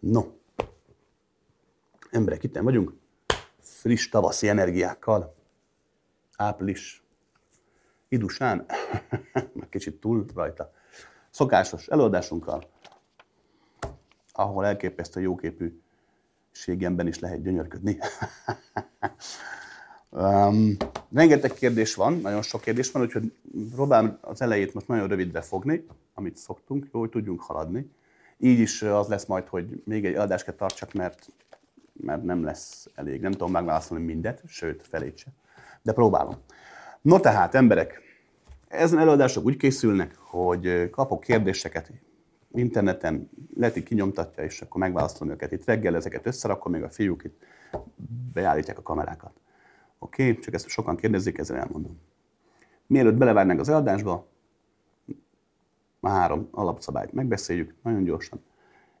No, emberek, itt vagyunk, friss tavaszi energiákkal, április, idusán, meg kicsit túl rajta, szokásos előadásunkkal, ahol elképesztő jóképű ségemben is lehet gyönyörködni. um, rengeteg kérdés van, nagyon sok kérdés van, úgyhogy próbálom az elejét most nagyon rövidre fogni, amit szoktunk, jó, hogy tudjunk haladni. Így is az lesz majd, hogy még egy adást kell tartsak, mert, mert nem lesz elég. Nem tudom megválaszolni mindet, sőt, felét se. De próbálom. No tehát, emberek, ezen előadások úgy készülnek, hogy kapok kérdéseket interneten, Leti kinyomtatja, és akkor megválaszolom őket. Itt reggel ezeket összerakom, még a fiúk itt beállítják a kamerákat. Oké, okay? csak ezt sokan kérdezik, ezzel elmondom. Mielőtt belevárnánk az eladásba, a három alapszabályt megbeszéljük nagyon gyorsan.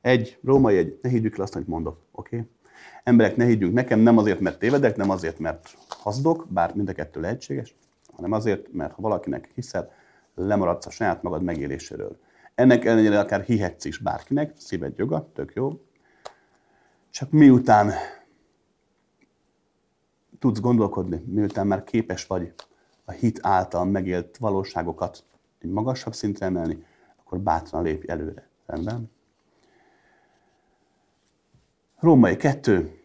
Egy, római egy, ne higgyük el azt, amit mondok, oké? Okay? Emberek, ne higgyünk nekem, nem azért, mert tévedek, nem azért, mert hazdok, bár mind a kettő lehetséges, hanem azért, mert ha valakinek hiszel, lemaradsz a saját magad megéléséről. Ennek ellenére akár hihetsz is bárkinek, szíved joga, tök jó. Csak miután tudsz gondolkodni, miután már képes vagy a hit által megélt valóságokat egy magasabb szintre emelni, akkor bátran lépj előre. Rendben? Római kettő.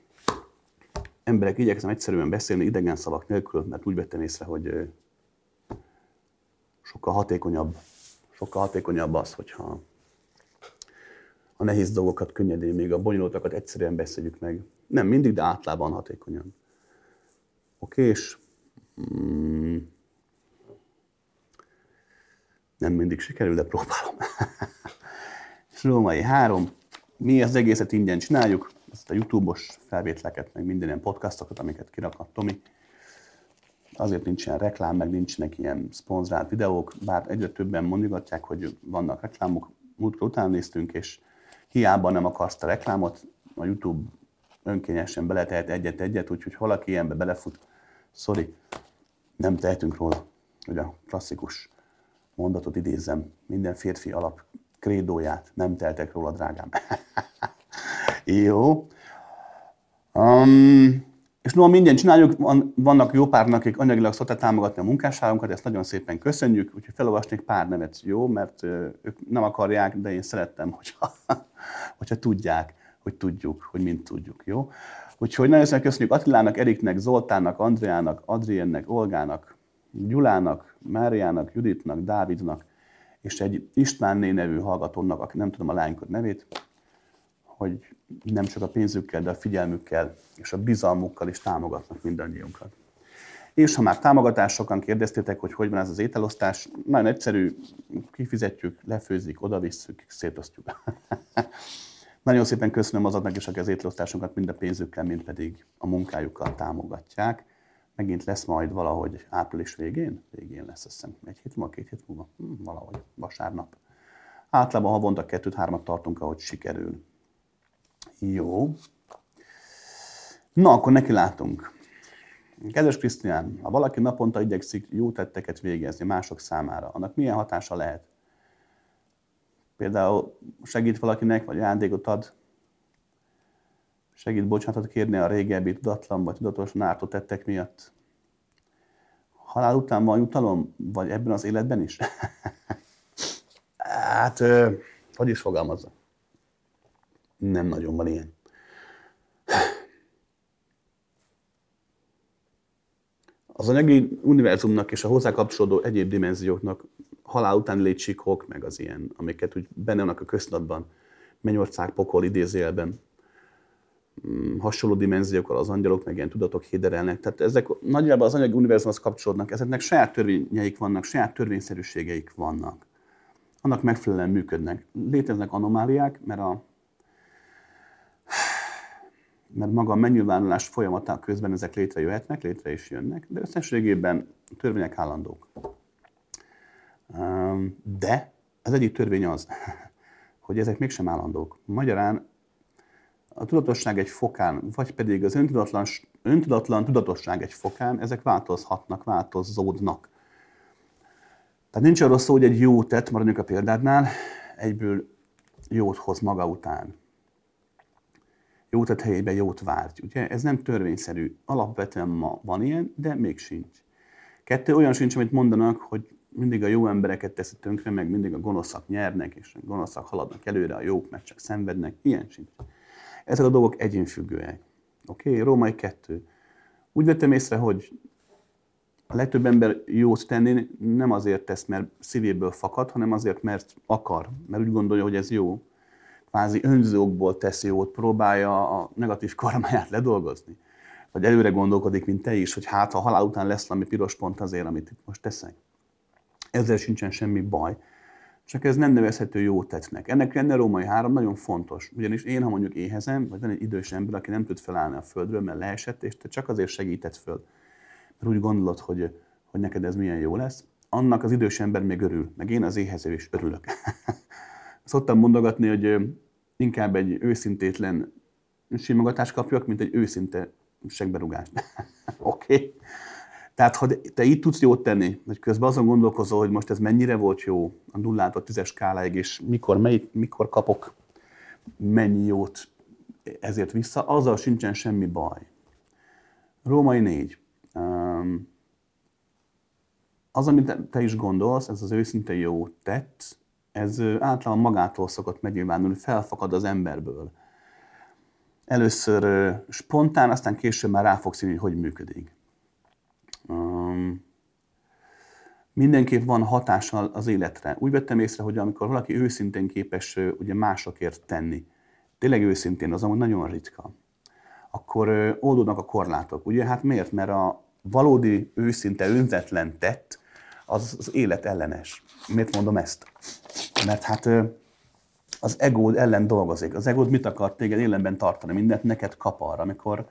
Emberek, igyekszem egyszerűen beszélni idegen szavak nélkül, mert úgy vettem észre, hogy sokkal hatékonyabb, sokkal hatékonyabb az, hogyha a nehéz dolgokat könnyedén, még a bonyolultakat egyszerűen beszéljük meg. Nem mindig, de általában hatékonyan. Oké, és mm, nem mindig sikerül, de próbálom. és Római három. Mi az egészet ingyen csináljuk, ezt a YouTube-os felvételeket, meg minden ilyen podcastokat, amiket kirak a Tomi. Azért nincs ilyen reklám, meg nincsenek ilyen szponzorált videók, bár egyre többen mondogatják, hogy vannak reklámok. Múltkor után néztünk, és hiába nem akarsz a reklámot, a YouTube önkényesen beletehet egyet-egyet, úgyhogy valaki ilyenbe belefut, sorry, nem tehetünk róla, hogy a klasszikus mondatot idézem, minden férfi alap krédóját, nem teltek róla, drágám. Jó. Um, és no, mindent csináljuk, van, vannak jó pár, akik anyagilag szokták támogatni a munkásságunkat, ezt nagyon szépen köszönjük, úgyhogy felolvasnék pár nevet, jó, mert ők nem akarják, de én szerettem, hogyha, hogyha tudják, hogy tudjuk, hogy mind tudjuk, jó? Úgyhogy nagyon szépen köszönjük Attilának, Eriknek, Zoltánnak, Andriának, Adriennek, Olgának, Gyulának, Máriának, Juditnak, Dávidnak, és egy Istvánné nevű hallgatónak, aki nem tudom a lánykod nevét, hogy nem csak a pénzükkel, de a figyelmükkel és a bizalmukkal is támogatnak mindannyiunkat. És ha már támogatásokan kérdeztétek, hogy hogy van ez az ételosztás, nagyon egyszerű, kifizetjük, lefőzik, odavisszük, szétosztjuk. nagyon szépen köszönöm azoknak is, akik az ételosztásunkat mind a pénzükkel, mind pedig a munkájukkal támogatják. Megint lesz majd valahogy április végén, végén lesz azt hiszem egy hét múlva, két hét múlva, hm, valahogy vasárnap. Általában havonta kettőt-hármat tartunk, ahogy sikerül. Jó. Na, akkor neki látunk. Kedves Krisztián, ha valaki naponta igyekszik jó tetteket végezni mások számára, annak milyen hatása lehet? Például segít valakinek, vagy ajándékot ad, segít bocsánatot kérni a régebbi tudatlan vagy tudatosan ártott tettek miatt. Halál után van jutalom, vagy ebben az életben is? hát, hogy is fogalmazza? Nem nagyon van ilyen. Az anyagi univerzumnak és a hozzá kapcsolódó egyéb dimenzióknak halál utáni létsikok, meg az ilyen, amiket úgy benne vannak a köztudatban, mennyország, pokol idézélben, hasonló dimenziókkal az angyalok, meg ilyen tudatok hiderelnek. Tehát ezek nagyjából az anyagi univerzumhoz kapcsolódnak, ezeknek saját törvényeik vannak, saját törvényszerűségeik vannak. Annak megfelelően működnek. Léteznek anomáliák, mert a mert maga a megnyilvánulás folyamatán közben ezek létrejöhetnek, létre is jönnek, de összességében törvények állandók. De az egyik törvény az, hogy ezek mégsem állandók. Magyarán a tudatosság egy fokán, vagy pedig az öntudatlan, öntudatlan tudatosság egy fokán, ezek változhatnak, változódnak. Tehát nincs arról szó, hogy egy jó tett, maradjunk a példádnál, egyből jót hoz maga után jót tett helyébe jót várj. Ugye ez nem törvényszerű. Alapvetően ma van ilyen, de még sincs. Kettő, olyan sincs, amit mondanak, hogy mindig a jó embereket teszi tönkre, meg mindig a gonoszak nyernek, és a gonoszak haladnak előre, a jók meg csak szenvednek. Ilyen sincs. Ezek a dolgok egyénfüggőek. Oké, okay? Római kettő. Úgy vettem észre, hogy a legtöbb ember jót tenni nem azért tesz, mert szívéből fakad, hanem azért, mert akar, mert úgy gondolja, hogy ez jó. Kvázi önzőkból tesz jót, próbálja a negatív karmáját ledolgozni. Vagy előre gondolkodik, mint te is, hogy hát ha halál után lesz valami piros pont azért, amit itt most teszek. Ezzel sincsen semmi baj. Csak ez nem nevezhető jó tettnek. Ennek lenne római három nagyon fontos. Ugyanis én, ha mondjuk éhezem, vagy van egy idős ember, aki nem tud felállni a földről, mert leesett, és te csak azért segített föl, mert úgy gondolod, hogy, hogy neked ez milyen jó lesz, annak az idős ember még örül, meg én az éhező is örülök. Szoktam mondogatni, hogy inkább egy őszintétlen simogatást kapjak, mint egy őszinte segberugást. Oké? okay. Tehát, ha te így tudsz jót tenni, hogy közben azon gondolkozol, hogy most ez mennyire volt jó a nullától tízes skáláig, és mikor, melyik, mikor kapok mennyi jót ezért vissza, azzal sincsen semmi baj. Római négy. Az, amit te is gondolsz, ez az őszinte jó tett, ez általában magától szokott megnyilvánulni, felfakad az emberből. Először spontán, aztán később már rá fogsz hogy hogy működik. Mindenképp van hatással az életre. Úgy vettem észre, hogy amikor valaki őszintén képes ugye másokért tenni, tényleg őszintén, az amúgy nagyon ritka, akkor oldódnak a korlátok. Ugye hát miért? Mert a valódi, őszinte, önzetlen tett, az az élet ellenes. Miért mondom ezt? Mert hát az egód ellen dolgozik. Az egód mit akar téged életben tartani? Mindent neked kapar. Amikor,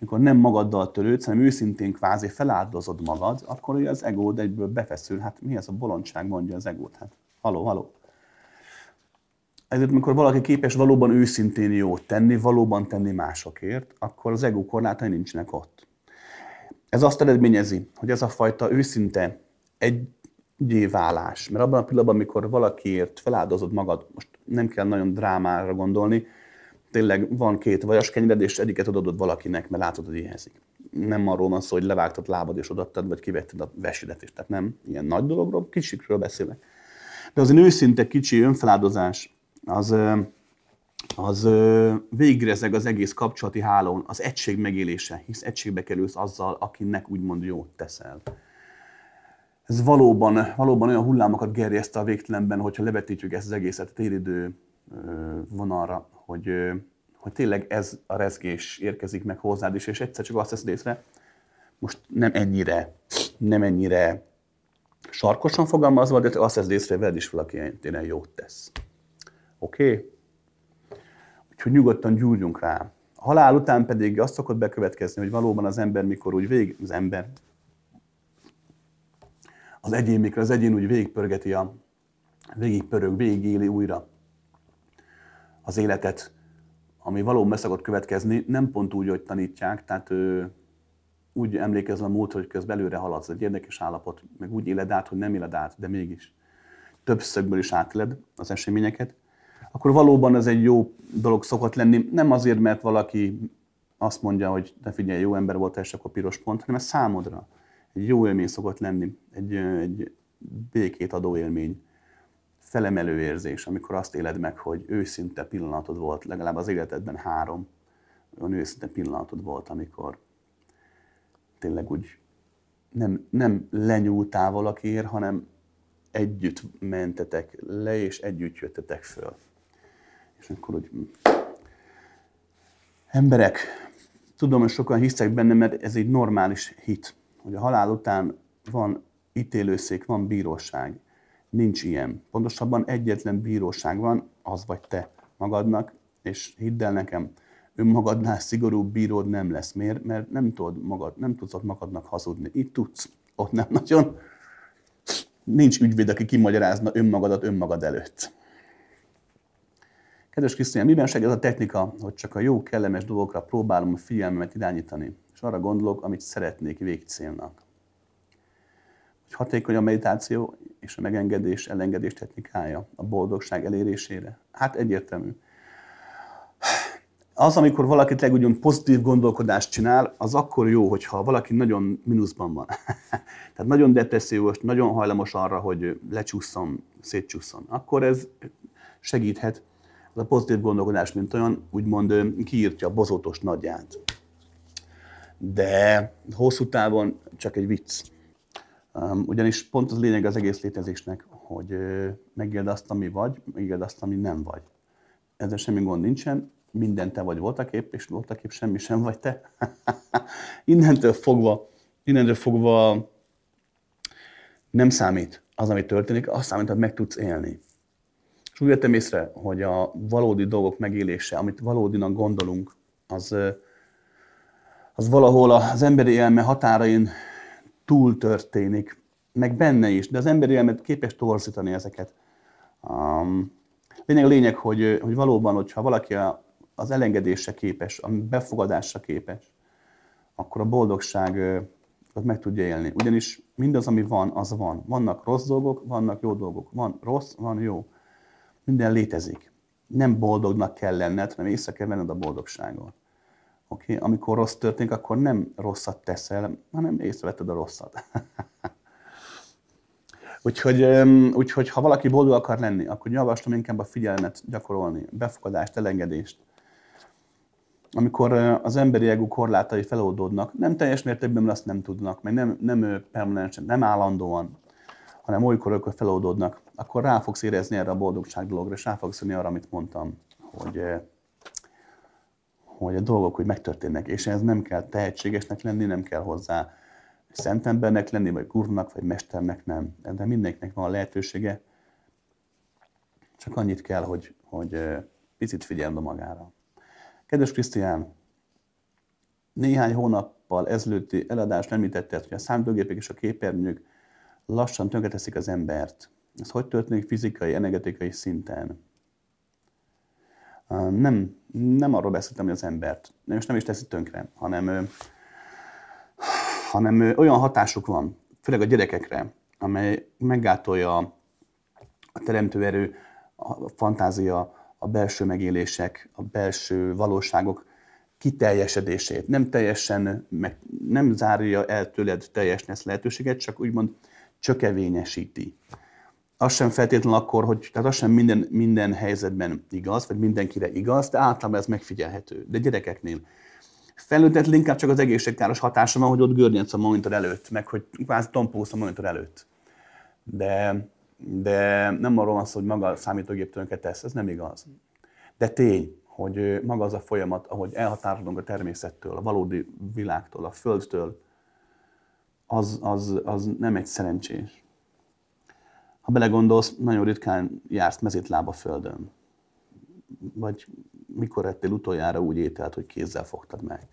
amikor nem magaddal törődsz, hanem őszintén kvázi feláldozod magad, akkor ugye az egód egyből befeszül. Hát mi ez a bolondság, mondja az egód? Hát haló, haló. Ezért, amikor valaki képes valóban őszintén jót tenni, valóban tenni másokért, akkor az ego korlátai nincsenek ott. Ez azt eredményezi, hogy ez a fajta őszinte egyé válás, mert abban a pillanatban, amikor valakiért feláldozod magad, most nem kell nagyon drámára gondolni, tényleg van két vajas kenyred, és egyiket adod valakinek, mert látod, hogy éhezik. Nem arról van szó, hogy levágtad lábad és odaadtad, vagy kivetted a vesidet is. Tehát nem ilyen nagy dologról, kicsikről beszélek. De az őszinte kicsi önfeláldozás, az, az végrezeg az egész kapcsolati hálón, az egység megélése, hisz egységbe kerülsz azzal, akinek úgymond jót teszel. Ez valóban, valóban olyan hullámokat gerjeszt a végtelenben, hogyha levetítjük ezt az egészet téridő vonalra, hogy, hogy tényleg ez a rezgés érkezik meg hozzád is, és egyszer csak azt teszed észre, most nem ennyire, nem ennyire sarkosan fogalmazva, de azt teszed észre, veled is valaki tényleg jót tesz. Oké? Okay? Úgyhogy nyugodtan gyúrjunk rá. A halál után pedig azt szokott bekövetkezni, hogy valóban az ember, mikor úgy vég, az ember, az egyén, mikor az egyén úgy végigpörgeti a, végigpörög, végigéli újra az életet, ami valóban szokott következni, nem pont úgy, hogy tanítják, tehát ő, úgy emlékezve a múlt, hogy közben előre haladsz, egy érdekes állapot, meg úgy éled át, hogy nem éled át, de mégis több szögből is átéled az eseményeket, akkor valóban ez egy jó dolog szokott lenni. Nem azért, mert valaki azt mondja, hogy te figyelj, jó ember volt, és akkor piros pont, hanem ez számodra egy jó élmény szokott lenni, egy, egy békét adó élmény, felemelő érzés, amikor azt éled meg, hogy őszinte pillanatod volt, legalább az életedben három olyan őszinte pillanatod volt, amikor tényleg úgy nem, nem lenyúltál valakiért, hanem együtt mentetek le, és együtt jöttetek föl. És akkor úgy... Emberek, tudom, hogy sokan hiszek benne, mert ez egy normális hit, hogy a halál után van ítélőszék, van bíróság. Nincs ilyen. Pontosabban egyetlen bíróság van, az vagy te magadnak, és hidd el nekem, önmagadnál szigorú bíród nem lesz. Miért? Mert nem tudod magad, nem tudsz ott magadnak hazudni. Itt tudsz, ott nem nagyon. Nincs ügyvéd, aki kimagyarázna önmagadat önmagad előtt. Kedves Krisztián, miben segít a technika, hogy csak a jó, kellemes dolgokra próbálom a figyelmemet irányítani, és arra gondolok, amit szeretnék végcélnak? Hatékony a meditáció és a megengedés, elengedés technikája a boldogság elérésére? Hát egyértelmű. Az, amikor valaki úgy pozitív gondolkodást csinál, az akkor jó, hogyha valaki nagyon mínuszban van. Tehát nagyon depressziós, nagyon hajlamos arra, hogy lecsúszom, szétcsúszom. Akkor ez segíthet. Az a pozitív gondolkodás, mint olyan, úgymond kiírtja a bozótos nagyját. De hosszú távon csak egy vicc. Ugyanis pont az lényeg az egész létezésnek, hogy megéld azt, ami vagy, megéld azt, ami nem vagy. Ezzel semmi gond nincsen, minden te vagy voltaképp, és voltaképp semmi sem vagy te. innentől fogva, innentől fogva nem számít az, ami történik, azt számít, hogy meg tudsz élni. És úgy vettem észre, hogy a valódi dolgok megélése, amit valódinak gondolunk, az, az valahol az emberi élme határain túl történik, meg benne is, de az emberi élmet képes torzítani ezeket. Um, lényeg a lényeg, hogy, hogy valóban, hogyha valaki az elengedésre képes, a befogadásra képes, akkor a boldogság az meg tudja élni. Ugyanis mindaz, ami van, az van. Vannak rossz dolgok, vannak jó dolgok. Van rossz, van jó. Minden létezik. Nem boldognak kell lenned, hanem észre kell venned a boldogságot. Okay? Amikor rossz történik, akkor nem rosszat teszel, hanem észrevetted a rosszat. úgyhogy, úgyhogy, ha valaki boldog akar lenni, akkor javaslom inkább a figyelmet gyakorolni, befogadást, elengedést, amikor az emberi ego korlátai feloldódnak, nem teljes mértékben, mert azt nem tudnak, meg nem, nem permanensen, nem állandóan, hanem olykor, olykor feloldódnak, akkor rá fogsz érezni erre a boldogság dologra, és rá fogsz jönni arra, amit mondtam, hogy, hogy a dolgok hogy megtörténnek, és ez nem kell tehetségesnek lenni, nem kell hozzá szent embernek lenni, vagy gurnak, vagy mesternek nem. De mindenkinek van a lehetősége, csak annyit kell, hogy, hogy picit figyelme magára. Kedves Krisztián, néhány hónappal ezelőtti eladást említetted, hogy a számítógépek és a képernyők lassan tönkreteszik az embert. Ez hogy történik fizikai, energetikai szinten? Nem, nem arról beszéltem, hogy az embert, és nem is teszi tönkre, hanem, hanem olyan hatásuk van, főleg a gyerekekre, amely meggátolja a teremtőerő, a fantázia, a belső megélések, a belső valóságok kiteljesedését. Nem teljesen, meg, nem zárja el tőled teljesen ezt lehetőséget, csak úgymond csökevényesíti. Az sem feltétlenül akkor, hogy tehát az sem minden, minden helyzetben igaz, vagy mindenkire igaz, de általában ez megfigyelhető. De gyerekeknél. Felnőttetlen inkább csak az egészségkáros hatása van, hogy ott görnyedsz a monitor előtt, meg hogy kvázi tompulsz a monitor előtt. De de nem arról van szó, hogy maga a számítógép tönket tesz, ez nem igaz. De tény, hogy maga az a folyamat, ahogy elhatárolunk a természettől, a valódi világtól, a földtől, az, az, az nem egy szerencsés. Ha belegondolsz, nagyon ritkán jársz mezítláb a földön. Vagy mikor ettél utoljára úgy ételt, hogy kézzel fogtad meg.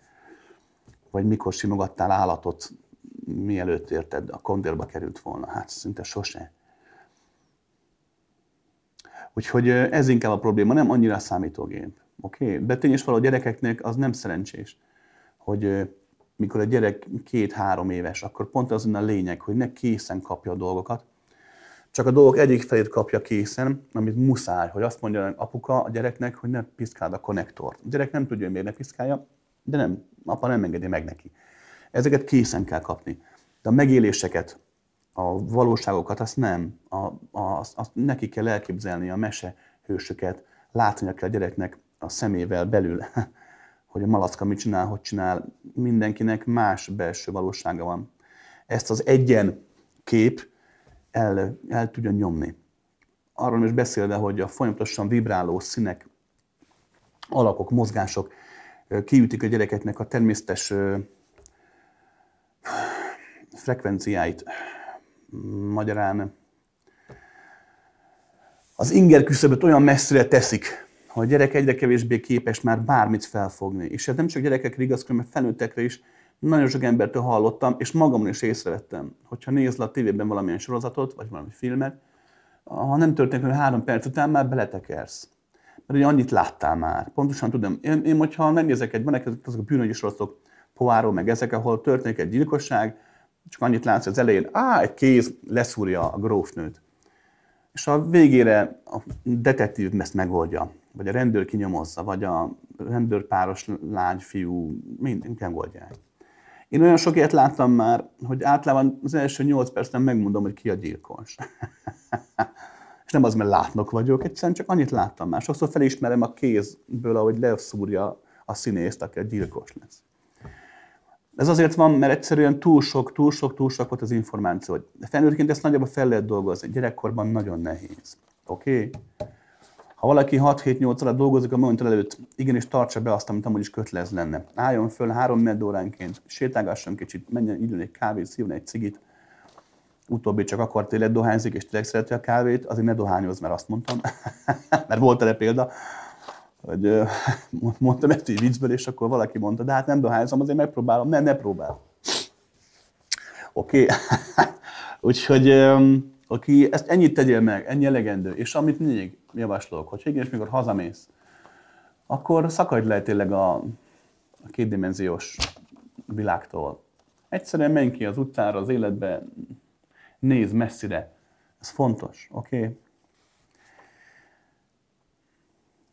Vagy mikor simogattál állatot, mielőtt érted, a kondérba került volna. Hát szinte sose. Úgyhogy ez inkább a probléma, nem annyira a számítógép. Oké? Okay? De tényleg való gyerekeknek az nem szerencsés, hogy mikor a gyerek két-három éves, akkor pont az a lényeg, hogy ne készen kapja a dolgokat, csak a dolgok egyik felét kapja készen, amit muszáj, hogy azt mondja apuka a gyereknek, hogy ne piszkáld a konnektort. A gyerek nem tudja, hogy miért ne piszkálja, de nem, apa nem engedi meg neki. Ezeket készen kell kapni. De a megéléseket, a valóságokat, azt nem. A, a, azt, azt neki kell elképzelni a mese hősöket, látnia kell a gyereknek a szemével belül, hogy a malacka mit csinál, hogy csinál. Mindenkinek más belső valósága van. Ezt az egyen kép el, el tudja nyomni. Arról is beszélve, hogy a folyamatosan vibráló színek, alakok, mozgások kiütik a gyerekeknek a természetes frekvenciáit magyarán az inger küszöböt olyan messzire teszik, hogy a gyerek egyre kevésbé képes már bármit felfogni. És ez nem csak gyerekekre igaz, hanem felnőttekre is. Nagyon sok embertől hallottam, és magamon is észrevettem, hogyha nézd le a tévében valamilyen sorozatot, vagy valami filmet, ha nem történik, hogy három perc után már beletekersz. Mert ugye annyit láttál már. Pontosan tudom. Én, én hogyha megnézek egy, van azok a bűnögyi sorozatok, Poáró, meg ezek, ahol történik egy gyilkosság, csak annyit látsz, az elején, á, egy kéz leszúrja a grófnőt. És a végére a detektív ezt megoldja, vagy a rendőr kinyomozza, vagy a rendőrpáros lány, fiú, mind megoldják. Én olyan sok ilyet láttam már, hogy általában az első nyolc percben megmondom, hogy ki a gyilkos. És nem az, mert látnok vagyok, egyszerűen csak annyit láttam már. Sokszor felismerem a kézből, ahogy leszúrja a színészt, aki a gyilkos lesz. Ez azért van, mert egyszerűen túl sok, túl sok, túl sok volt az információ. De felnőttként ezt nagyjából fel lehet dolgozni. Gyerekkorban nagyon nehéz. Oké? Okay? Ha valaki 6-7-8 alatt dolgozik a monitor előtt, igenis tartsa be azt, amit amúgy is kötelez lenne. Álljon föl három óránként, sétálgasson kicsit, menjen, így egy kávét, szívni egy cigit. Utóbbi csak akkor tényleg dohányzik, és tényleg szereti a kávét, azért ne dohányoz, mert azt mondtam. mert volt erre példa, hogy mondtam ezt így viccből, és akkor valaki mondta, de hát nem dohányzom, azért megpróbálom. Nem, ne próbál. Oké. Okay. Úgyhogy aki ezt ennyit tegyél meg, ennyi elegendő, és amit mindig javaslok, hogy igen, mikor hazamész, akkor szakadj le tényleg a, a kétdimenziós világtól. Egyszerűen menj ki az utcára, az életbe, nézz messzire. Ez fontos, oké? Okay?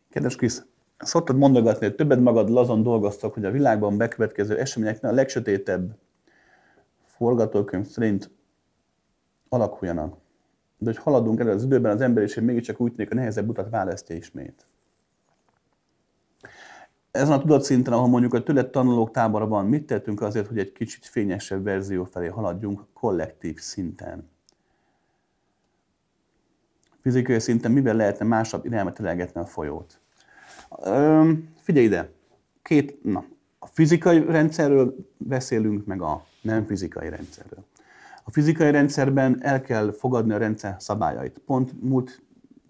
Kedves Krisz, szoktad mondogatni, hogy többet magad lazon dolgoztok, hogy a világban bekövetkező eseményeknek a legsötétebb forgatókönyv szerint alakuljanak de hogy haladunk elő az időben, az emberiség mégiscsak úgy tűnik, a nehezebb utat választja ismét. Ezen a tudatszinten, ahol mondjuk a tőled tanulók tábora van, mit tettünk azért, hogy egy kicsit fényesebb verzió felé haladjunk kollektív szinten? Fizikai szinten mivel lehetne másabb irányba telelgetni a folyót? Üm, figyelj ide! Két, na, a fizikai rendszerről beszélünk, meg a nem fizikai rendszerről. A fizikai rendszerben el kell fogadni a rendszer szabályait. Pont múlt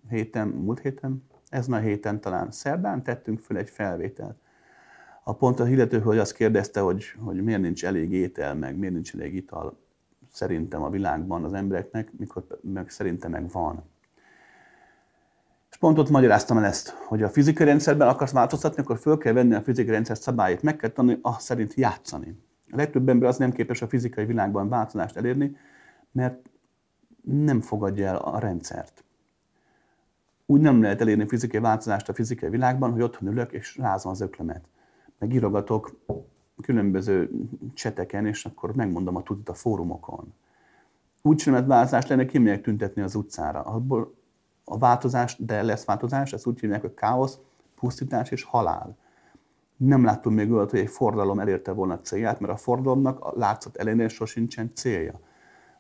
héten, múlt héten, ezen a héten talán szerdán tettünk föl egy felvételt. A pont a illető, hogy azt kérdezte, hogy, hogy miért nincs elég étel, meg miért nincs elég ital szerintem a világban az embereknek, mikor meg szerintem meg van. És pont ott magyaráztam el ezt, hogy a fizikai rendszerben akarsz változtatni, akkor föl kell venni a fizikai rendszer szabályait, meg kell tanulni azt szerint játszani. A legtöbb ember az nem képes a fizikai világban változást elérni, mert nem fogadja el a rendszert. Úgy nem lehet elérni fizikai változást a fizikai világban, hogy otthon ülök és rázom az öklemet. Meg írogatok különböző cseteken, és akkor megmondom a tudat a fórumokon. Úgy sem lehet változást lenne, kimegyek tüntetni az utcára. Abból a változás, de lesz változás, ezt úgy hívják, hogy káosz, pusztítás és halál nem láttunk még olyat, hogy egy forradalom elérte volna a célját, mert a forradalomnak a látszat ellenére sosincsen célja.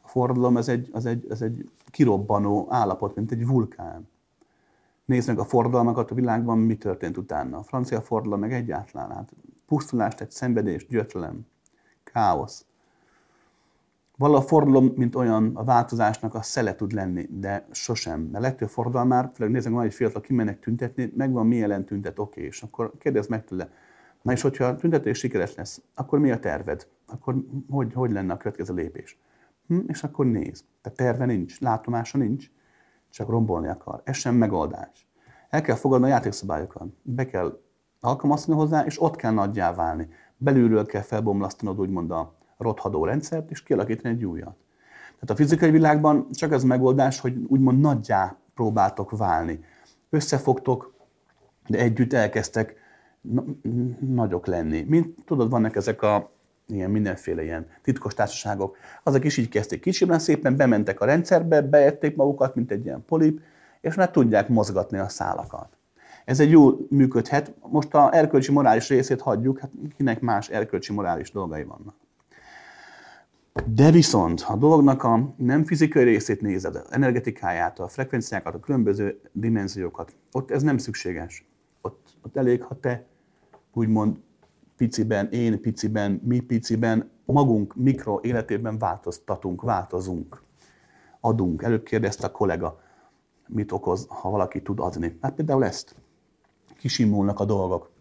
A forradalom ez egy, az egy, az egy kirobbanó állapot, mint egy vulkán. Nézd meg a forradalmakat a világban, mi történt utána. A francia forradalom meg egyáltalán. Hát pusztulást, egy szenvedés, gyötrelem, káosz. Vala a forradalom, mint olyan, a változásnak a szele tud lenni, de sosem. Mert legtöbb forradalmár, főleg nézem, van egy fiatal, kimennek tüntetni, megvan mi ellen tüntet, oké, és akkor kérdezd meg tőle, Na és hogyha a tüntetés sikeres lesz, akkor mi a terved? Akkor hogy, hogy lenne a következő lépés? Hm, és akkor néz. Tehát terve nincs, látomása nincs, csak rombolni akar. Ez sem megoldás. El kell fogadni a játékszabályokat. Be kell alkalmazni hozzá, és ott kell nagyjá válni. Belülről kell felbomlasztanod úgymond a rothadó rendszert, és kialakítani egy újat. Tehát a fizikai világban csak az megoldás, hogy úgymond nagyjá próbáltok válni. Összefogtok, de együtt elkezdtek nagyok lenni. Mint tudod, vannak ezek a ilyen mindenféle ilyen titkos társaságok. Azok is így kezdték kicsiben, szépen bementek a rendszerbe, beették magukat, mint egy ilyen polip, és már tudják mozgatni a szálakat. Ez egy jó működhet. Most a erkölcsi morális részét hagyjuk, hát kinek más erkölcsi morális dolgai vannak. De viszont, ha a dolognak a nem fizikai részét nézed, energetikáját, a frekvenciákat, a különböző dimenziókat, ott ez nem szükséges. Ott, ott elég, ha te úgymond piciben, én piciben, mi piciben, magunk mikro életében változtatunk, változunk, adunk. Előbb kérdezte a kollega, mit okoz, ha valaki tud adni. Hát például ezt. Kisimulnak a dolgok.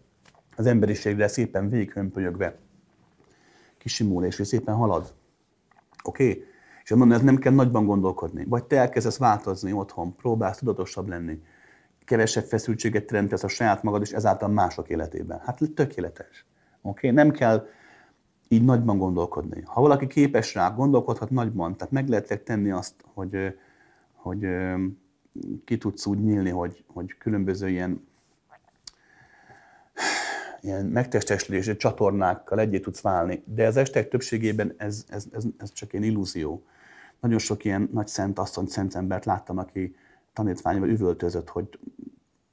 Az emberiségre szépen végighömpölyögve. Kisimul, és szépen halad. Oké? Okay? És mondom, ez nem kell nagyban gondolkodni. Vagy te elkezdesz változni otthon, próbálsz tudatosabb lenni kevesebb feszültséget teremtesz a saját magad és ezáltal mások életében. Hát tökéletes. Oké? Okay? Nem kell így nagyban gondolkodni. Ha valaki képes rá, gondolkodhat nagyban, tehát meg lehet tenni azt, hogy, hogy ki tudsz úgy nyílni, hogy, hogy különböző ilyen ilyen megtestesülési csatornákkal egyé tudsz válni. De az estek többségében ez, ez, ez, ez csak egy illúzió. Nagyon sok ilyen nagy szent asszony, szent embert láttam, aki tanítványával üvöltözött, hogy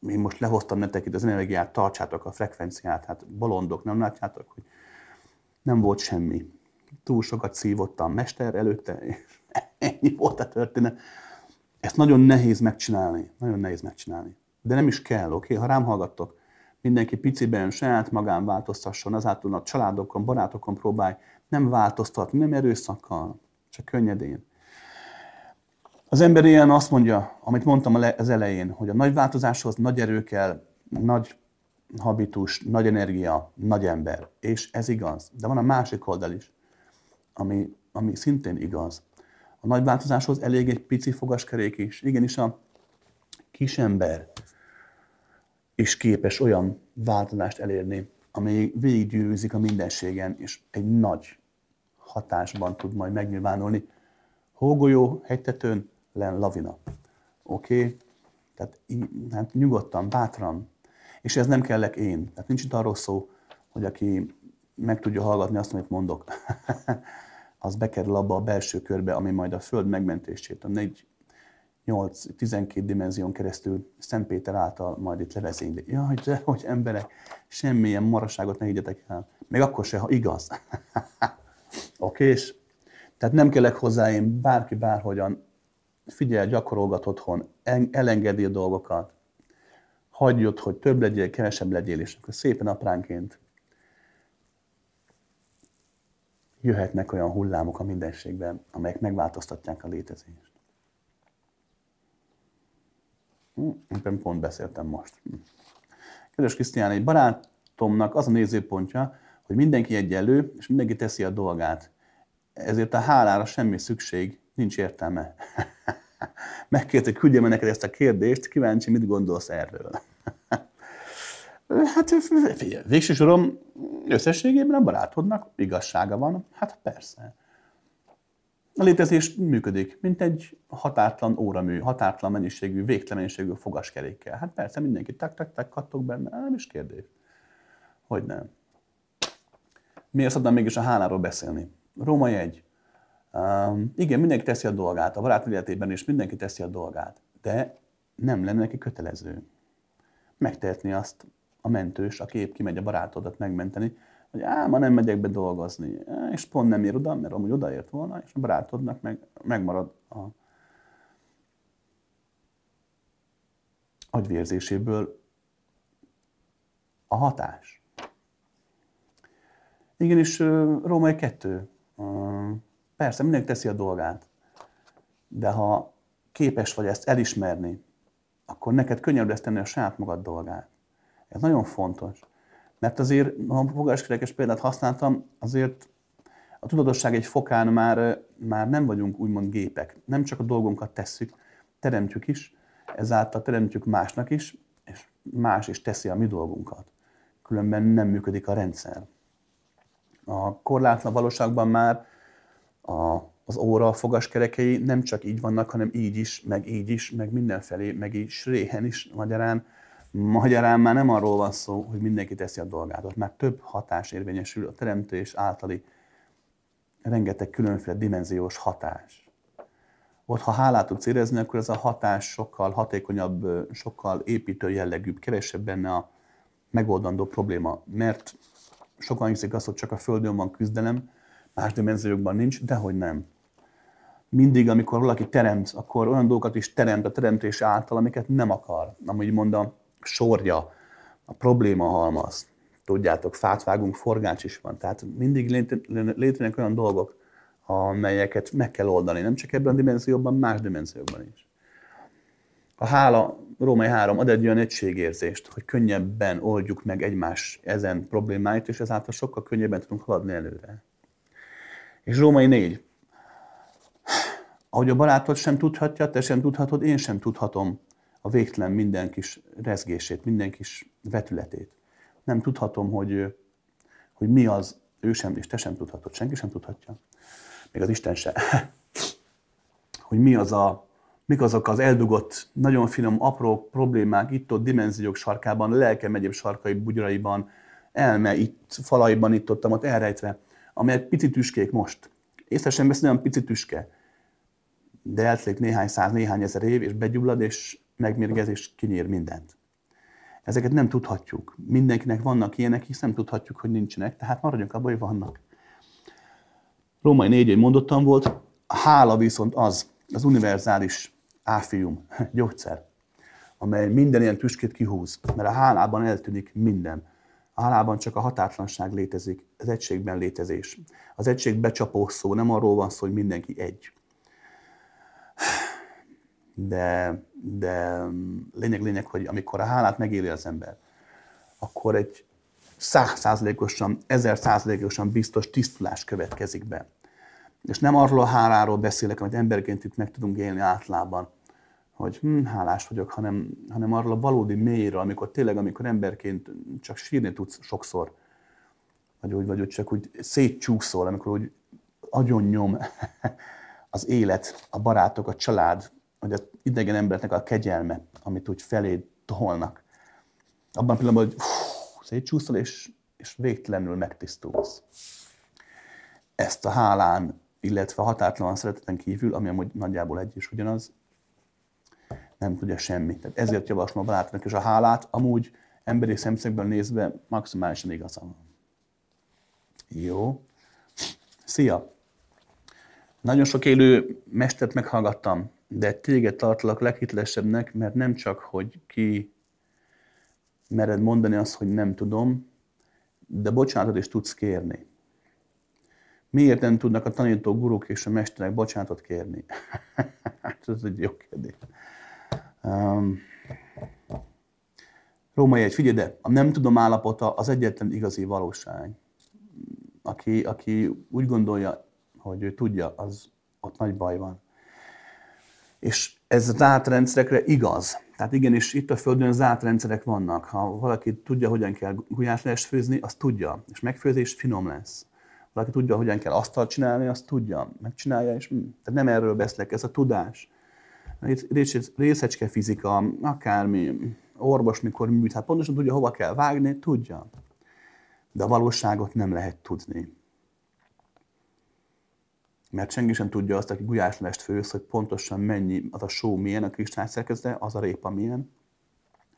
én most lehoztam nektek itt az energiát, tartsátok a frekvenciát, hát bolondok, nem látjátok, hogy nem volt semmi. Túl sokat szívottam mester előtte, és ennyi volt a történet. Ezt nagyon nehéz megcsinálni, nagyon nehéz megcsinálni. De nem is kell, oké? Okay? Ha rám hallgattok, mindenki piciben saját magán változtasson, azáltal a családokon, barátokon próbálj nem változtatni, nem erőszakkal, csak könnyedén. Az ember ilyen azt mondja, amit mondtam az elején, hogy a nagy változáshoz nagy erő kell, nagy habitus, nagy energia, nagy ember. És ez igaz. De van a másik oldal is, ami, ami szintén igaz. A nagy változáshoz elég egy pici fogaskerék is. Igenis a kis ember is képes olyan változást elérni, amely végiggyűrűzik a mindenségen, és egy nagy hatásban tud majd megnyilvánulni. Hógolyó, hegytetőn, lavina. Oké? Okay? Tehát hát nyugodtan, bátran. És ez nem kellek én. Tehát nincs itt arról szó, hogy aki meg tudja hallgatni azt, amit mondok, az bekerül abba a belső körbe, ami majd a Föld megmentését, a 8-12 dimenzión keresztül Szent Péter által majd itt levezényli. Jaj, de hogy emberek, semmilyen maraságot ne higgyetek el. Még akkor se, ha igaz. Oké, és tehát nem kellek hozzá én bárki bárhogyan figyelj, gyakorolgat otthon, elengedi a dolgokat, hagyjod, hogy több legyél, kevesebb legyél, és akkor szépen apránként jöhetnek olyan hullámok a mindenségben, amelyek megváltoztatják a létezést. Hm, pont beszéltem most. Hm. Kedves Krisztián, egy barátomnak az a nézőpontja, hogy mindenki egyenlő, és mindenki teszi a dolgát. Ezért a hálára semmi szükség, nincs értelme. Megkérte, küldjem neked ezt a kérdést, kíváncsi, mit gondolsz erről. hát figyelj, végső soron összességében a barátodnak igazsága van. Hát persze. A létezés működik, mint egy határtlan óramű, határtlan mennyiségű, végtelen mennyiségű fogaskerékkel. Hát persze, mindenki tak-tak-tak kattog benne, nem is kérdés. Hogy nem. Miért szabadna mégis a háláról beszélni? Római egy. Um, igen, mindenki teszi a dolgát, a barát életében is mindenki teszi a dolgát, de nem lenne neki kötelező. Megtehetni azt a mentős, aki épp kimegy a barátodat megmenteni, hogy á, ma nem megyek be dolgozni, és pont nem ér oda, mert amúgy odaért volna, és a barátodnak meg, megmarad a agyvérzéséből a hatás. Igenis, Római 2. Persze, mindenki teszi a dolgát, de ha képes vagy ezt elismerni, akkor neked könnyebb lesz tenni a saját magad dolgát. Ez nagyon fontos. Mert azért, ha fogáskerekes példát használtam, azért a tudatosság egy fokán már, már nem vagyunk úgymond gépek. Nem csak a dolgunkat tesszük, teremtjük is, ezáltal teremtjük másnak is, és más is teszi a mi dolgunkat. Különben nem működik a rendszer. A korlátlan valóságban már a, az óra a fogaskerekei nem csak így vannak, hanem így is, meg így is, meg mindenfelé, meg is réhen is magyarán Magyarán már nem arról van szó, hogy mindenki teszi a dolgát, ott már több hatás érvényesül a teremtés általi rengeteg különféle dimenziós hatás. Ott, ha hálát tudsz érezni, akkor ez a hatás sokkal hatékonyabb, sokkal építő jellegűbb, kevesebb benne a megoldandó probléma. Mert sokan hiszik azt, hogy csak a Földön van küzdelem, más dimenziókban nincs, de hogy nem. Mindig, amikor valaki teremt, akkor olyan dolgokat is teremt a teremtés által, amiket nem akar. Amúgy mondom, sorja, a probléma halmaz. Tudjátok, fát vágunk, forgács is van. Tehát mindig létrejönnek olyan dolgok, amelyeket meg kell oldani. Nem csak ebben a dimenzióban, más dimenzióban is. A hála, Római 3 ad egy olyan egységérzést, hogy könnyebben oldjuk meg egymás ezen problémáit, és ezáltal sokkal könnyebben tudunk haladni előre. És Római 4. Ahogy a barátod sem tudhatja, te sem tudhatod, én sem tudhatom a végtelen minden kis rezgését, minden kis vetületét. Nem tudhatom, hogy, hogy mi az, ő sem, és te sem tudhatod, senki sem tudhatja, még az Isten se, hogy mi az a, mik azok az eldugott, nagyon finom, apró problémák itt-ott dimenziók sarkában, lelkem egyéb sarkai, bugyraiban, elme itt falaiban, itt ott, ott elrejtve, amelyek pici tüskék most. Észre sem vesz olyan pici tüske. De eltelik néhány száz, néhány ezer év, és begyullad, és megmérgez, és kinyír mindent. Ezeket nem tudhatjuk. Mindenkinek vannak ilyenek, hisz nem tudhatjuk, hogy nincsenek, tehát maradjunk abban, hogy vannak. Római négy mondottam volt, hála viszont az, az univerzális áfium, gyógyszer, amely minden ilyen tüskét kihúz, mert a hálában eltűnik minden. A csak a határtlanság létezik, az egységben létezés. Az egység becsapó szó, nem arról van szó, hogy mindenki egy. De, de lényeg, lényeg, hogy amikor a hálát megéli az ember, akkor egy százszázalékosan, ezer százalékosan biztos tisztulás következik be. És nem arról a háláról beszélek, amit emberként itt meg tudunk élni átlában, hogy hm, hálás vagyok, hanem, hanem arról a valódi mélyről, amikor tényleg, amikor emberként csak sírni tudsz sokszor, vagy úgy, vagy úgy csak úgy szétcsúszol, amikor úgy agyon nyom az élet, a barátok, a család, vagy az idegen embernek a kegyelme, amit úgy felé tolnak. Abban a pillanatban, hogy szétcsúszol, és, és végtelenül megtisztulsz. Ezt a hálán, illetve a határtalan szereteten kívül, ami amúgy nagyjából egy is ugyanaz, nem tudja semmit. Tehát ezért javaslom a barátnak és a hálát, amúgy emberi szemszögből nézve maximálisan igazam. Jó. Szia! Nagyon sok élő mestert meghallgattam, de téged tartalak leghitlesebbnek, mert nem csak, hogy ki mered mondani azt, hogy nem tudom, de bocsánatot is tudsz kérni. Miért nem tudnak a tanítók, guruk és a mesterek bocsánatot kérni? Hát ez egy jó kérdés. Um, Római egy, figyelj, de a nem tudom állapota az egyetlen igazi valóság. Aki, aki úgy gondolja, hogy ő tudja, az ott nagy baj van. És ez zárt rendszerekre igaz. Tehát igenis itt a Földön zárt rendszerek vannak. Ha valaki tudja, hogyan kell gulyáslest főzni, azt tudja. És megfőzés finom lesz. Valaki tudja, hogyan kell asztalt csinálni, azt tudja. Megcsinálja, és hm, tehát nem erről beszélek, ez a tudás részecske fizika, akármi, orvos mikor műt, hát pontosan tudja, hova kell vágni, tudja. De a valóságot nem lehet tudni. Mert senki sem tudja azt, aki gulyáslest főz, hogy pontosan mennyi, az a só milyen, a kristály szerkezete, az a répa milyen,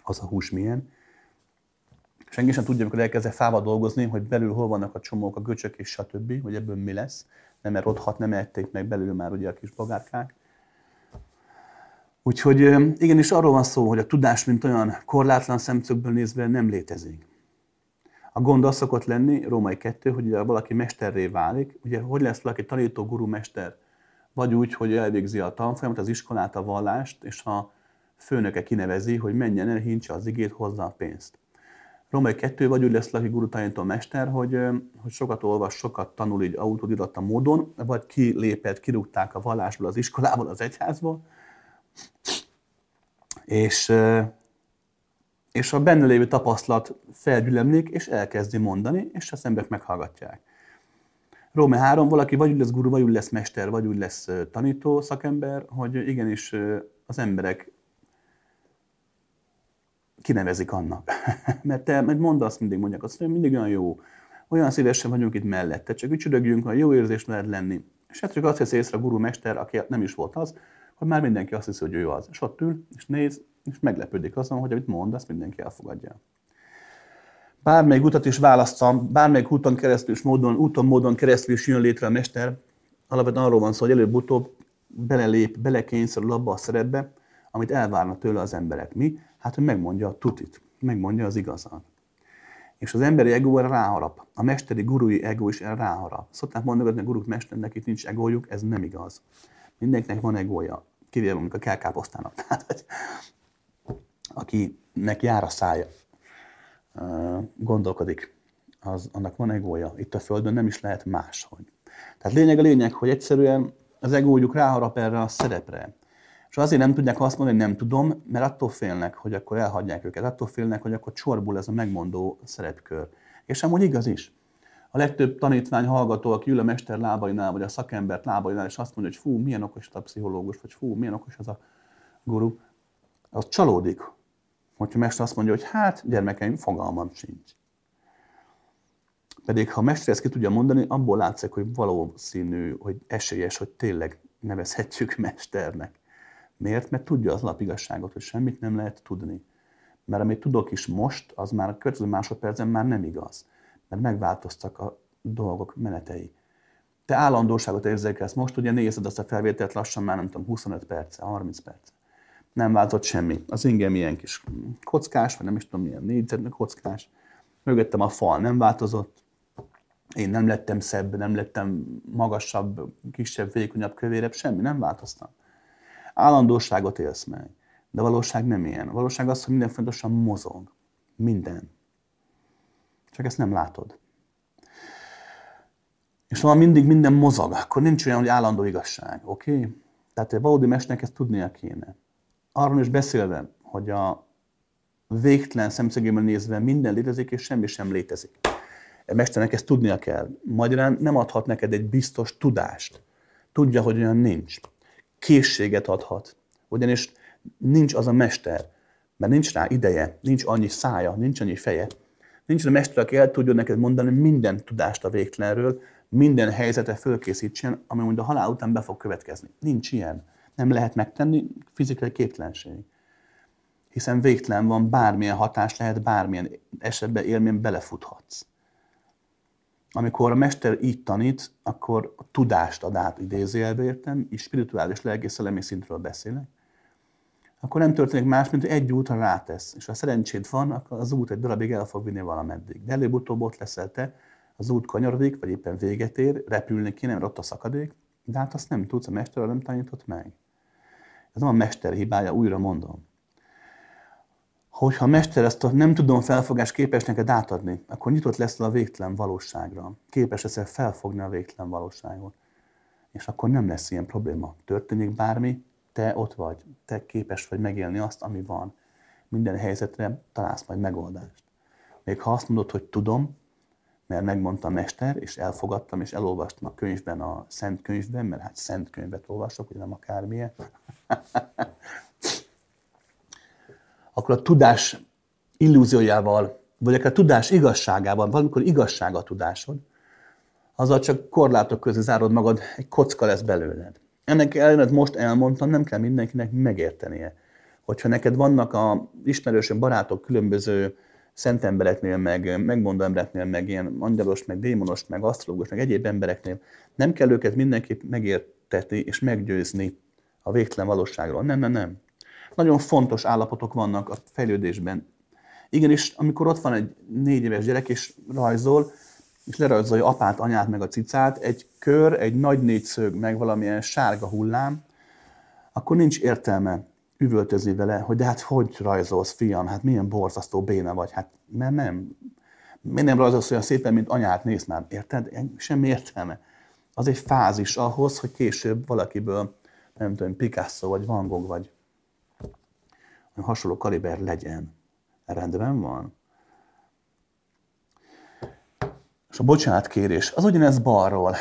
az a hús milyen. Senki sem tudja, amikor elkezd fával dolgozni, hogy belül hol vannak a csomók, a göcsök és stb., hogy ebből mi lesz. Nem erodhat, nem ették meg belül már ugye a kis bogárkák. Úgyhogy igenis arról van szó, hogy a tudás, mint olyan korlátlan szemszögből nézve nem létezik. A gond az szokott lenni, római kettő, hogy ugye valaki mesterré válik, ugye hogy lesz valaki tanító, guru, mester, vagy úgy, hogy elvégzi a tanfolyamat, az iskolát, a vallást, és a főnöke kinevezi, hogy menjen el, hintse az igét, hozza a pénzt. Római kettő, vagy úgy lesz valaki guru tanító mester, hogy, hogy sokat olvas, sokat tanul így autodidatta módon, vagy kilépett, kirúgták a vallásból, az iskolából, az egyházból, és, és a benne lévő tapasztalat felgyülemlik, és elkezdi mondani, és az emberek meghallgatják. Róme 3, valaki vagy úgy lesz guru, vagy úgy lesz mester, vagy úgy lesz tanító szakember, hogy igenis az emberek kinevezik annak. Mert te mert mondd azt mindig, mondják azt, hogy mindig olyan jó, olyan szívesen vagyunk itt mellette, csak ücsörögjünk, hogy jó érzés lehet lenni. És hát csak azt veszi észre a guru mester, aki nem is volt az, hogy már mindenki azt hiszi, hogy ő az. És ott ül, és néz, és meglepődik azon, hogy amit mond, azt mindenki elfogadja. Bármelyik utat is választam, bármelyik úton keresztül, módon, úton, módon keresztül is jön létre a mester, alapvetően arról van szó, hogy előbb-utóbb belelép, belekényszerül abba a szerepbe, amit elvárnak tőle az emberek. Mi? Hát, hogy megmondja a tutit, megmondja az igazat. És az emberi ego erre ráharap. A mesteri gurui ego is erre ráharap. Szokták mondani, hogy a guruk mesternek itt nincs egójuk, ez nem igaz. Mindenkinek van egója, kivéve mondjuk a kelkáposztának. Tehát, akinek jár a szája, gondolkodik, az, annak van egója. Itt a Földön nem is lehet máshogy. Tehát lényeg a lényeg, hogy egyszerűen az egójuk ráharap erre a szerepre. És azért nem tudják azt mondani, hogy nem tudom, mert attól félnek, hogy akkor elhagyják őket, attól félnek, hogy akkor csorbul ez a megmondó szerepkör. És amúgy igaz is a legtöbb tanítvány hallgató, aki ül a mester lábainál, vagy a szakembert lábainál, és azt mondja, hogy fú, milyen okos a pszichológus, vagy fú, milyen okos az a guru, az csalódik, hogyha mester azt mondja, hogy hát, gyermekeim, fogalmam sincs. Pedig ha a mester ezt ki tudja mondani, abból látszik, hogy valószínű, hogy esélyes, hogy tényleg nevezhetjük mesternek. Miért? Mert tudja az alapigasságot, hogy semmit nem lehet tudni. Mert amit tudok is most, az már a következő másodpercen már nem igaz. Mert megváltoztak a dolgok menetei. Te állandóságot érzékelsz most, ugye nézed azt a felvételt lassan már nem tudom, 25 perc, 30 perc. Nem változott semmi. Az ingem ilyen kis kockás, vagy nem is tudom milyen négyzetnek kockás. Mögöttem a fal nem változott. Én nem lettem szebb, nem lettem magasabb, kisebb, vékonyabb, kövérebb, semmi, nem változtam. Állandóságot élsz meg. De a valóság nem ilyen. A valóság az, hogy minden fontosan mozog. Minden. Csak ezt nem látod. És ha mindig minden mozog, akkor nincs olyan, hogy állandó igazság, oké? Okay? Tehát a valódi mesnek ezt tudnia kéne. Arról is beszélve, hogy a végtelen szemszögéből nézve minden létezik, és semmi sem létezik. A mesternek ezt tudnia kell. Magyarán nem adhat neked egy biztos tudást. Tudja, hogy olyan nincs. Készséget adhat. Ugyanis nincs az a mester, mert nincs rá ideje, nincs annyi szája, nincs annyi feje. Nincs a mester, aki el tudja neked mondani minden tudást a végtelenről, minden helyzete fölkészítsen, ami mondjuk a halál után be fog következni. Nincs ilyen. Nem lehet megtenni, fizikai képtelenség. Hiszen végtelen van, bármilyen hatás lehet, bármilyen esetben élmény belefuthatsz. Amikor a mester így tanít, akkor a tudást ad át idézőjelbe értem, és spirituális, lelki, szellemi szintről beszélek, akkor nem történik más, mint hogy egy útra rátesz. És ha szerencséd van, akkor az út egy darabig el fog vinni valameddig. De előbb-utóbb ott leszel te, az út kanyarodik, vagy éppen véget ér, repülni kéne, mert ott a szakadék, de hát azt nem tudsz, a mester nem tanított meg. Ez nem a mester hibája, újra mondom. Hogyha a mester ezt a nem tudom felfogás képes neked átadni, akkor nyitott lesz a végtelen valóságra. Képes leszel felfogni a végtelen valóságot. És akkor nem lesz ilyen probléma. Történik bármi, te ott vagy, te képes vagy megélni azt, ami van. Minden helyzetre találsz majd megoldást. Még ha azt mondod, hogy tudom, mert megmondta a mester, és elfogadtam, és elolvastam a könyvben, a Szent Könyvben, mert hát Szent Könyvet olvasok, ugye nem akármilyen. Akkor a tudás illúziójával, vagy akár a tudás igazságával, valamikor igazság a tudásod, azzal csak korlátok közé zárod magad, egy kocka lesz belőled. Ennek ellenére most elmondtam, nem kell mindenkinek megértenie. Hogyha neked vannak a ismerősök, barátok, különböző szent embereknél, meg megmondó embereknél, meg ilyen angyalos, meg démonos, meg asztrológus, meg egyéb embereknél, nem kell őket mindenképp megértetni és meggyőzni a végtelen valóságról. Nem, nem, nem. Nagyon fontos állapotok vannak a fejlődésben. Igenis, amikor ott van egy négy éves gyerek, és rajzol, és lerajzolja apát, anyát, meg a cicát, egy kör, egy nagy négyszög, meg valamilyen sárga hullám, akkor nincs értelme üvöltözni vele, hogy de hát hogy rajzolsz, fiam, hát milyen borzasztó béna vagy, hát mert nem. Miért nem rajzolsz olyan szépen, mint anyát néz már, érted? Semmi értelme. Az egy fázis ahhoz, hogy később valakiből, nem tudom, Picasso, vagy Van Gogh, vagy hasonló kaliber legyen. Rendben van? És a bocsánatkérés, az ugyanez balról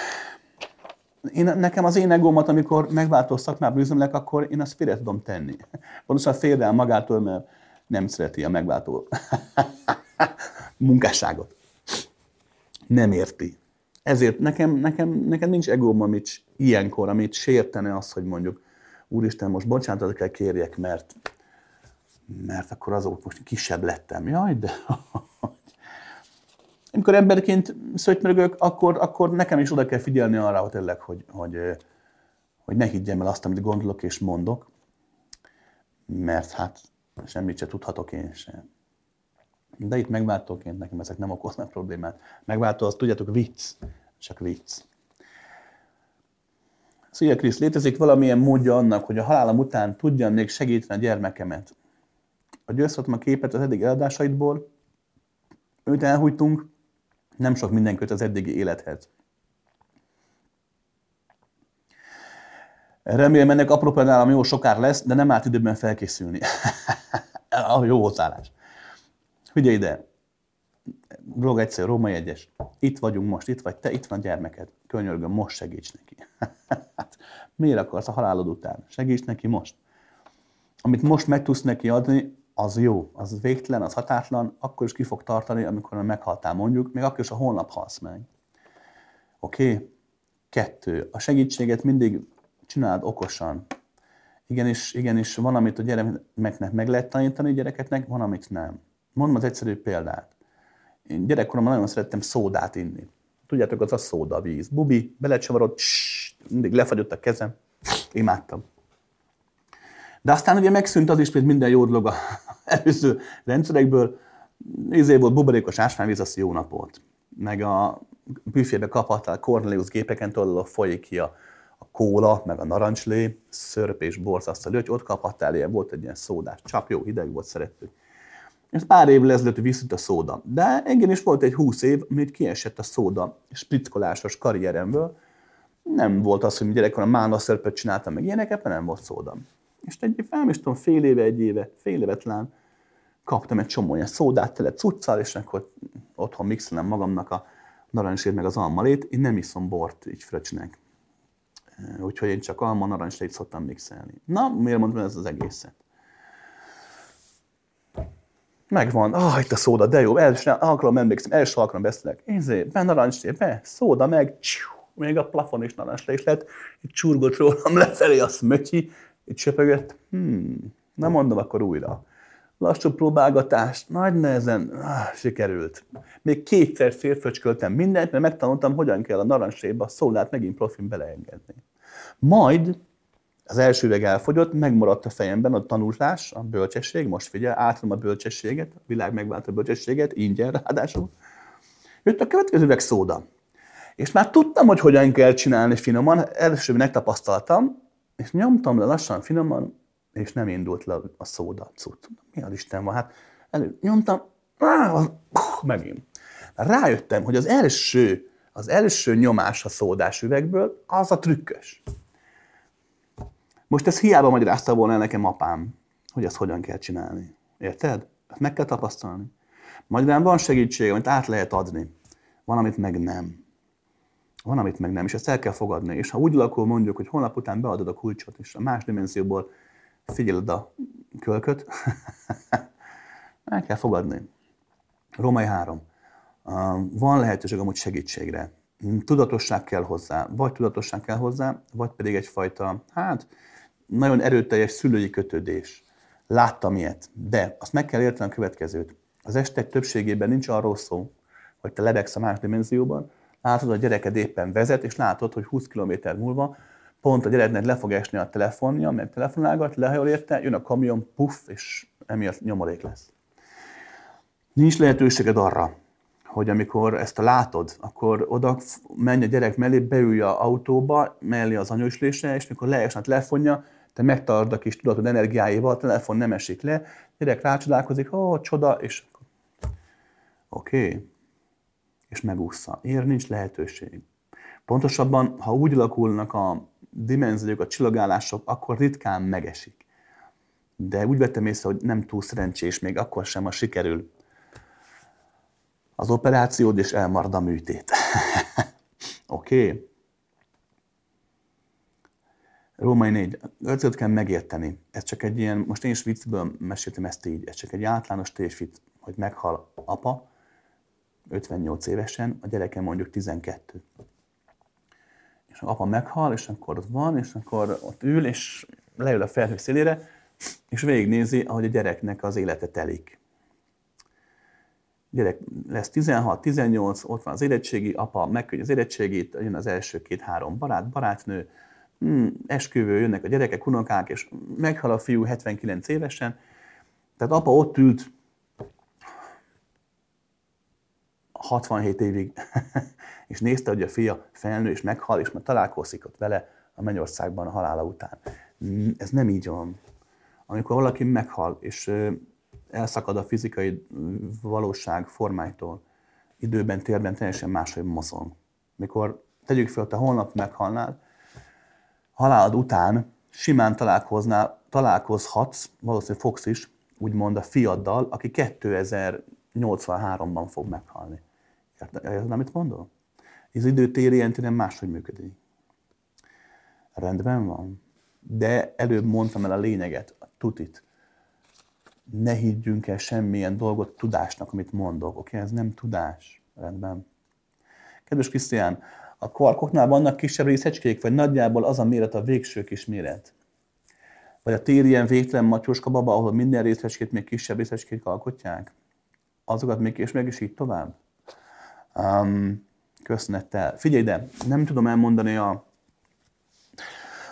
én, nekem az én egómat, amikor megváltó szakmába üzemlek, akkor én azt félre tudom tenni. Pontosan félre el magától, mert nem szereti a megváltó munkásságot. Nem érti. Ezért nekem, nekem, nekem nincs egóm, amit ilyenkor, amit sértene az, hogy mondjuk, úristen, most bocsánatot kell kérjek, mert, mert akkor azok most kisebb lettem. Jaj, de amikor emberként szöjtmörögök, akkor, akkor nekem is oda kell figyelni arra, hogy tényleg, hogy, hogy, hogy ne higgyem el azt, amit gondolok és mondok, mert hát semmit se tudhatok én sem. De itt megváltóként nekem ezek nem okoznak problémát. Megváltó, azt tudjátok, vicc, csak vicc. Szia Krisz, létezik valamilyen módja annak, hogy a halálom után tudjam még segíteni a gyermekemet. A győzhetem a képet az eddig eladásaidból, őt elhújtunk, nem sok minden köt az eddigi élethez. Remélem ennek apropó nálam jó sokár lesz, de nem állt időben felkészülni. a jó hozzáállás. Figyelj ide, Blog egyszer, Római egyes. Itt vagyunk most, itt vagy te, itt van gyermeked. Könyörgöm, most segíts neki. miért akarsz a halálod után? Segíts neki most. Amit most meg tudsz neki adni, az jó, az végtelen, az hatátlan, akkor is ki fog tartani, amikor meghaltál mondjuk, még akkor is a holnap halsz meg. Oké? Kettő. A segítséget mindig csináld okosan. Igenis, igenis, van, amit a gyermeknek meg lehet tanítani, gyerekeknek, van, amit nem. Mondom az egyszerű példát. Én gyerekkoromban nagyon szerettem szódát inni. Tudjátok, az a szóda víz. Bubi, belecsavarod, mindig lefagyott a kezem. Imádtam. De aztán ugye megszűnt az is, mint minden jó dolog a előző rendszerekből. Izé volt buborékos ásványvíz, az jó napot. Meg a büfébe kaphattál Cornelius gépeken tudod, folyik ki a, a kóla, meg a narancslé, szörp és borzasztó, hogy ott kaphattál, ilyen volt egy ilyen szódás, csak jó, hideg volt, szerettük. Ez pár évvel ezelőtt visszült a szóda. De engem is volt egy húsz év, amit kiesett a szóda sprickolásos karrieremből. Nem volt az, hogy gyerekkoron mána szörpöt csináltam, meg ilyeneket, mert nem volt szóda. És egy felmistom fél éve, egy éve, fél évet kaptam egy csomó ilyen szódát tele cuccal, és akkor otthon mixelem magamnak a narancsét meg az almalét. Én nem iszom bort így fröcsnek. Úgyhogy én csak alma narancslét szoktam mixelni. Na, miért mondom ez az egészet? Megvan, ah, itt a szóda, de jó, első alkalom emlékszem, első alkalom beszélek. Én be narancslé, be, szóda meg, csiu, még a plafon is narancslé is lett, itt csurgott rólam lefelé a szmötyi, itt söpögött, hmm, nem mondom akkor újra. Lassú próbálgatás, nagy nehezen, ah, sikerült. Még kétszer férföcsköltem mindent, mert megtanultam, hogyan kell a narancsléba a szólát megint profin beleengedni. Majd az első üveg elfogyott, megmaradt a fejemben a tanulás, a bölcsesség, most figyelj, átadom a bölcsességet, a világ megvált a bölcsességet, ingyen ráadásul. Jött a következő üveg szóda. És már tudtam, hogy hogyan kell csinálni finoman, először megtapasztaltam, és nyomtam le lassan, finoman, és nem indult le a szóda cucc. Mi az Isten van? Hát elő, nyomtam, áh, megint. Rájöttem, hogy az első, az első nyomás a szódás üvegből, az a trükkös. Most ez hiába magyarázta volna nekem apám, hogy ezt hogyan kell csinálni. Érted? Ezt meg kell tapasztalni. Magyarán van segítség, amit át lehet adni. Van, amit meg nem. Van, amit meg nem, és ezt el kell fogadni. És ha úgy alakul mondjuk, hogy holnap után beadod a kulcsot, és a más dimenzióból figyeled a kölköt, el kell fogadni. Római 3. Van lehetőség amúgy segítségre. Tudatosság kell hozzá, vagy tudatosság kell hozzá, vagy pedig egyfajta, hát nagyon erőteljes szülői kötődés. Láttam ilyet, de azt meg kell érteni a következőt. Az estek többségében nincs arról szó, hogy te lebegsz a más dimenzióban, látod, a gyereked éppen vezet, és látod, hogy 20 km múlva pont a gyereknek le fog esni a telefonja, mert telefonálgat, lehajol érte, jön a kamion, puff, és emiatt nyomorék lesz. Nincs lehetőséged arra, hogy amikor ezt a látod, akkor oda menj a gyerek mellé, beülj a autóba, mellé az anyóslésre, és mikor leesne a telefonja, te megtartod a kis tudatod energiáival, a telefon nem esik le, gyerek rácsodálkozik, ó, csoda, és oké. És megúszza. Ér nincs lehetőség. Pontosabban, ha úgy alakulnak a dimenziók, a csillagálások, akkor ritkán megesik. De úgy vettem észre, hogy nem túl szerencsés, még akkor sem, ha sikerül az operációd, és elmarad a műtét. Oké? okay? Római 4. Ötöt kell megérteni. Ez csak egy ilyen, most én is viccből meséltem ezt így, ez csak egy általános tévfit, hogy meghal apa, 58 évesen, a gyereke mondjuk 12. És a apa meghal, és akkor ott van, és akkor ott ül, és leül a felhő szélére, és végignézi, ahogy a gyereknek az élete telik. Gyerek lesz 16, 18, ott van az érettségi, apa megküldje az érettségét, jön az első két-három barát, barátnő, hmm, esküvő, jönnek a gyerekek, unokák, és meghal a fiú 79 évesen. Tehát apa ott ült 67 évig, és nézte, hogy a fia felnő, és meghal, és már találkozik ott vele a mennyországban a halála után. Ez nem így van. Amikor valaki meghal, és elszakad a fizikai valóság formájtól, időben, térben teljesen máshogy mozog. Mikor tegyük fel, te holnap meghalnál, halálod után simán találkoznál, találkozhatsz, valószínűleg fogsz is, úgymond a fiaddal, aki 2083-ban fog meghalni. Érted, amit mondom? Az időtér ilyen nem máshogy működik. Rendben van. De előbb mondtam el a lényeget, a tutit. ne higgyünk el semmilyen dolgot tudásnak, amit mondok. Oké, okay? ez nem tudás. Rendben. Kedves Krisztián, a kvarkoknál vannak kisebb részecskék, vagy nagyjából az a méret a végső kis méret? Vagy a tér ilyen végtelen matyóska baba, ahol minden részecskét még kisebb részecskék alkotják? Azokat még és meg is így tovább? Um, köszönettel. Figyelj ide, nem tudom elmondani a,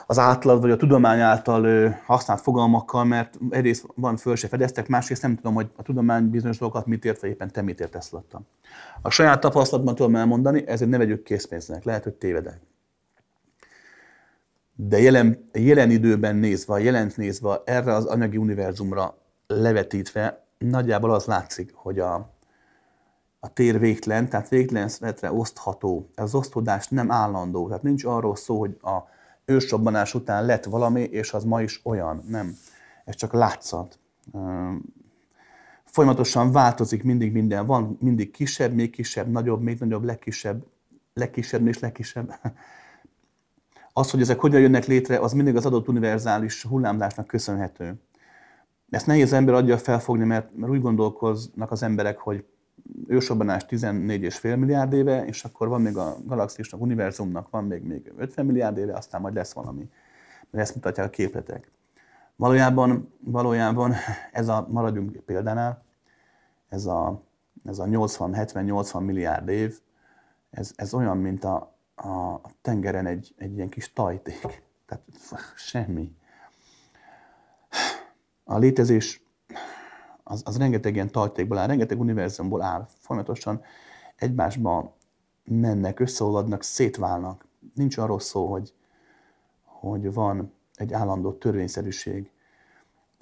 az átlag vagy a tudomány által használt fogalmakkal, mert egyrészt van föl se fedeztek, másrészt nem tudom, hogy a tudomány bizonyos dolgokat mit ért, vagy éppen te mit értesz alatta. A saját tapasztalatban tudom elmondani, ezért ne vegyük készpénznek, lehet, hogy tévedek. De jelen, jelen időben nézve, jelent nézve, erre az anyagi univerzumra levetítve, nagyjából az látszik, hogy a, a tér végtelen, tehát végtelen szeretre osztható. Az osztódás nem állandó, tehát nincs arról szó, hogy a ősrobbanás után lett valami, és az ma is olyan. Nem. Ez csak látszat. Folyamatosan változik mindig minden. Van mindig kisebb, még kisebb, nagyobb, még nagyobb, legkisebb, legkisebb és legkisebb. Az, hogy ezek hogyan jönnek létre, az mindig az adott univerzális hullámlásnak köszönhető. Ezt nehéz ember adja felfogni, mert, mert úgy gondolkoznak az emberek, hogy ősrobbanás 14,5 milliárd éve, és akkor van még a galaxisnak, univerzumnak van még, még 50 milliárd éve, aztán majd lesz valami. Mert ezt mutatják a képletek. Valójában, valójában ez a, maradjunk példánál, ez a, ez a 80-70-80 milliárd év, ez, ez olyan, mint a, a tengeren egy, egy ilyen kis tajték. Tehát semmi. A létezés az, az rengeteg ilyen tartékból áll, rengeteg univerzumból áll, folyamatosan egymásba mennek, összeolvadnak, szétválnak. Nincs arról szó, hogy, hogy van egy állandó törvényszerűség,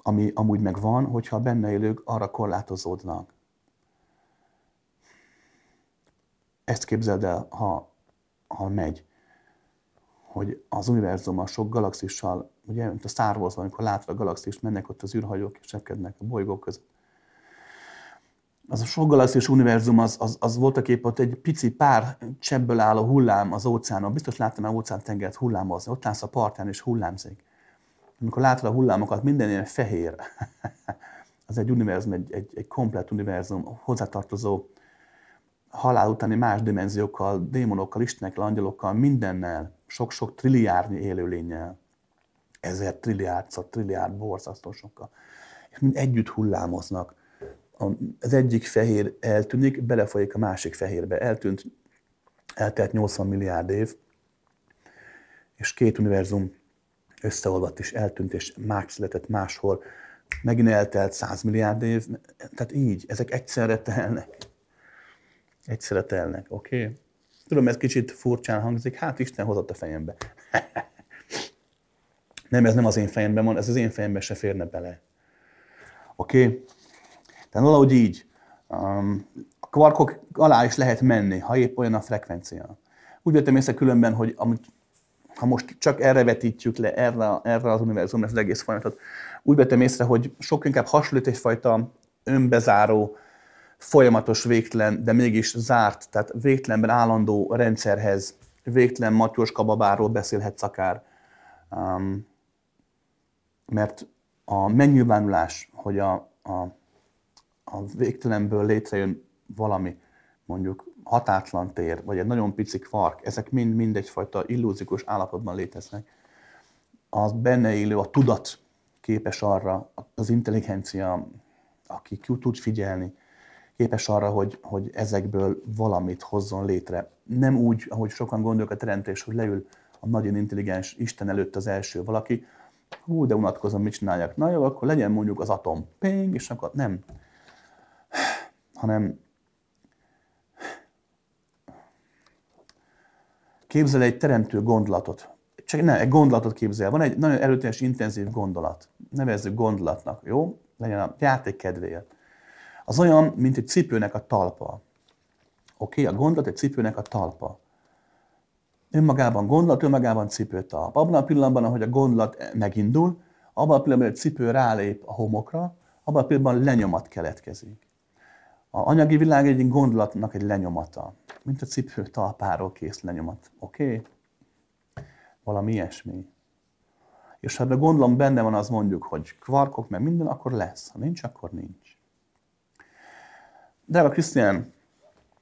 ami amúgy meg van, hogyha a benne élők arra korlátozódnak. Ezt képzeld el, ha, ha megy, hogy az univerzum a sok galaxissal, ugye, mint a Star Wars, amikor látva a galaxist, mennek ott az űrhajók, és repkednek a bolygók között az a sok galaxis univerzum, az, az, az voltak épp ott egy pici pár csebből álló hullám az óceánon. Biztos láttam már óceán tengert hullámozni. Ott látsz a partján és hullámzik. Amikor látod a hullámokat, minden ilyen fehér. az egy univerzum, egy, egy, egy komplet univerzum, hozzátartozó halál utáni más dimenziókkal, démonokkal, istenekkel, angyalokkal, mindennel, sok-sok trilliárdnyi élőlényel, ezer trilliárd, trilliárd borzasztó sokkal. És mind együtt hullámoznak az egyik fehér eltűnik, belefolyik a másik fehérbe. Eltűnt, eltelt 80 milliárd év, és két univerzum összeolvadt és eltűnt, és más született máshol. Megint eltelt 100 milliárd év. Tehát így, ezek egyszerre telnek. Egyszerre telnek, oké? Okay? Tudom, ez kicsit furcsán hangzik, hát Isten hozott a fejembe. nem, ez nem az én fejemben van, ez az én fejembe se férne bele. Oké? Okay? Tehát valahogy így. Um, a kvarkok alá is lehet menni, ha épp olyan a frekvencia. Úgy vettem észre különben, hogy amit, ha most csak erre vetítjük le, erre, erre az univerzumra az egész folyamatot, úgy vettem észre, hogy sok inkább hasonlít egyfajta önbezáró, folyamatos, végtelen, de mégis zárt, tehát végtelenben állandó rendszerhez, végtelen Matyoska babáról beszélhetsz akár. Um, mert a megnyilvánulás, hogy a, a a végtelenből létrejön valami, mondjuk hatátlan tér, vagy egy nagyon pici kvark, ezek mind-mind egyfajta illúzikus állapotban léteznek. Az benne élő, a tudat képes arra, az intelligencia, aki tud figyelni, képes arra, hogy, hogy ezekből valamit hozzon létre. Nem úgy, ahogy sokan gondolják a teremtés, hogy leül a nagyon intelligens Isten előtt az első valaki, hú, de unatkozom, mit csináljak. Na jó, akkor legyen mondjuk az atom. Ping, és akkor nem hanem képzel egy teremtő gondolatot. Csak ne, egy gondolatot képzel. Van egy nagyon erőteljes, intenzív gondolat. Nevezzük gondolatnak, jó? Legyen a játék kedvéért. Az olyan, mint egy cipőnek a talpa. Oké, okay? a gondolat egy cipőnek a talpa. Önmagában gondolat, önmagában cipőtalp. Abban a pillanatban, ahogy a gondolat megindul, abban a pillanatban, hogy a cipő rálép a homokra, abban a pillanatban lenyomat keletkezik. A anyagi világ egy gondolatnak egy lenyomata, mint a cipő talpáról kész lenyomat. Oké? Okay? Valami ilyesmi. És ha gondolom benne van az mondjuk, hogy kvarkok, meg minden, akkor lesz. Ha nincs, akkor nincs. Drága Krisztián,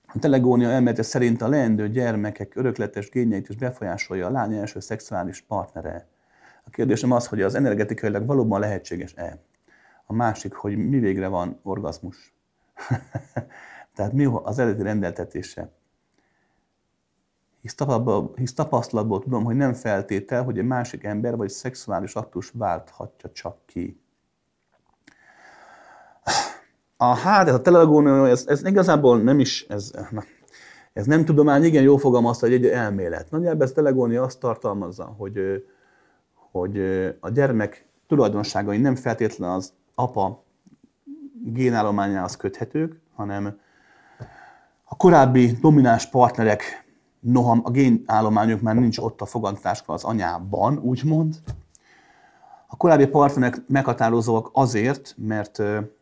a telegónia elmélete szerint a leendő gyermekek örökletes génjeit is befolyásolja a lány első szexuális partnere. A kérdésem az, hogy az energetikailag valóban lehetséges-e? A másik, hogy mi végre van orgazmus. Tehát mi az eredeti rendeltetése? Hisz tapasztalatból tudom, hogy nem feltétel, hogy egy másik ember vagy szexuális aktus válthatja csak ki. A hát, ez a telegónia, ez, ez igazából nem is, ez, na, ez nem tudomány, igen, jó fogalmazta, hogy egy elmélet. Nagyjából ez telegónia azt tartalmazza, hogy, hogy a gyermek tulajdonságai nem feltétlenül az apa génállományához köthetők, hanem a korábbi domináns partnerek, noha a génállományok már nincs ott a fogantáskal az anyában, úgymond, a korábbi partnerek meghatározóak azért, mert,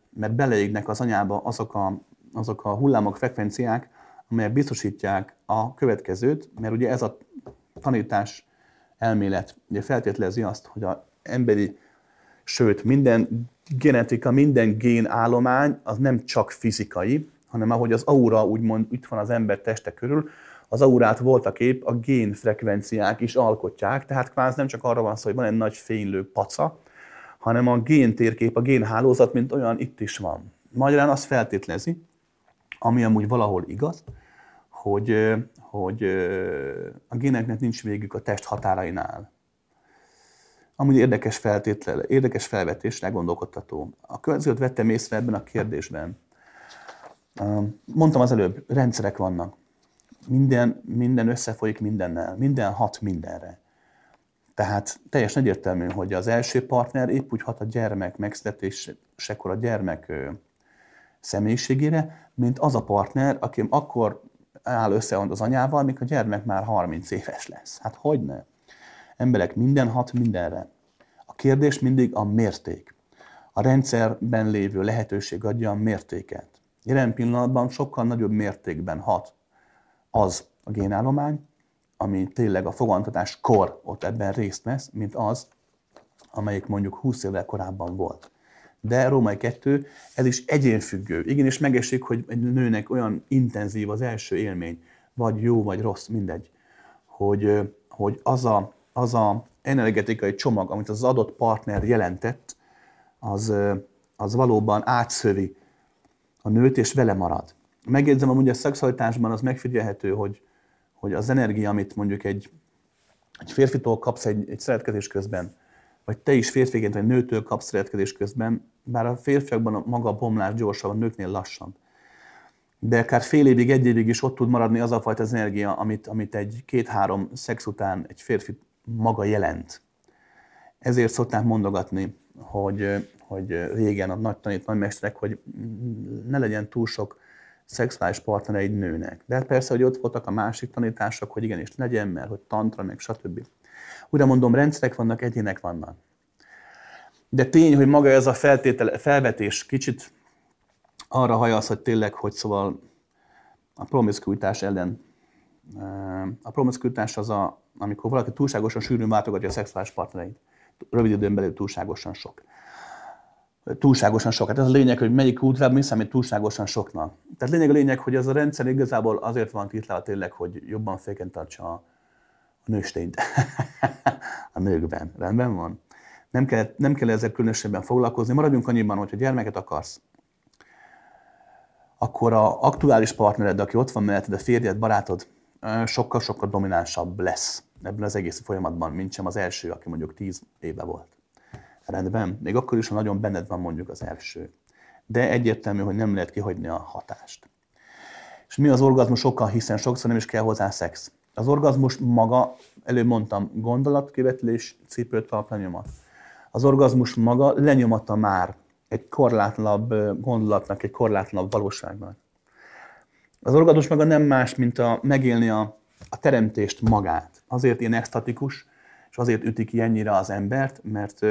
mert beleégnek az anyába azok a, azok a hullámok, frekvenciák, amelyek biztosítják a következőt, mert ugye ez a tanítás elmélet ugye feltételezi azt, hogy az emberi, sőt minden genetika, minden génállomány az nem csak fizikai, hanem ahogy az aura úgymond itt van az ember teste körül, az aurát voltak épp a génfrekvenciák is alkotják, tehát kvázi nem csak arra van szó, hogy van egy nagy fénylő paca, hanem a géntérkép, a génhálózat, mint olyan itt is van. Magyarán azt feltételezi, ami amúgy valahol igaz, hogy, hogy a géneknek nincs végük a test határainál. Amúgy érdekes feltétel, érdekes felvetés, gondolkodtató. A következőt vettem észre ebben a kérdésben. Mondtam az előbb, rendszerek vannak. Minden, minden összefolyik mindennel, minden hat mindenre. Tehát teljesen egyértelmű, hogy az első partner épp úgy hat a gyermek megszületésekor a gyermek személyiségére, mint az a partner, aki akkor áll össze az anyával, mikor a gyermek már 30 éves lesz. Hát hogy ne? Emberek minden hat mindenre. A kérdés mindig a mérték. A rendszerben lévő lehetőség adja a mértéket. Jelen pillanatban sokkal nagyobb mértékben hat az a génállomány, ami tényleg a fogantatás kor ott ebben részt vesz, mint az, amelyik mondjuk 20 évvel korábban volt. De Római 2, ez is egyénfüggő. Igenis megesik, hogy egy nőnek olyan intenzív az első élmény, vagy jó, vagy rossz, mindegy, hogy, hogy az a, az a energetikai csomag, amit az adott partner jelentett, az, az valóban átszövi a nőt, és vele marad. Megjegyzem, amúgy a szexualitásban az megfigyelhető, hogy, hogy az energia, amit mondjuk egy, egy férfitól kapsz egy, egy szeretkezés közben, vagy te is férfiként vagy nőtől kapsz szeretkezés közben, bár a férfiakban a maga a bomlás gyorsabb, a nőknél lassabb. De akár fél évig, egy évig is ott tud maradni az a fajta az energia, amit, amit egy két-három szex után egy férfi maga jelent. Ezért szokták mondogatni, hogy, hogy régen a nagy tanít, nagy mesterek, hogy ne legyen túl sok szexuális partner egy nőnek. De hát persze, hogy ott voltak a másik tanítások, hogy igenis legyen, mert hogy tantra, meg stb. Újra mondom, rendszerek vannak, egyének vannak. De tény, hogy maga ez a feltétel, felvetés kicsit arra hajaz, hogy tényleg, hogy szóval a promiszkuitás ellen. A promiszkuitás az, a, amikor valaki túlságosan sűrűn váltogatja a szexuális partnereit. Rövid időn belül túlságosan sok túlságosan sok. Hát ez a lényeg, hogy melyik útvább mi számít túlságosan soknak. Tehát lényeg a lényeg, hogy az a rendszer igazából azért van kitalálva tényleg, hogy jobban féken tartsa a nőstényt a nőkben. Rendben van? Nem kell, nem kell ezzel különösebben foglalkozni. Maradjunk annyiban, hogyha gyermeket akarsz, akkor a aktuális partnered, aki ott van melletted, a férjed, barátod, sokkal-sokkal dominánsabb lesz ebben az egész folyamatban, mint sem az első, aki mondjuk 10 éve volt. Rendben, még akkor is, ha nagyon benned van mondjuk az első. De egyértelmű, hogy nem lehet kihagyni a hatást. És mi az orgazmus sokkal, hiszen sokszor nem is kell hozzá szex. Az orgazmus maga, előbb mondtam, gondolatkivetelés, cipőt lenyomat. Az orgazmus maga lenyomata már egy korlátlanabb gondolatnak, egy korlátlanabb valóságnak. Az orgazmus maga nem más, mint a megélni a, a teremtést magát. Azért ilyen extatikus, és azért üti ki ennyire az embert, mert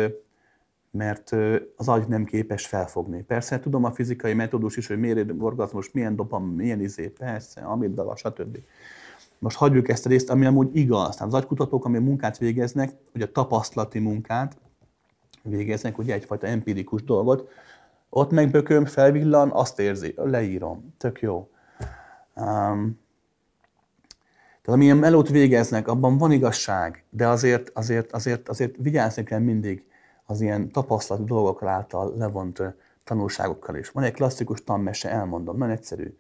mert az agy nem képes felfogni. Persze tudom a fizikai metódus is, hogy miért orgazmus, milyen dopam, milyen izé, persze, amigdala, stb. most hagyjuk ezt a részt, ami amúgy igaz. Tehát az agykutatók, ami munkát végeznek, hogy a tapasztalati munkát végeznek, ugye egyfajta empirikus dolgot, ott megbököm, felvillan, azt érzi, leírom. Tök jó. Um, tehát amilyen melót végeznek, abban van igazság, de azért, azért, azért, azért vigyázni kell mindig az ilyen tapasztalat dolgok által levont tanulságokkal is. Van egy klasszikus tanmese, elmondom, nagyon egyszerű.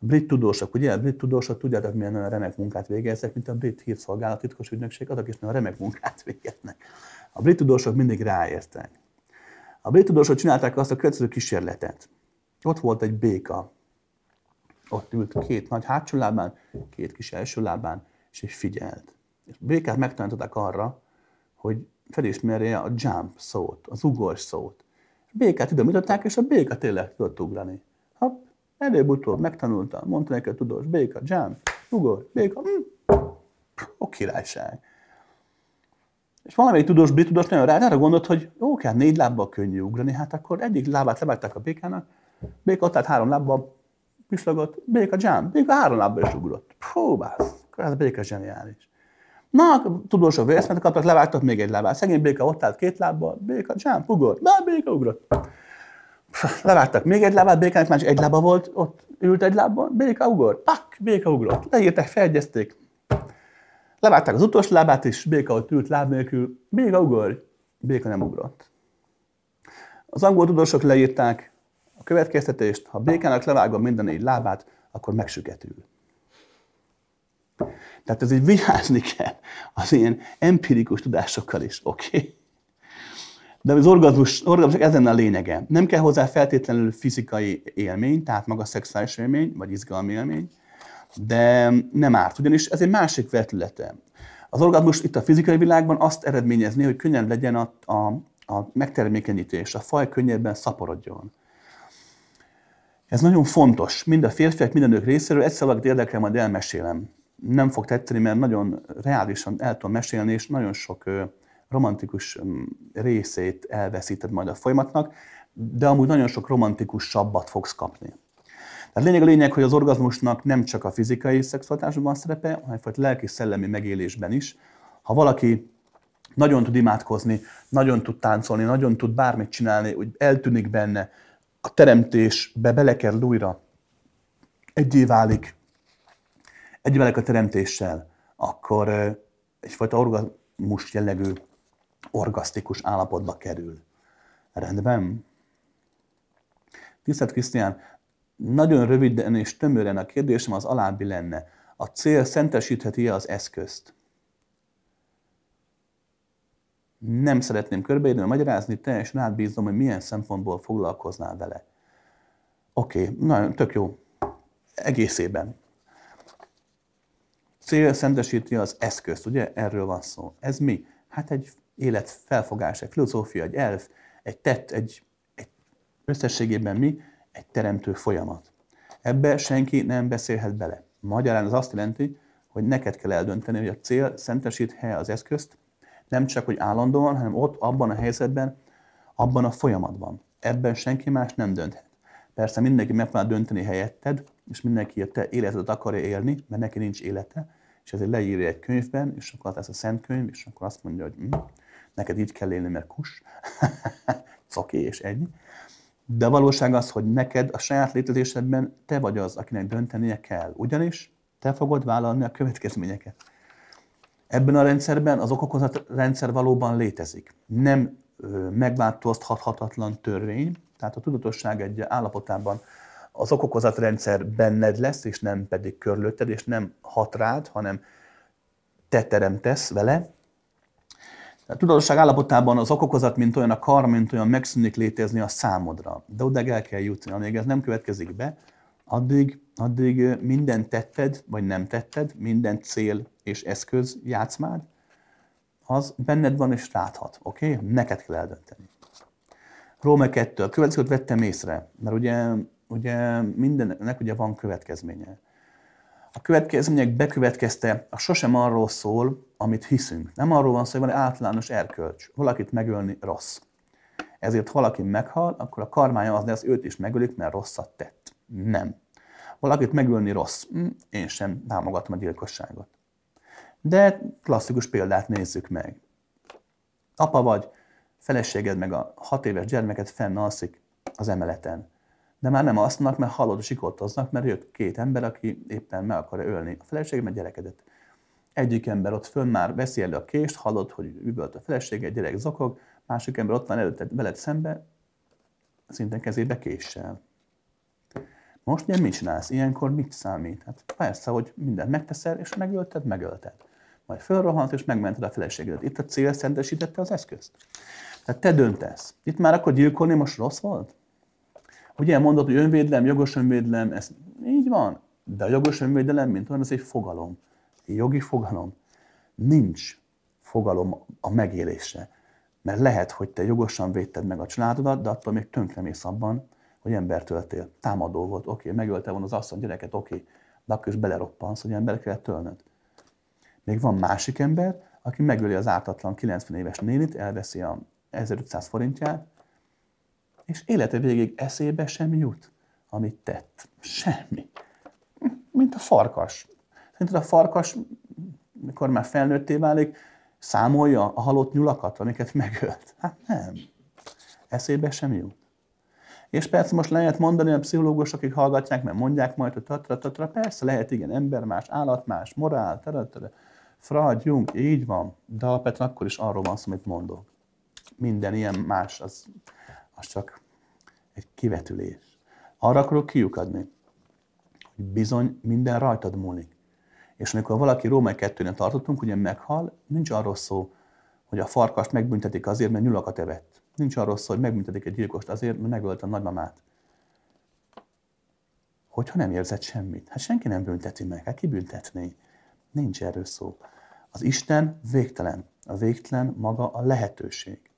A brit tudósok, ugye? A brit tudósok tudjátok, milyen olyan remek munkát végeznek, mint a brit hírszolgálat, titkos ügynökség, azok is nagyon remek munkát végeznek. A brit tudósok mindig ráértek. A brit tudósok csinálták azt a következő kísérletet. Ott volt egy béka, ott ült két nagy hátsó lábán, két kis első lábán, és egy figyelt. És békát megtanították arra, hogy felismerje a jump szót, az ugors szót. Békát ide mutatták, és a béka tényleg tudott ugrani. Hopp, előbb-utóbb megtanulta, mondta neki a tudós, béka, jump, ugor, béka, hm, ó, királyság. És valamelyik tudós, brit tudós nagyon rá, arra gondolt, hogy jó, kell négy lábbal könnyű ugrani, hát akkor egyik lábát levágták a békának, béka ott állt három lábbal, pislogott, béka jump, béka három lábbal is ugrott. Fú, bász, ez a béka zseniális. Na, tudósok vészmet kaptak, levágtak még egy lábát. Szegény béka ott állt két lábbal, béka jump, ugrott, na, béka ugrott. Levágtak még egy lábát, békának már csak egy lába volt, ott ült egy lábban, béka ugrott, pak, béka ugrott. Leírták, felgyezték. Levágták az utolsó lábát is, béka ott ült láb nélkül, béka ugor, béka nem ugrott. Az angol tudósok leírták, következtetést, ha békának levágom minden négy lábát, akkor megsüketül. Tehát ez így vigyázni kell az ilyen empirikus tudásokkal is, oké? Okay? De az orgazmus, orgazmus ez lenne a lényege. Nem kell hozzá feltétlenül fizikai élmény, tehát maga szexuális élmény, vagy izgalmi élmény, de nem árt, ugyanis ez egy másik vetülete. Az orgazmus itt a fizikai világban azt eredményezni, hogy könnyen legyen a, a, a megtermékenyítés, a faj könnyebben szaporodjon. Ez nagyon fontos, mind a férfiak, mind a nők részéről. Egyszer valakit érdekel, majd elmesélem. Nem fog tetszeni, mert nagyon reálisan el tudom mesélni, és nagyon sok romantikus részét elveszíted majd a folyamatnak, de amúgy nagyon sok romantikus sabbat fogsz kapni. Tehát lényeg a lényeg, hogy az orgazmusnak nem csak a fizikai szexualitásban van szerepe, hanem egyfajta lelki-szellemi megélésben is. Ha valaki nagyon tud imádkozni, nagyon tud táncolni, nagyon tud bármit csinálni, úgy eltűnik benne, a teremtésbe belekerül újra, egyé válik, egyé válik a teremtéssel, akkor egyfajta orgazmus jellegű, orgasztikus állapotba kerül. Rendben? Tisztelt Krisztián, nagyon röviden és tömören a kérdésem az alábbi lenne. A cél szentesítheti-e az eszközt? Nem szeretném körbeírni, magyarázni, teljesen átbízom, hogy milyen szempontból foglalkoznál vele. Oké, okay, nagyon tök jó. Egészében. Cél szentesíti az eszközt, ugye? Erről van szó. Ez mi? Hát egy élet felfogás, egy filozófia, egy elf, egy tett, egy, egy összességében mi? Egy teremtő folyamat. Ebbe senki nem beszélhet bele. Magyarán az azt jelenti, hogy neked kell eldönteni, hogy a cél szentesít-e az eszközt, nem csak, hogy állandóan, hanem ott, abban a helyzetben, abban a folyamatban. Ebben senki más nem dönthet. Persze mindenki megpróbál dönteni helyetted, és mindenki a te életedet akarja élni, mert neki nincs élete, és ezért leírja egy könyvben, és akkor lesz a szent könyv, és akkor azt mondja, hogy hm, neked így kell élni, mert kus, coki, és ennyi. De a valóság az, hogy neked a saját létezésedben te vagy az, akinek döntenie kell. Ugyanis te fogod vállalni a következményeket. Ebben a rendszerben az okokozat rendszer valóban létezik. Nem megváltoztathatatlan törvény, tehát a tudatosság egy állapotában az okokozat rendszer benned lesz, és nem pedig körülötted, és nem hat rád, hanem te teremtesz vele. A tudatosság állapotában az okokozat, mint olyan, a kar, mint olyan megszűnik létezni a számodra. De oda el kell jutni, amíg ez nem következik be, addig, addig minden tetted, vagy nem tetted, minden cél és eszköz játszmád, az benned van és ráthat, oké? Okay? Neked kell eldönteni. Róma 2. A következőt vettem észre, mert ugye, ugye mindennek ugye van következménye. A következmények bekövetkezte, a sosem arról szól, amit hiszünk. Nem arról van szó, hogy van egy általános erkölcs. Valakit megölni rossz. Ezért ha valaki meghal, akkor a karmája az lesz, őt is megölik, mert rosszat tett. Nem. Valakit megölni rossz. Hm, én sem támogatom a gyilkosságot. De klasszikus példát nézzük meg. Apa vagy, feleséged meg a hat éves gyermeket fenn alszik az emeleten. De már nem alszanak, mert hallod, sikoltoznak, mert jött két ember, aki éppen meg akarja ölni a feleséget, meg gyerekedet. Egyik ember ott fönn már veszi elő a kést, hallod, hogy üvölt a felesége, gyerek zokog, másik ember ott van előtte veled szembe, szinte kezébe késsel. Most ugye mit csinálsz? Ilyenkor mit számít? Hát persze, hogy mindent megteszel, és megölted, megölted. Majd fölrohant, és megmented a feleségedet. Itt a cél szentesítette az eszközt. Tehát te döntesz. Itt már akkor gyilkolni most rossz volt? Ugye mondod, hogy önvédelem, jogos önvédelem, ez így van. De a jogos önvédelem, mint olyan, az egy fogalom. Egy jogi fogalom. Nincs fogalom a megélésre. Mert lehet, hogy te jogosan védted meg a családodat, de attól még tönkremész abban, hogy embert öltél. Támadó volt, oké, megölte volna az asszony gyereket, oké, de akkor is beleroppansz, hogy ember kellett tölnöd. Még van másik ember, aki megöli az ártatlan 90 éves nénit, elveszi a 1500 forintját, és élete végig eszébe sem jut, amit tett. Semmi. Mint a farkas. Szerinted a farkas, mikor már felnőtté válik, számolja a halott nyulakat, amiket megölt? Hát nem. Eszébe sem jut. És persze most lehet mondani a pszichológusok, akik hallgatják, mert mondják majd, hogy tatra, tatra, persze lehet, igen, ember más, állat más, morál, tara, tara. Freud, Jung, így van, de alapvetően akkor is arról van szó, amit mondok. Minden ilyen más, az, az csak egy kivetülés. Arra akarok kiukadni, hogy bizony minden rajtad múlik. És amikor valaki Római kettőnél tartottunk, ugye meghal, nincs arról szó, hogy a farkast megbüntetik azért, mert nyulakat evett. Nincs arról szó, hogy megbüntetik egy gyilkost azért, mert megölt a nagymamát. Hogyha nem érzett semmit. Hát senki nem bünteti meg. Hát ki büntetné? Nincs erről szó. Az Isten végtelen. A végtelen maga a lehetőség.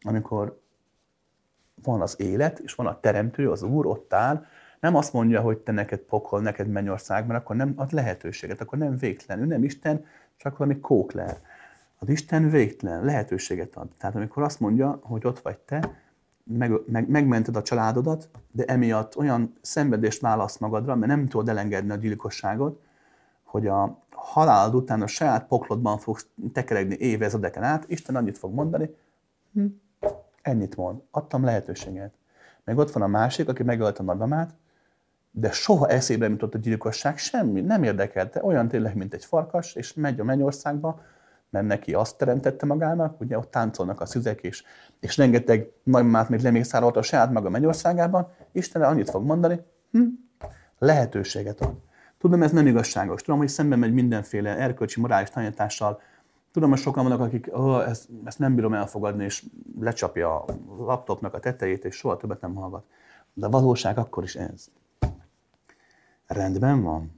Amikor van az élet, és van a teremtő, az Úr ott áll, nem azt mondja, hogy te neked pokol, neked mennyország, mert akkor nem ad lehetőséget, akkor nem végtelen. Ő nem Isten, csak valami kókler. Az Isten végtelen lehetőséget ad. Tehát amikor azt mondja, hogy ott vagy te, meg, meg, megmented a családodat, de emiatt olyan szenvedést válasz magadra, mert nem tudod elengedni a gyilkosságot, hogy a halálod után a saját poklodban fogsz tekeregni évezredeken át, Isten annyit fog mondani, hm, ennyit mond, adtam lehetőséget. Meg ott van a másik, aki megölte a nagymamát, de soha eszébe jutott a gyilkosság, semmi, nem érdekelte, olyan tényleg, mint egy farkas, és megy a mennyországba, mert neki azt teremtette magának, ugye ott táncolnak a szüzek, és, és rengeteg nagymát még lemészárolta a saját maga mennyországában, Isten annyit fog mondani, hm, lehetőséget ad. Tudom, ez nem igazságos. Tudom, hogy szemben megy mindenféle erkölcsi, morális tanítással. Tudom, hogy sokan vannak, akik oh, ezt, ezt nem bírom elfogadni, és lecsapja a laptopnak a tetejét, és soha többet nem hallgat. De a valóság akkor is ez. Rendben van.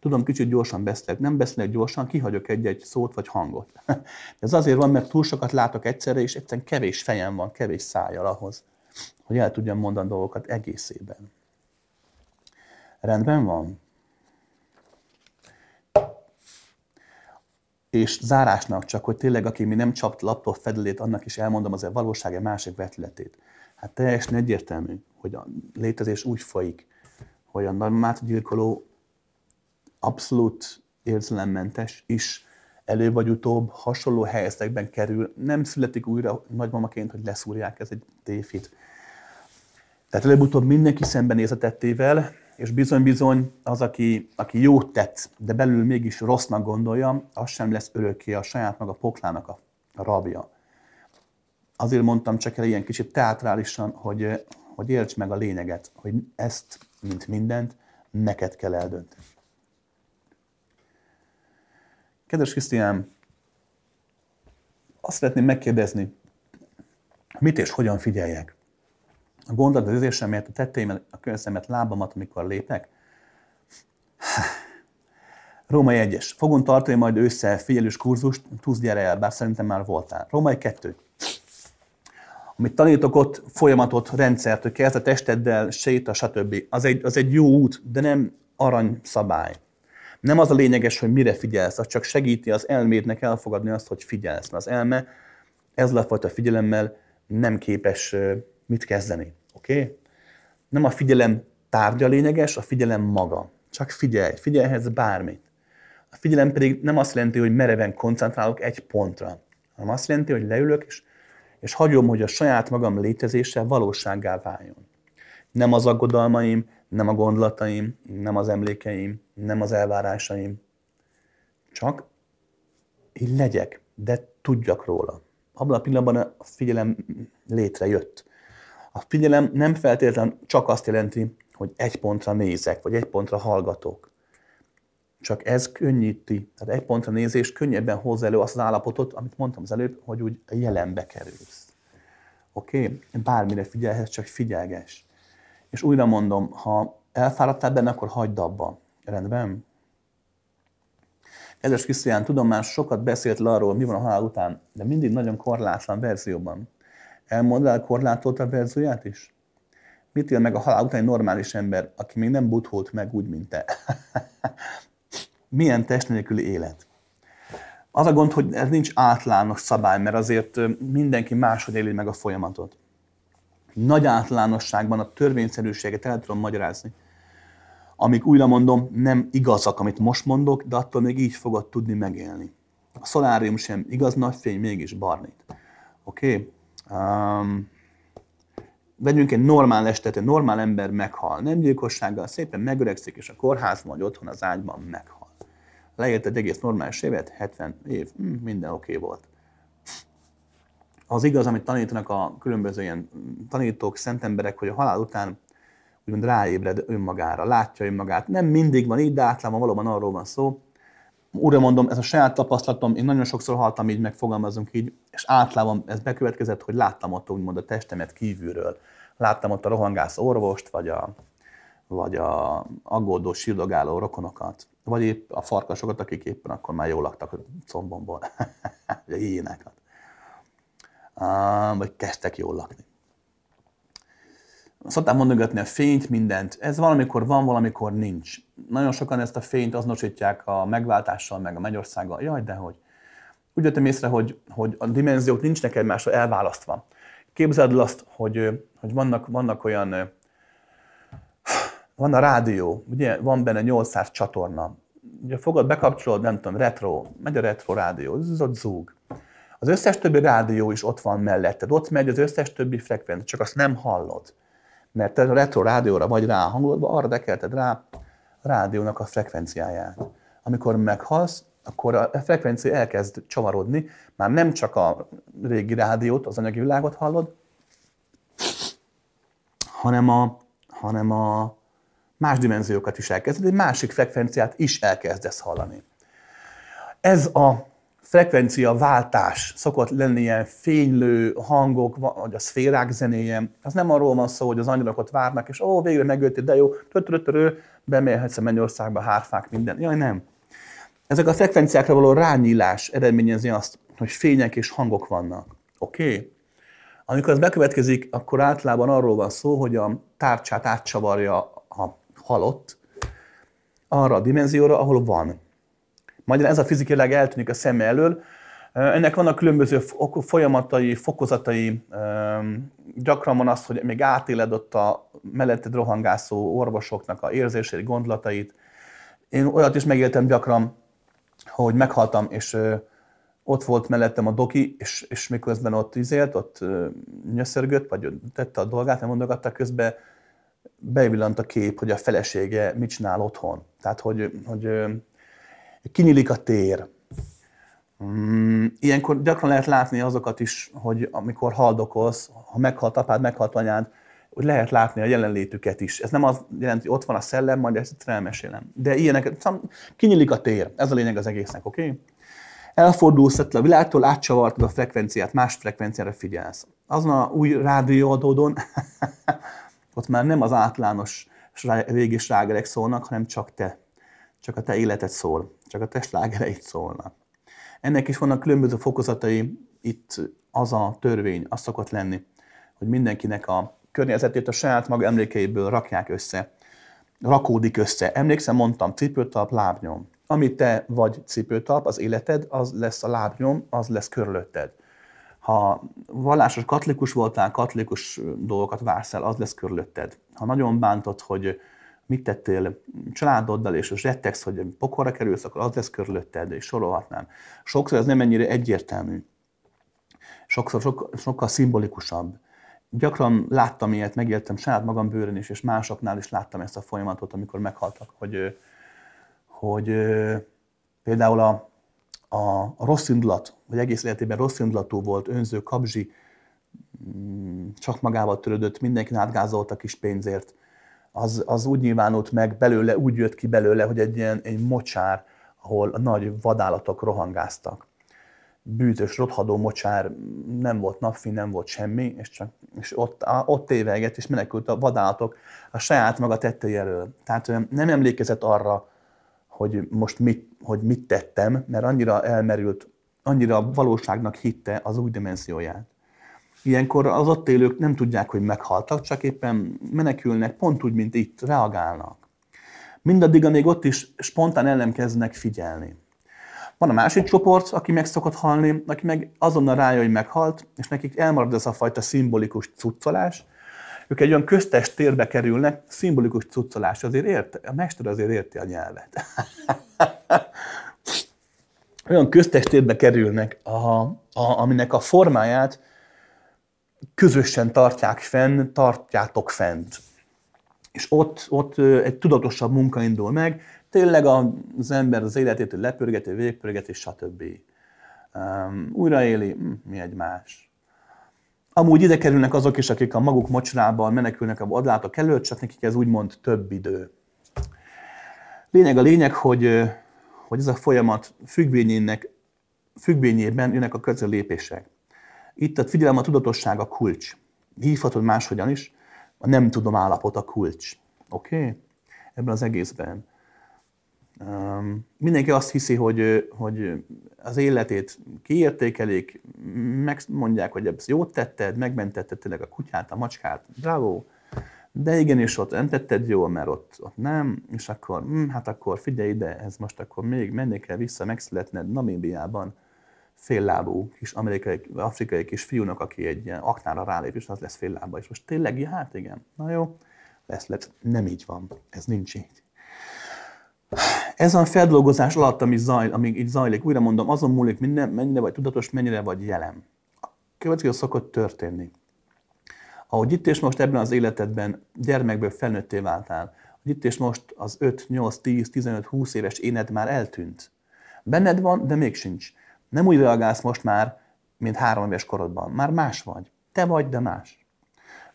Tudom, kicsit gyorsan beszélek, nem beszélek gyorsan, kihagyok egy-egy szót vagy hangot. Ez azért van, mert túl sokat látok egyszerre, és egyszerűen kevés fejem van, kevés szájjal ahhoz, hogy el tudjam mondani dolgokat egészében. Rendben van? És zárásnak csak, hogy tényleg, aki mi nem csapt laptop fedelét, annak is elmondom az a valóság egy másik vetületét. Hát teljesen egyértelmű, hogy a létezés úgy folyik, hogy a normát gyilkoló abszolút érzelemmentes is elő vagy utóbb hasonló helyzetekben kerül, nem születik újra nagymamaként, hogy leszúrják, ez egy tévhit. Tehát előbb-utóbb mindenki szembenéz a tettével, és bizony-bizony az, aki, aki jót tett, de belül mégis rossznak gondolja, az sem lesz örökké a saját maga poklának a, a rabja. Azért mondtam csak el ilyen kicsit teátrálisan, hogy, hogy érts meg a lényeget, hogy ezt, mint mindent, neked kell eldönteni. Kedves Krisztián, azt szeretném megkérdezni, mit és hogyan figyeljek? A gondolat az érzésemet, a tetteimet, a könyvszemet, lábamat, amikor lépek? Római 1-es. Fogunk tartani majd ősszel figyelős kurzust, tudsz gyere el, bár szerintem már voltál. Római 2. Amit tanítok ott, folyamatot, rendszert, hogy kezd a testeddel, séta, stb. Az egy, az egy jó út, de nem arany szabály. Nem az a lényeges, hogy mire figyelsz, az csak segíti az elmédnek elfogadni azt, hogy figyelsz. Mert az elme ezzel a fajta figyelemmel nem képes mit kezdeni. Oké? Okay? Nem a figyelem tárgya lényeges, a figyelem maga. Csak figyelj, figyelhetsz bármit. A figyelem pedig nem azt jelenti, hogy mereven koncentrálok egy pontra, hanem azt jelenti, hogy leülök, és, és hagyom, hogy a saját magam létezése valósággá váljon. Nem az aggodalmaim, nem a gondolataim, nem az emlékeim, nem az elvárásaim. Csak így legyek, de tudjak róla. Abban a pillanatban a figyelem létrejött. A figyelem nem feltétlenül csak azt jelenti, hogy egy pontra nézek, vagy egy pontra hallgatok. Csak ez könnyíti, tehát egy pontra nézés könnyebben hozza elő azt az állapotot, amit mondtam az előbb, hogy úgy jelenbe kerülsz. Oké? Okay? Bármire figyelhetsz, csak figyelges. És újra mondom, ha elfáradtál benne, akkor hagyd abba. Rendben? Kedves Krisztián, tudom már sokat beszélt arról, mi van a halál után, de mindig nagyon korlátlan verzióban. Elmondál korlátolta verzióját is? Mit él meg a halál után egy normális ember, aki még nem butholt meg úgy, mint te? Milyen test nélküli élet? Az a gond, hogy ez nincs általános szabály, mert azért mindenki máshogy éli meg a folyamatot. Nagy általánosságban a törvényszerűséget el tudom magyarázni. Amik újra mondom, nem igazak, amit most mondok, de attól még így fogod tudni megélni. A szolárium sem igaz, napfény mégis barnít. Oké? Okay? Um, vegyünk egy normál estet, egy normál ember meghal. Nem gyilkossággal, szépen megöregszik, és a kórházban, vagy otthon az ágyban meghal. Leélt egy egész normális évet, 70 év, hm, minden oké okay volt. Az igaz, amit tanítanak a különböző ilyen tanítók, szent emberek, hogy a halál után úgymond ráébred önmagára, látja önmagát. Nem mindig van így, de általában valóban arról van szó. Újra mondom, ez a saját tapasztalatom, én nagyon sokszor haltam így, megfogalmazunk így, és általában ez bekövetkezett, hogy láttam ott úgymond a testemet kívülről. Láttam ott a rohangász orvost, vagy a, vagy a aggódó, sírdogáló rokonokat, vagy épp a farkasokat, akik éppen akkor már jól laktak a combomból, vagy a hiénákat. Vagy kezdtek jól lakni szokták mondogatni a fényt, mindent. Ez valamikor van, valamikor nincs. Nagyon sokan ezt a fényt azonosítják a megváltással, meg a Magyarországgal. Jaj, de hogy. Úgy jöttem észre, hogy, hogy a dimenziók nincsnek egymásra elválasztva. Képzeld el azt, hogy, hogy vannak, vannak olyan, van a rádió, ugye van benne 800 csatorna. Ugye fogod, bekapcsolod, nem tudom, retro, megy a retro rádió, zúg. Az összes többi rádió is ott van melletted, ott megy az összes többi frekvencia, csak azt nem hallod mert te a retro rádióra vagy rá hangolva, arra dekelted rá a rádiónak a frekvenciáját. Amikor meghalsz, akkor a frekvencia elkezd csavarodni, már nem csak a régi rádiót, az anyagi világot hallod, hanem a, hanem a más dimenziókat is elkezded, egy másik frekvenciát is elkezdesz hallani. Ez a frekvencia váltás szokott lenni ilyen fénylő hangok, vagy a szférák zenéje. Az nem arról van szó, hogy az angyalok várnak, és ó, végre megöltél, de jó, tötörötörő, bemehetsz a mennyországba, hárfák, minden. Jaj, nem. Ezek a frekvenciákra való rányílás eredményezi azt, hogy fények és hangok vannak. Oké? Okay? Amikor ez bekövetkezik, akkor általában arról van szó, hogy a tárcsát átcsavarja a halott arra a dimenzióra, ahol van. Majd ez a fizikailag eltűnik a szem elől. Ennek vannak különböző folyamatai, fokozatai. Gyakran van az, hogy még átéled ott a melletted rohangászó orvosoknak a érzéseit, gondolatait. Én olyat is megéltem gyakran, hogy meghaltam, és ott volt mellettem a doki, és, és miközben ott izélt, ott nyöszörgött, vagy tette a dolgát, nem mondogatta közben, bevillant a kép, hogy a felesége mit csinál otthon. Tehát, hogy, hogy kinyílik a tér. Mm, ilyenkor gyakran lehet látni azokat is, hogy amikor haldokolsz, ha meghalt apád, meghalt anyád, hogy lehet látni a jelenlétüket is. Ez nem az jelenti, hogy ott van a szellem, majd ezt elmesélem. De ilyenek, kinyílik a tér. Ez a lényeg az egésznek, oké? Okay? Elfordulsz a világtól, átcsavartad a frekvenciát, más frekvenciára figyelsz. Azon a új rádióadódon, ott már nem az általános régi slágerek szólnak, hanem csak te. Csak a te életed szól csak a testlágereit szólnak. Ennek is vannak különböző fokozatai, itt az a törvény, az szokott lenni, hogy mindenkinek a környezetét a saját maga emlékeiből rakják össze, rakódik össze. Emlékszem, mondtam, cipőtalp, lábnyom. Ami te vagy cipőtalp, az életed, az lesz a lábnyom, az lesz körülötted. Ha vallásos katolikus voltál, katolikus dolgokat vársz el, az lesz körülötted. Ha nagyon bántod, hogy mit tettél családoddal, és rettegsz, hogy pokorra kerülsz, akkor az lesz körülötted, és sorolhatnám. Sokszor ez nem ennyire egyértelmű. Sokszor sok, sokkal szimbolikusabb. Gyakran láttam ilyet, megéltem saját magam bőrön is, és másoknál is láttam ezt a folyamatot, amikor meghaltak, hogy, hogy például a, a, a rossz indulat, vagy egész életében rossz indulatú volt, önző, kabzsi, mm, csak magával törődött, mindenki átgázolt a kis pénzért, az, az úgy nyilvánult meg belőle, úgy jött ki belőle, hogy egy ilyen egy mocsár, ahol a nagy vadállatok rohangáztak. Bűtös, rothadó mocsár, nem volt napfény, nem volt semmi, és, csak, és ott, ott tévegett, és menekült a vadállatok a saját maga tettei elől. Tehát nem emlékezett arra, hogy most mit, hogy mit tettem, mert annyira elmerült, annyira valóságnak hitte az új dimenzióját. Ilyenkor az ott élők nem tudják, hogy meghaltak, csak éppen menekülnek, pont úgy, mint itt, reagálnak. Mindaddig, amíg ott is spontán el nem figyelni. Van a másik csoport, aki meg szokott halni, aki meg azonnal rájön, hogy meghalt, és nekik elmarad ez a fajta szimbolikus cuccolás. Ők egy olyan köztes térbe kerülnek, szimbolikus cuccolás, azért érte, a mester azért érti a nyelvet. olyan köztes térbe kerülnek, a, a, aminek a formáját közösen tartják fenn, tartjátok fent. És ott, ott egy tudatosabb munka indul meg, tényleg az ember az életét lepörgeti, végpörgeti, stb. Um, újraéli, hm, mi egy más. Amúgy ide kerülnek azok is, akik a maguk mocsrában menekülnek a vadlátok előtt, csak nekik ez úgymond több idő. Lényeg a lényeg, hogy, hogy ez a folyamat függvényének, függvényében jönnek a közös lépések. Itt a figyelem, a tudatosság a kulcs. Hívhatod máshogyan is, a nem tudom állapot a kulcs. Oké? Okay? Ebben az egészben. Um, mindenki azt hiszi, hogy, hogy az életét kiértékelik, megmondják, hogy ezt jót tetted, megmentetted tényleg a kutyát, a macskát, bravo, de igenis ott nem tetted jól, mert ott, ott nem, és akkor, hm, hát akkor figyelj ide, ez most akkor még menni kell vissza, megszületned Namíbiában, féllábú kis amerikai, afrikai kis fiúnak, aki egy ilyen aknára rálép, és az lesz féllába. És most tényleg, hát igen, na jó, lesz, lesz. Nem így van, ez nincs így. Ez a feldolgozás alatt, ami zajl, amíg így zajlik, újra mondom, azon múlik, minden, mennyire vagy tudatos, mennyire vagy jelen. A következő szokott történni. Ahogy itt és most ebben az életedben gyermekből felnőtté váltál, hogy itt és most az 5, 8, 10, 15, 20 éves éned már eltűnt. Benned van, de még sincs. Nem úgy reagálsz most már, mint három éves korodban. Már más vagy. Te vagy, de más.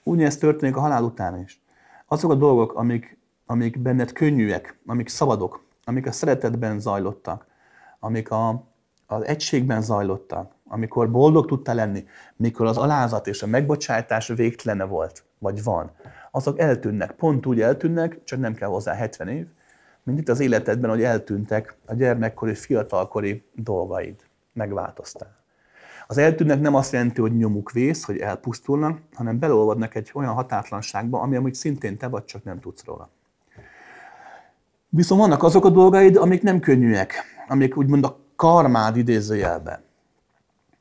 Ugyanezt történik a halál után is. Azok a dolgok, amik, amik benned könnyűek, amik szabadok, amik a szeretetben zajlottak, amik a, az egységben zajlottak, amikor boldog tudtál lenni, mikor az alázat és a megbocsátás végtelene volt, vagy van, azok eltűnnek. Pont úgy eltűnnek, csak nem kell hozzá 70 év, mint itt az életedben, hogy eltűntek a gyermekkori, fiatalkori dolgaid megváltoztál. Az eltűnnek nem azt jelenti, hogy nyomuk vész, hogy elpusztulnak, hanem belolvadnak egy olyan határtlanságba, ami amúgy szintén te vagy, csak nem tudsz róla. Viszont vannak azok a dolgaid, amik nem könnyűek, amik úgymond a karmád idézőjelben,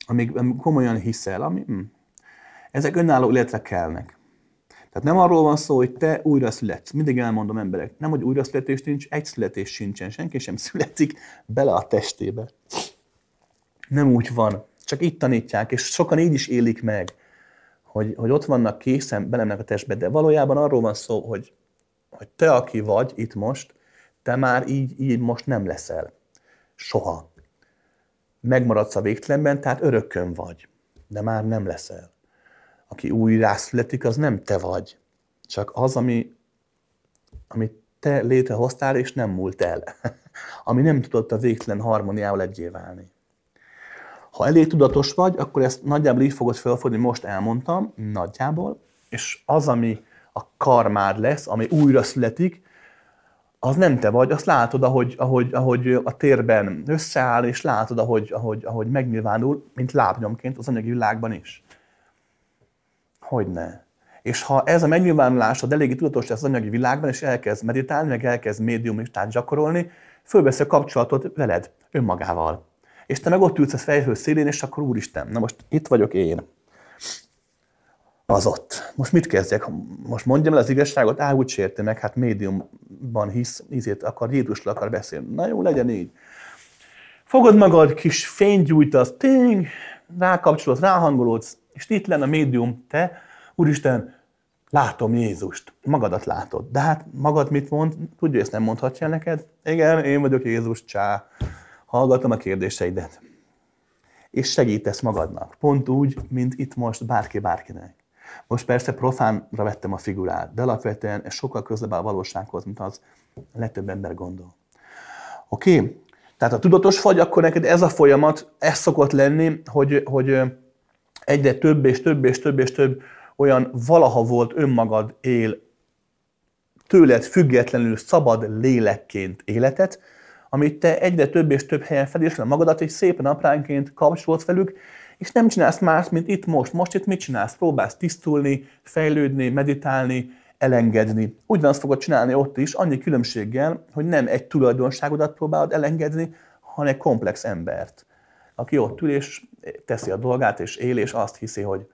amik komolyan hiszel, ami, hm, ezek önálló életre kelnek. Tehát nem arról van szó, hogy te újra születsz. Mindig elmondom emberek, nem, hogy újra születés nincs, egy születés sincsen, senki sem születik bele a testébe nem úgy van. Csak itt tanítják, és sokan így is élik meg, hogy, hogy ott vannak készen, belemnek a testbe, de valójában arról van szó, hogy, hogy te, aki vagy itt most, te már így, így most nem leszel. Soha. Megmaradsz a végtelenben, tehát örökkön vagy, de már nem leszel. Aki újra születik, az nem te vagy, csak az, ami, ami te létrehoztál, és nem múlt el. ami nem tudott a végtelen harmóniával egyé válni. Ha elég tudatos vagy, akkor ezt nagyjából így fogod felfogni, most elmondtam, nagyjából, és az, ami a karmád lesz, ami újra születik, az nem te vagy, azt látod, ahogy, ahogy, ahogy a térben összeáll, és látod, ahogy, ahogy, ahogy megnyilvánul, mint lábnyomként az anyagi világban is. Hogyne. És ha ez a megnyilvánulásod eléggé tudatos lesz az anyagi világban, és elkezd meditálni, meg elkezd médiumistát gyakorolni, fölvesz a kapcsolatot veled, önmagával és te meg ott ülsz a fejhő szélén, és akkor úristen, na most itt vagyok én. Az ott. Most mit kezdjek? Most mondjam el az igazságot, á, úgy sérti meg, hát médiumban hisz, ízét akar, Jézusról akar beszélni. Na jó, legyen így. Fogod magad, kis fényt gyújtasz, ting, rákapcsolod, ráhangolódsz, és itt lenne a médium, te, úristen, látom Jézust, magadat látod. De hát magad mit mond? Tudja, ezt nem mondhatja neked? Igen, én vagyok Jézus, csá. Hallgatom a kérdéseidet. És segítesz magadnak. Pont úgy, mint itt most bárki bárkinek. Most persze profánra vettem a figurát, de alapvetően ez sokkal közelebb a valósághoz, mint az a legtöbb ember gondol. Oké? Tehát ha tudatos vagy, akkor neked ez a folyamat, ez szokott lenni, hogy, hogy egyre több és több és több és több olyan valaha volt önmagad él tőled függetlenül szabad lélekként életet, amit te egyre több és több helyen fedésre magadat, és szépen apránként kapcsolódsz velük, és nem csinálsz más, mint itt most. Most itt mit csinálsz? Próbálsz tisztulni, fejlődni, meditálni, elengedni. Ugyanazt fogod csinálni ott is, annyi különbséggel, hogy nem egy tulajdonságodat próbálod elengedni, hanem egy komplex embert, aki ott ül és teszi a dolgát, és él, és azt hiszi, hogy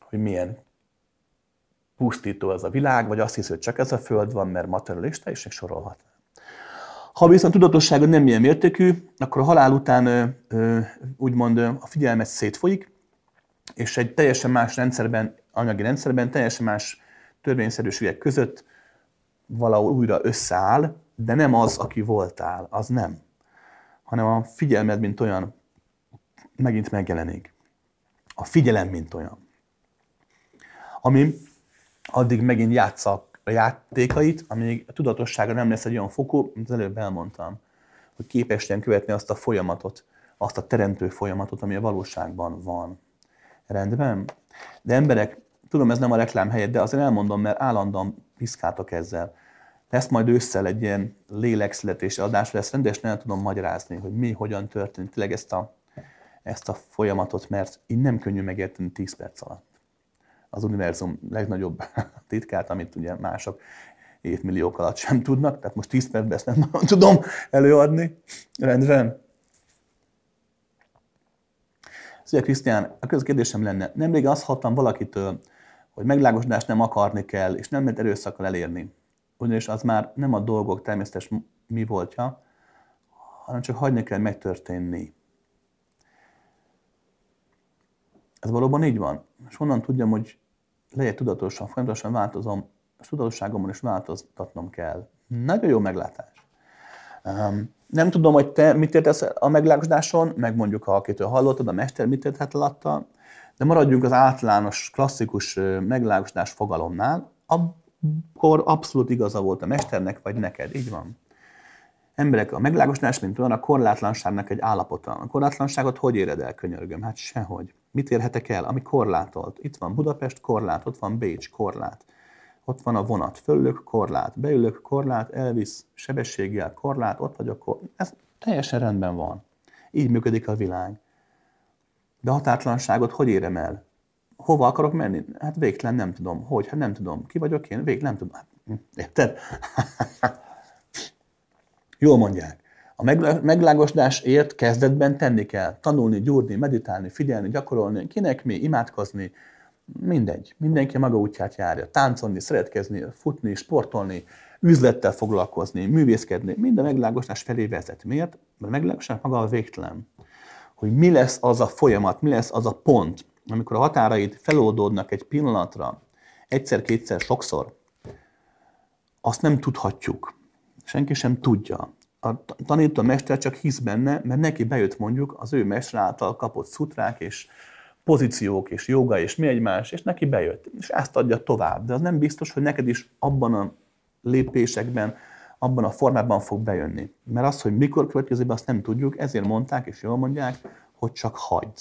hogy milyen pusztító ez a világ, vagy azt hiszi, hogy csak ez a föld van, mert materialista, és még sorolhat. Ha viszont tudatossága nem ilyen mértékű, akkor a halál után úgymond a figyelmet szétfolyik, és egy teljesen más rendszerben, anyagi rendszerben, teljesen más törvényszerűségek között valahol újra összeáll, de nem az, aki voltál, az nem. Hanem a figyelmed, mint olyan, megint megjelenik. A figyelem, mint olyan ami addig megint játsza a játékait, amíg a tudatossága nem lesz egy olyan fokú, mint az előbb elmondtam, hogy képes követni azt a folyamatot, azt a teremtő folyamatot, ami a valóságban van. Rendben? De emberek, tudom, ez nem a reklám helyett, de azért elmondom, mert állandóan piszkáltok ezzel. Lesz majd ősszel egy ilyen lélekszületési adás, lesz rendesen el tudom magyarázni, hogy mi, hogyan történt tényleg ezt a, ezt a folyamatot, mert így nem könnyű megérteni 10 perc alatt az univerzum legnagyobb titkát, amit ugye mások évmilliók alatt sem tudnak, tehát most 10 percben ezt nem tudom előadni. Rendben. Szia Krisztián, a közkérdésem kérdésem lenne, nemrég azt hattam valakitől, hogy meglágosodást nem akarni kell, és nem lehet erőszakkal elérni. Ugyanis az már nem a dolgok természetes mi voltja, hanem csak hagyni kell megtörténni. Ez valóban így van? És honnan tudjam, hogy legyek tudatosan, folyamatosan változom, és tudatosságomon is változtatnom kell. Nagyon jó meglátás. Um, nem tudom, hogy te mit értesz a meglágodáson, meg mondjuk, ha akitől hallottad, a mester mit érthet alatta, de maradjunk az általános, klasszikus meglágosodás fogalomnál, akkor abszolút igaza volt a mesternek, vagy neked. Így van. Emberek, a meglágosodás, mint olyan, a korlátlanságnak egy állapota. A korlátlanságot hogy éred el, könyörgöm? Hát sehogy. Mit érhetek el, ami korlátolt? Itt van Budapest, korlát, ott van Bécs, korlát. Ott van a vonat, fölülök, korlát, beülök, korlát, elvisz, sebességgel, korlát, ott vagyok, korlát. Ez teljesen rendben van. Így működik a világ. De határtlanságot hogy érem el? Hova akarok menni? Hát végtelen nem tudom. Hogy? Hát nem tudom. Ki vagyok én? Végtelen nem tudom. Hát, érted? Jól mondják. A meglágosodásért kezdetben tenni kell. Tanulni, gyúrni, meditálni, figyelni, gyakorolni, kinek mi, imádkozni, mindegy. Mindenki maga útját járja. Táncolni, szeretkezni, futni, sportolni, üzlettel foglalkozni, művészkedni, minden meglágosodás felé vezet. Miért? Mert a meglágosodás maga a végtelen. Hogy mi lesz az a folyamat, mi lesz az a pont, amikor a határaid feloldódnak egy pillanatra, egyszer, kétszer, sokszor, azt nem tudhatjuk. Senki sem tudja a tanító mester csak hisz benne, mert neki bejött mondjuk az ő mester által kapott szutrák és pozíciók és joga és mi egymás, és neki bejött. És ezt adja tovább. De az nem biztos, hogy neked is abban a lépésekben, abban a formában fog bejönni. Mert az, hogy mikor következik azt nem tudjuk, ezért mondták, és jól mondják, hogy csak hagyd.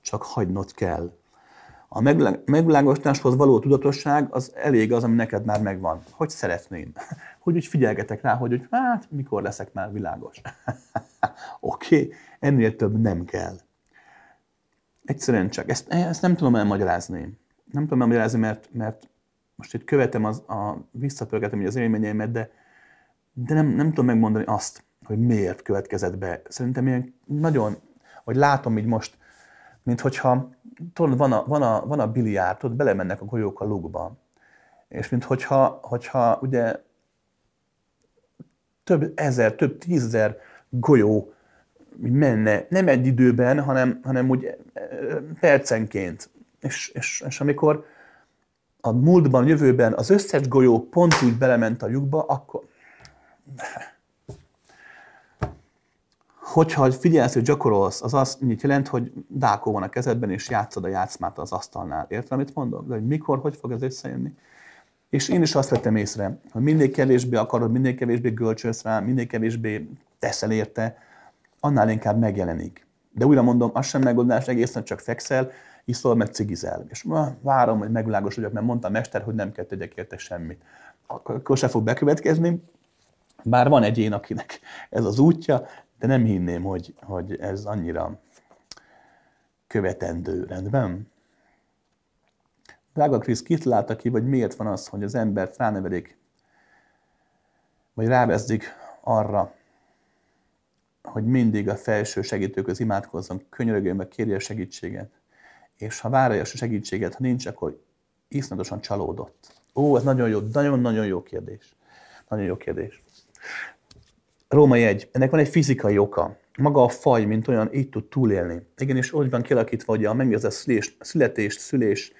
Csak hagynod kell. A megvilágosításhoz való tudatosság az elég az, ami neked már megvan. Hogy szeretném hogy úgy figyelgetek rá, hogy, hogy hát mikor leszek már világos. Oké, okay, ennél több nem kell. Egyszerűen csak, ezt, ezt nem tudom elmagyarázni. Nem tudom elmagyarázni, mert, mert most itt követem, az, a, visszapörgetem az élményeimet, de, de nem, nem tudom megmondani azt, hogy miért következett be. Szerintem ilyen nagyon, hogy látom így most, mint hogyha tudod, van a, van a, van a biliárd, tudod, belemennek a golyók a lukba. És mint hogyha, hogyha ugye több ezer, több tízezer golyó menne, nem egy időben, hanem, hanem úgy percenként. És, és, és amikor a múltban, jövőben az összes golyó pont úgy belement a lyukba, akkor... Hogyha figyelsz, hogy gyakorolsz, az azt jelent, hogy dákó van a kezedben, és játszod a játszmát az asztalnál. Érted, amit mondok? De hogy mikor, hogy fog ez összejönni? És én is azt vettem észre, hogy minél kevésbé akarod, minél kevésbé gölcsölsz rá, minél kevésbé teszel érte, annál inkább megjelenik. De újra mondom, az sem megoldás, egészen csak fekszel, iszol, meg cigizel. És várom, hogy megvilágosodjak, mert mondta a mester, hogy nem kell tegyek érte semmit. Akkor se fog bekövetkezni, bár van egy én, akinek ez az útja, de nem hinném, hogy, hogy ez annyira követendő. Rendben? Drága Krisz, kit látta ki, vagy miért van az, hogy az embert ránevelik, vagy rávezdik arra, hogy mindig a felső segítőköz imádkozzon, könyörögön, meg kérje a segítséget. És ha várja a segítséget, ha nincs, akkor iszonyatosan csalódott. Ó, ez nagyon jó, nagyon-nagyon jó kérdés. Nagyon jó kérdés. Római egy. Ennek van egy fizikai oka. Maga a faj, mint olyan, így tud túlélni. Igen, és úgy van kialakítva, hogy a megnéz a szülés, születés, szülés,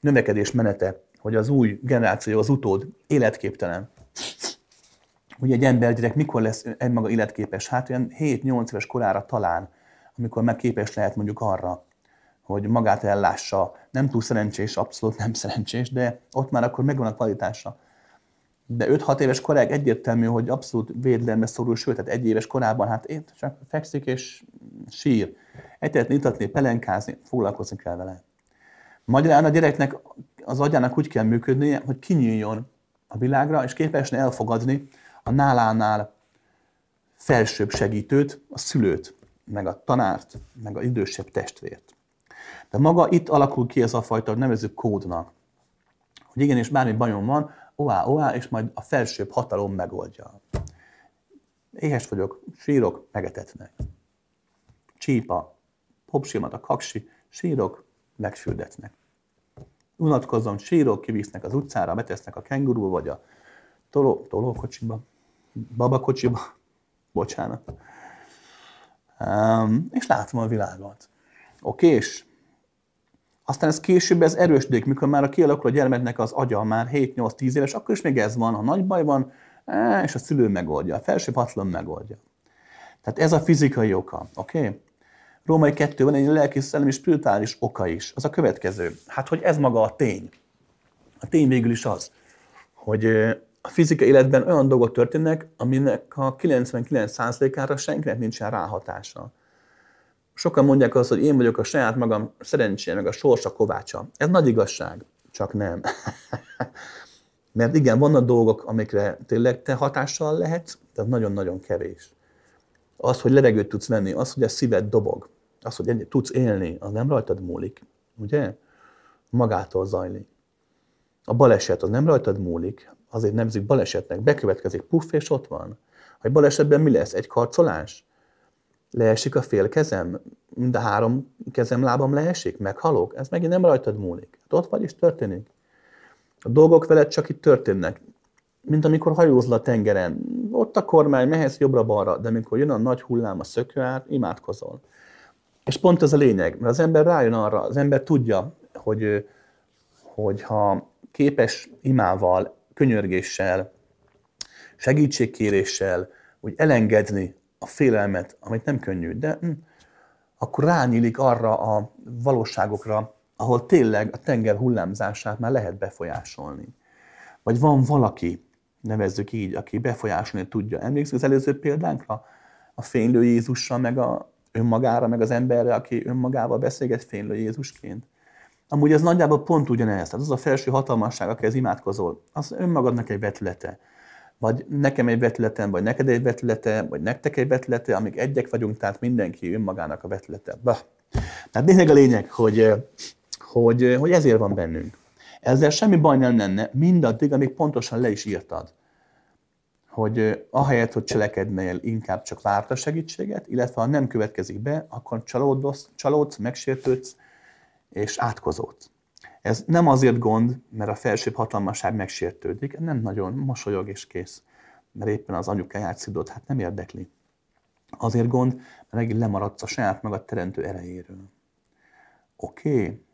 növekedés menete, hogy az új generáció, az utód életképtelen. Ugye egy embergyerek mikor lesz egymaga életképes? Hát olyan 7-8 éves korára talán, amikor meg képes lehet mondjuk arra, hogy magát ellássa. Nem túl szerencsés, abszolút nem szerencsés, de ott már akkor megvan a kvalitása. De 5-6 éves koráig egyértelmű, hogy abszolút védelembe szorul, sőt, tehát egy éves korában hát én csak fekszik és sír. Egyet itatni, pelenkázni, foglalkozni kell vele. Magyarán a gyereknek az agyának úgy kell működnie, hogy kinyíljon a világra, és képesen elfogadni a nálánál felsőbb segítőt, a szülőt, meg a tanárt, meg az idősebb testvért. De maga itt alakul ki ez a fajta, nevezük kódnak. Hogy igenis bármi bajom van, oá, oá, és majd a felsőbb hatalom megoldja. Éhes vagyok, sírok, megetetnek. Csípa, popsimat a kaksi, sírok, megfürdetnek. Unatkozom, sírok, kivisznek az utcára, betesznek a kengurú vagy a toló, tolókocsiba, babakocsiba, bocsánat. Um, és látom a világot. Oké, és aztán ez később ez erősödik, mikor már a kialakul a gyermeknek az agya már 7-8-10 éves, akkor is még ez van, ha nagy baj van, és a szülő megoldja, a felsőbb hatalom megoldja. Tehát ez a fizikai oka, oké? Okay? Római van egy lelki, szellemi spirituális oka is. Az a következő. Hát, hogy ez maga a tény. A tény végül is az, hogy a fizikai életben olyan dolgok történnek, aminek a 99%-ára senkinek nincsen ráhatása. Sokan mondják azt, hogy én vagyok a saját magam szerencséje, meg a sorsa kovácsa. Ez nagy igazság, csak nem. Mert igen, vannak dolgok, amikre tényleg te hatással lehetsz, de nagyon-nagyon kevés. Az, hogy levegőt tudsz venni, az, hogy a szíved dobog, az, hogy tudsz élni, az nem rajtad múlik, ugye? Magától zajlik. A baleset az nem rajtad múlik, azért nemzik balesetnek, bekövetkezik, puff, és ott van. Ha egy balesetben mi lesz? Egy karcolás? Leesik a fél kezem? Mind a három kezem, lábam leesik? Meghalok? Ez megint nem rajtad múlik. Hát ott vagy, és történik. A dolgok veled csak itt történnek. Mint amikor hajózol a tengeren. Ott a kormány, mehetsz jobbra-balra, de amikor jön a nagy hullám, a szökőár, imádkozol. És pont ez a lényeg, mert az ember rájön arra, az ember tudja, hogy, hogy ha képes imával könyörgéssel, segítségkéréssel, úgy elengedni a félelmet, amit nem könnyű, de hm, akkor rányílik arra a valóságokra, ahol tényleg a tenger hullámzását már lehet befolyásolni. Vagy van valaki, nevezzük így, aki befolyásolni tudja. Emlékszik az előző példánkra? A fénylő Jézussal, meg a önmagára, meg az emberre, aki önmagával beszélget fénylő Jézusként. Amúgy ez nagyjából pont ugyanez. Tehát az a felső hatalmasság, akihez imádkozol, az önmagadnak egy vetülete. Vagy nekem egy vetületem, vagy neked egy vetülete, vagy nektek egy vetülete, amíg egyek vagyunk, tehát mindenki önmagának a vetülete. Bah. Tehát lényeg a lényeg, hogy, hogy, hogy ezért van bennünk. Ezzel semmi baj nem lenne, mindaddig, amíg pontosan le is írtad, hogy ahelyett, hogy cselekednél, inkább csak várd a segítséget, illetve ha nem következik be, akkor csalódsz, csalódsz megsértődsz, és átkozódsz. Ez nem azért gond, mert a felsőbb hatalmaság megsértődik, nem nagyon mosolyog és kész, mert éppen az anyukáját szidott, hát nem érdekli. Azért gond, mert megint lemaradsz a saját magad teremtő erejéről. Oké? Okay.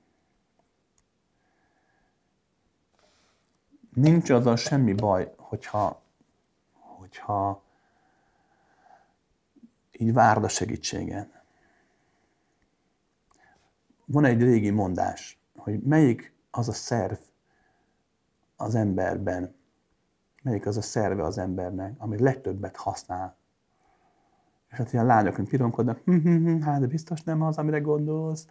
Nincs azon semmi baj, hogyha, hogyha így várd a segítségen. Van egy régi mondás, hogy melyik az a szerv az emberben, melyik az a szerve az embernek, ami legtöbbet használ. És hát ilyen lányok, mint pironkodnak, hm, hm, hm, hát de biztos nem az, amire gondolsz.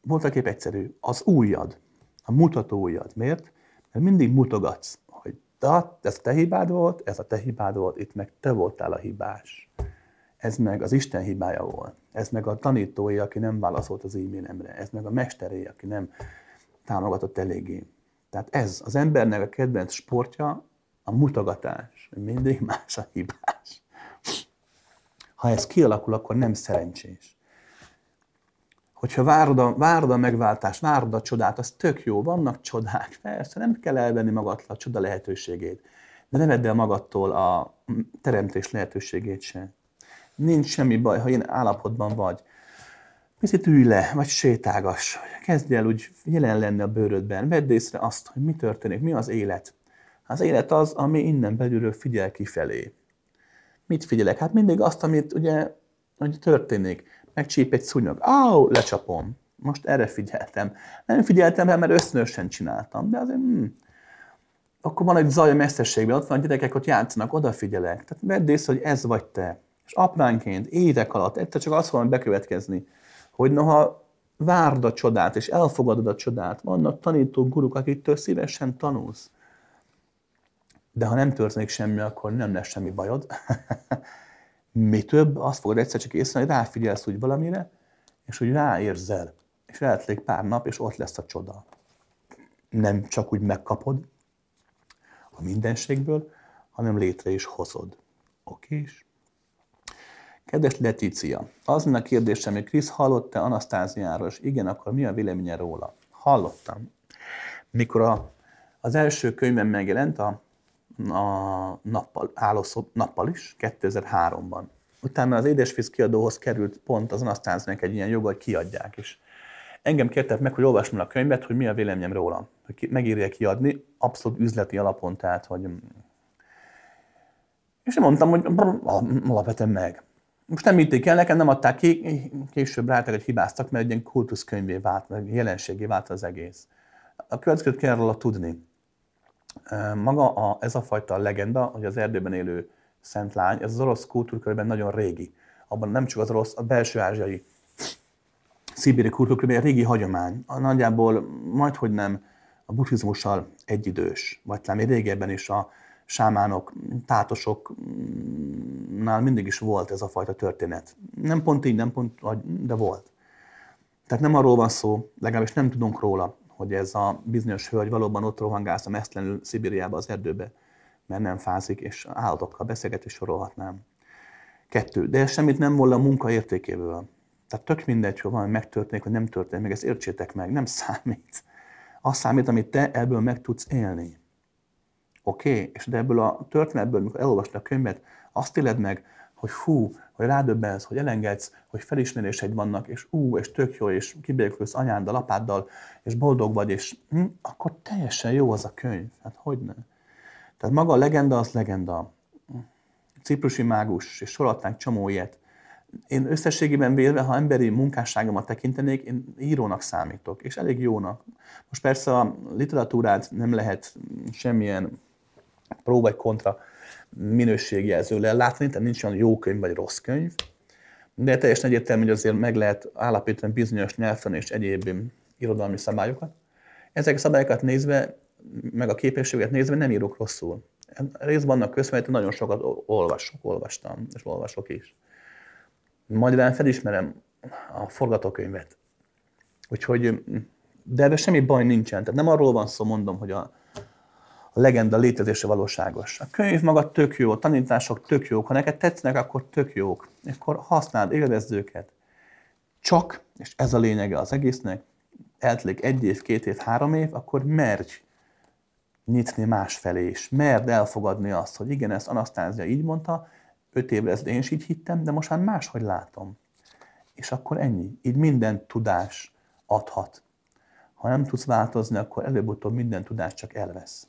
Voltak épp egyszerű, az újad, a mutató ujjad. Miért? Mert mindig mutogatsz, hogy de ez a te hibád volt, ez a te hibád volt, itt meg te voltál a hibás. Ez meg az Isten hibája volt. Ez meg a tanítói, aki nem válaszolt az e-mailemre. Ez meg a mesteré, aki nem támogatott eléggé. Tehát ez az embernek a kedvenc sportja a mutogatás. Mindig más a hibás. Ha ez kialakul, akkor nem szerencsés hogyha várod a, várod a megváltást, várod a csodát, az tök jó, vannak csodák, persze, nem kell elvenni magadtól a csoda lehetőségét, de ne vedd el magadtól a teremtés lehetőségét sem. Nincs semmi baj, ha ilyen állapotban vagy. Picit ülj le, vagy sétálgass. Kezdj el úgy jelen lenni a bőrödben. Vedd észre azt, hogy mi történik, mi az élet. Az élet az, ami innen belülről figyel kifelé. Mit figyelek? Hát mindig azt, amit ugye, hogy történik megcsíp egy szúnyog, áó, lecsapom. Most erre figyeltem. Nem figyeltem rá, mert ösztönösen csináltam, de azért hmm. akkor van egy zaj a messzességben, ott van a gyerekek, ott játszanak, odafigyelek. Tehát vedd észre, hogy ez vagy te. És apránként, évek alatt egyszer csak azt fogom bekövetkezni, hogy noha várd a csodát, és elfogadod a csodát. Vannak tanító guruk, akiktől szívesen tanulsz. De ha nem történik semmi, akkor nem lesz semmi bajod. Mi több, azt fogod egyszer csak észre, hogy ráfigyelsz úgy valamire, és hogy ráérzel. És eltelik pár nap, és ott lesz a csoda. Nem csak úgy megkapod a mindenségből, hanem létre is hozod. Oké? Kedves Letícia, az lenne a kérdésem, hogy Krisz hallott-e Anasztáziáról, és igen, akkor mi a véleménye róla? Hallottam. Mikor a, az első könyvem megjelent, a a nappal, állószó, nappal is, 2003-ban. Utána az Édesvíz kiadóhoz került pont az Anasztáznak egy ilyen joga, hogy kiadják is. Engem kértek meg, hogy olvassam a könyvet, hogy mi a véleményem róla. Hogy megírja kiadni, abszolút üzleti alapon, tehát, hogy... És én mondtam, hogy alapvetően meg. Most nem írték el, nekem nem adták ki, később rátek, hogy hibáztak, mert egy ilyen kultuszkönyvé vált, meg jelenségé vált az egész. A következőt kell róla tudni maga a, ez a fajta legenda, hogy az erdőben élő szent lány, ez az orosz kultúrkörben nagyon régi. Abban nem csak az orosz, a belső ázsiai szibéri kultúrkörben egy régi hagyomány. A nagyjából majd, hogy nem a buddhizmussal egyidős, vagy talán még régebben is a sámánok, tátosoknál mindig is volt ez a fajta történet. Nem pont így, nem pont, de volt. Tehát nem arról van szó, legalábbis nem tudunk róla, hogy ez a bizonyos hölgy valóban ott rohangálsz a mesztelenül Szibériába az erdőbe, mert nem fázik, és állatokkal beszélget, és sorolhatnám. Kettő, de ez semmit nem volna a munka értékéből. Tehát tök mindegy, hogy valami megtörténik, vagy nem történik meg, ezt értsétek meg, nem számít. Az számít, amit te ebből meg tudsz élni. Oké? Okay? És de ebből a történetből, amikor elolvastad a könyvet, azt éled meg, hogy fú, hogy rádöbbensz, hogy elengedsz, hogy felismeréseid vannak, és ú, és tök jó, és kibékülsz anyáddal, apáddal, és boldog vagy, és hm, akkor teljesen jó az a könyv. Hát hogy ne? Tehát maga a legenda az legenda. Ciprusi mágus, és sorolhatnánk csomó ilyet. Én összességében véve, ha emberi munkásságomat tekintenék, én írónak számítok, és elég jónak. Most persze a literatúrát nem lehet semmilyen pró vagy kontra minőségjelzővel látni, tehát nincs olyan jó könyv vagy rossz könyv, de teljesen egyértelmű, hogy azért meg lehet állapítani bizonyos nyelven és egyéb irodalmi szabályokat. Ezek a szabályokat nézve, meg a képességet nézve nem írok rosszul. Részben annak köszönhetően nagyon sokat olvasok, olvastam, és olvasok is. Magyarán felismerem a forgatókönyvet. Úgyhogy, de ebben semmi baj nincsen. Tehát nem arról van szó, mondom, hogy a, legenda létezése valóságos. A könyv maga tök jó, a tanítások tök jók, ha neked tetszenek, akkor tök jók. Akkor használd, élvezd őket. Csak, és ez a lényege az egésznek, eltelik egy év, két év, három év, akkor merj nyitni más felé is. Merd elfogadni azt, hogy igen, ezt Anasztázia így mondta, öt évre ezt én is így hittem, de most már máshogy látom. És akkor ennyi. Így minden tudás adhat. Ha nem tudsz változni, akkor előbb-utóbb minden tudás csak elvesz.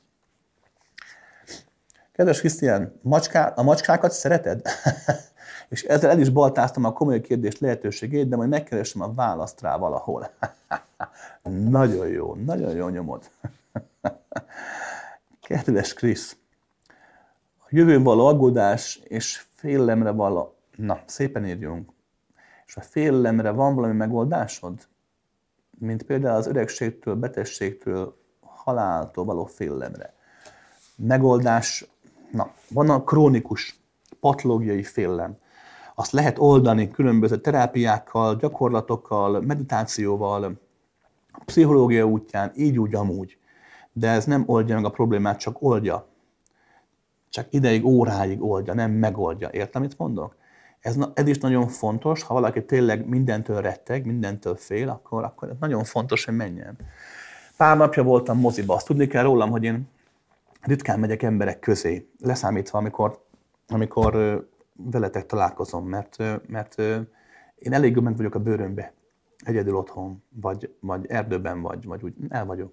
Kedves Krisztián, macská, a macskákat szereted? és ezzel el is baltáztam a komoly kérdés lehetőségét, de majd megkeresem a választ rá valahol. nagyon jó, nagyon jó nyomod. Kedves Krisz, a jövőn való aggódás és félelemre való... Na, szépen írjunk. És a félelemre van valami megoldásod? Mint például az öregségtől, betegségtől, haláltól való félelemre. Megoldás, na, van a krónikus, patológiai félelem. Azt lehet oldani különböző terápiákkal, gyakorlatokkal, meditációval, pszichológia útján, így úgy, amúgy de ez nem oldja meg a problémát, csak oldja. Csak ideig, óráig oldja, nem megoldja. Értem, mit mondok? Ez, ez is nagyon fontos, ha valaki tényleg mindentől retteg, mindentől fél, akkor, akkor nagyon fontos, hogy menjen. Pár napja voltam moziba, azt tudni kell rólam, hogy én ritkán megyek emberek közé, leszámítva, amikor, amikor veletek találkozom, mert, mert én elég meg vagyok a bőrömbe, egyedül otthon, vagy, vagy erdőben, vagy, vagy úgy el vagyok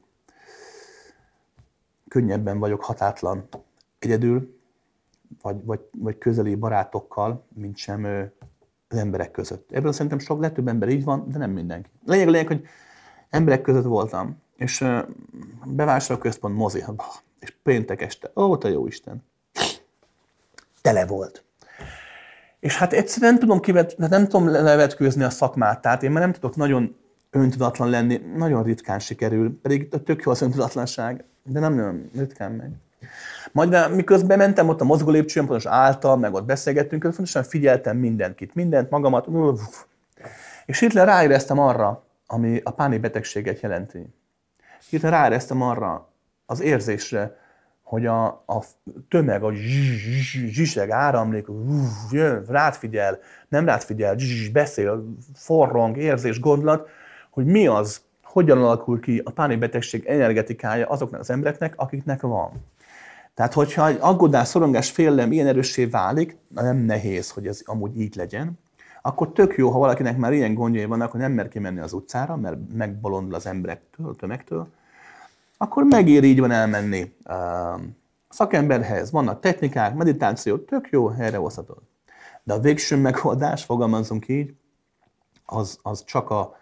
könnyebben vagyok hatátlan egyedül, vagy, vagy, vagy közeli barátokkal, mint sem az emberek között. Ebből szerintem sok legtöbb ember így van, de nem mindenki. Lényeg lényeg, hogy emberek között voltam, és központ mozi, és péntek este, ó, te jó Isten, tele volt. És hát egyszerűen nem tudom, kivet, nem tudom levetkőzni a szakmát, tehát én már nem tudok nagyon öntudatlan lenni, nagyon ritkán sikerül, pedig tök jó az öntudatlanság, de nem nagyon ritkán megy. Majd miközben mentem ott a mozgó lépcsőn, pontosan álltam, meg ott beszélgettünk, fontosan figyeltem mindenkit, mindent, magamat. És hirtelen ráéreztem arra, ami a páni betegséget jelenti. Hirtelen ráéreztem arra az érzésre, hogy a, a tömeg, a zsiseg, áramlik, jön, rád figyel, nem rád figyel, beszél, forrong, érzés, gondolat, hogy mi az, hogyan alakul ki a pánikbetegség energetikája azoknak az embereknek, akiknek van. Tehát, hogyha egy aggodás, szorongás, félelem ilyen erőssé válik, nem nehéz, hogy ez amúgy így legyen, akkor tök jó, ha valakinek már ilyen gondjai vannak, hogy nem mer kimenni az utcára, mert megbolondul az emberektől, a tömegtől, akkor megér így van elmenni uh, szakemberhez, vannak technikák, meditáció, tök jó, hozhatod. De a végső megoldás, fogalmazunk így, az, az csak a,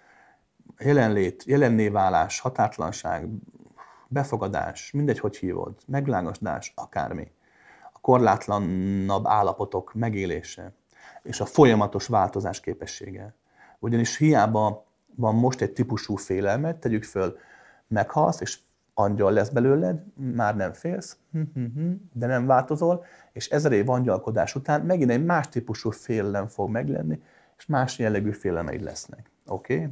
jelenlét, jelenné válás, határtlanság, befogadás, mindegy, hogy hívod, meglágasdás, akármi, a korlátlanabb állapotok megélése, és a folyamatos változás képessége. Ugyanis hiába van most egy típusú félelmet, tegyük föl, meghalsz, és angyal lesz belőled, már nem félsz, de nem változol, és ezer év angyalkodás után megint egy más típusú félelem fog meglenni, és más jellegű félelmeid lesznek. Oké? Okay?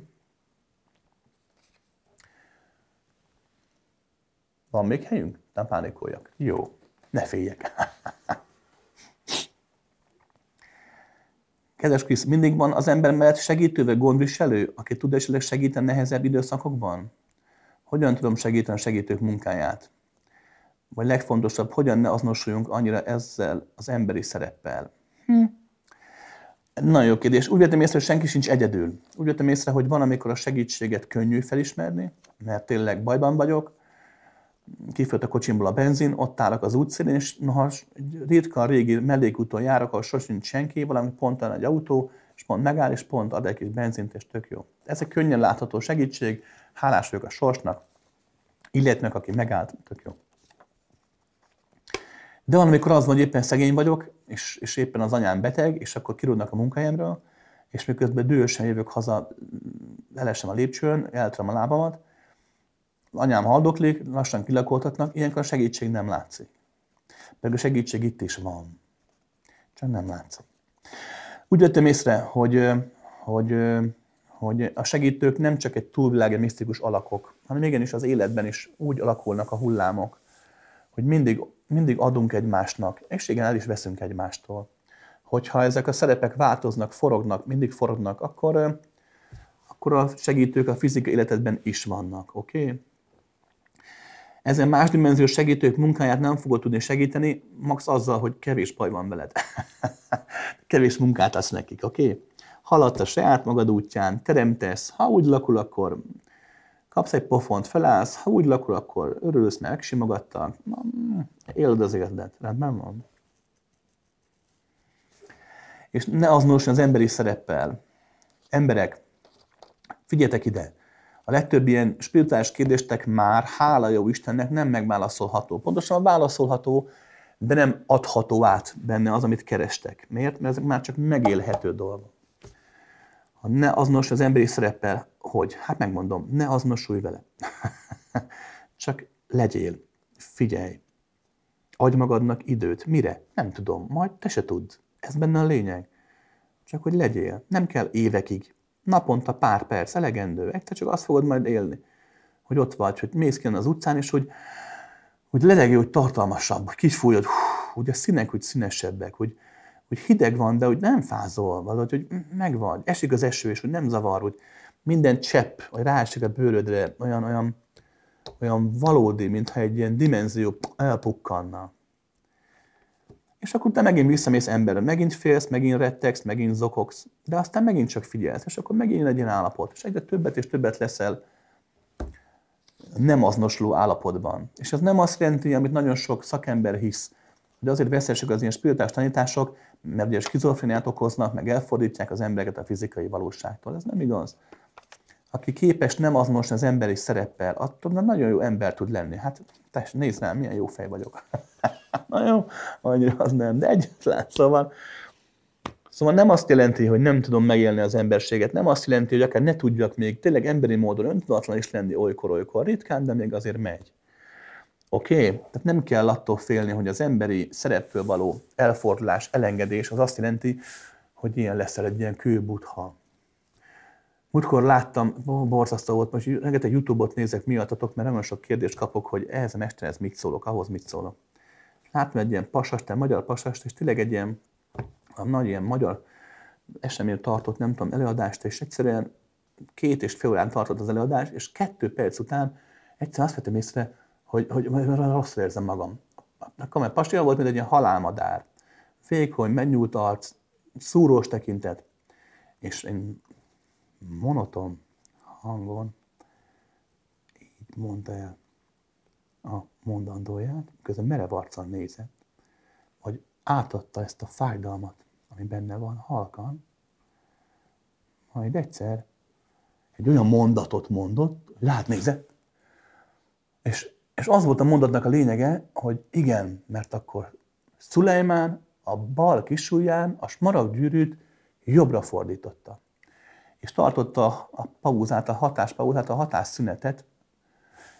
Van még helyünk? Nem pánikoljak. Jó, ne féljek. Kedves Krisz, mindig van az ember mellett segítő vagy gondviselő, aki tud esetleg segíteni nehezebb időszakokban? Hogyan tudom segíteni a segítők munkáját? Vagy legfontosabb, hogyan ne azonosuljunk annyira ezzel az emberi szereppel? Hm. Nagyon jó kérdés. Úgy vettem észre, hogy senki sincs egyedül. Úgy vettem észre, hogy van, amikor a segítséget könnyű felismerni, mert tényleg bajban vagyok, kifőtt a kocsimból a benzin, ott állok az útszélén, és noha ritka régi mellékúton járok, ahol sosincs senki, valami pont egy autó, és pont megáll, és pont ad egy kis benzint, és tök jó. Ez egy könnyen látható segítség, hálás vagyok a sorsnak, illetnek, aki megállt, tök jó. De van, amikor az van, hogy éppen szegény vagyok, és, és éppen az anyám beteg, és akkor kirúdnak a munkahelyemről, és miközben dühösen jövök haza, elesem a lépcsőn, eltöröm a lábamat, anyám haldoklik, lassan kilakoltatnak, ilyenkor a segítség nem látszik. Pedig a segítség itt is van. Csak nem látszik. Úgy vettem észre, hogy, hogy, hogy a segítők nem csak egy túlvilági misztikus alakok, hanem igenis az életben is úgy alakulnak a hullámok, hogy mindig, mindig adunk egymásnak, és igen, el is veszünk egymástól. Hogyha ezek a szerepek változnak, forognak, mindig forognak, akkor, akkor a segítők a fizikai életedben is vannak, oké? Okay? Ezen más dimenziós segítők munkáját nem fogod tudni segíteni, max azzal, hogy kevés baj van veled. kevés munkát adsz nekik, oké? Okay? Haladsz a saját magad útján, teremtesz, ha úgy lakul, akkor kapsz egy pofont, felállsz, ha úgy lakul, akkor örülsz, mert megsimogattak, éled az életet, rendben van. És ne azonosuljon az emberi szereppel. Emberek, figyeljetek ide, a legtöbb ilyen spirituális kérdéstek már, hála jó Istennek, nem megválaszolható. Pontosan válaszolható, de nem adható át benne az, amit kerestek. Miért? Mert ezek már csak megélhető dolgok. Ha ne azonos az emberi szereppel, hogy? Hát megmondom, ne azonosulj vele. csak legyél, figyelj. Adj magadnak időt. Mire? Nem tudom, majd te se tudd. Ez benne a lényeg. Csak hogy legyél. Nem kell évekig Naponta pár perc, elegendő. Egyszer csak azt fogod majd élni, hogy ott vagy, hogy mész ki az utcán, és hogy, hogy levegő, hogy tartalmasabb, hogy kifújod, hogy a színek hogy színesebbek, hogy, hogy hideg van, de hogy nem fázol, valahogy, hogy megvagy. Esik az eső, és hogy nem zavar, hogy minden csepp, vagy ráesik a bőrödre, olyan, olyan, olyan valódi, mintha egy ilyen dimenzió elpukkanna. És akkor te megint visszamész emberre, megint félsz, megint rettegsz, megint zokogsz, de aztán megint csak figyelsz, és akkor megint egy állapot. És egyre többet és többet leszel nem azonosuló állapotban. És ez nem azt jelenti, amit nagyon sok szakember hisz, hogy azért veszélyesek az ilyen spirituális tanítások, mert ugye skizofréniát okoznak, meg elfordítják az embereket a fizikai valóságtól. Ez nem igaz. Aki képes nem azonos az emberi szereppel, attól nagyon jó ember tud lenni. Hát tessék, nézd rám, milyen jó fej vagyok. Na jó, annyira az nem, de egyetlen. Szóval, szóval nem azt jelenti, hogy nem tudom megélni az emberséget, nem azt jelenti, hogy akár ne tudjak még tényleg emberi módon öntudatlan is lenni olykor-olykor, ritkán, de még azért megy. Oké? Okay? Tehát nem kell attól félni, hogy az emberi szerepből való elfordulás, elengedés az azt jelenti, hogy ilyen leszel egy ilyen kőbutha. Múltkor láttam, borzasztó volt, most rengeteg Youtube-ot nézek miattatok, mert nagyon sok kérdést kapok, hogy ehhez a mesterhez mit szólok, ahhoz mit szólok láttam egy ilyen pasast, egy magyar pasast, és tényleg egy ilyen a nagy ilyen magyar esemény tartott, nem tudom, előadást, és egyszerűen két és fél órán tartott az előadás, és kettő perc után egyszer azt vettem észre, hogy, hogy, hogy rosszul érzem magam. A kamer pastilla volt, mint egy ilyen halálmadár. Vékony, megnyúlt arc, szúrós tekintet, és én monoton hangon így mondta el a mondandóját, közben merev arccal nézett, hogy átadta ezt a fájdalmat, ami benne van halkan, majd egyszer egy olyan mondatot mondott, hogy nézett, és, és az volt a mondatnak a lényege, hogy igen, mert akkor Szulejmán a bal kisujján a smaragd gyűrűt jobbra fordította. És tartotta a pauzát, a hatáspauzát, a hatásszünetet,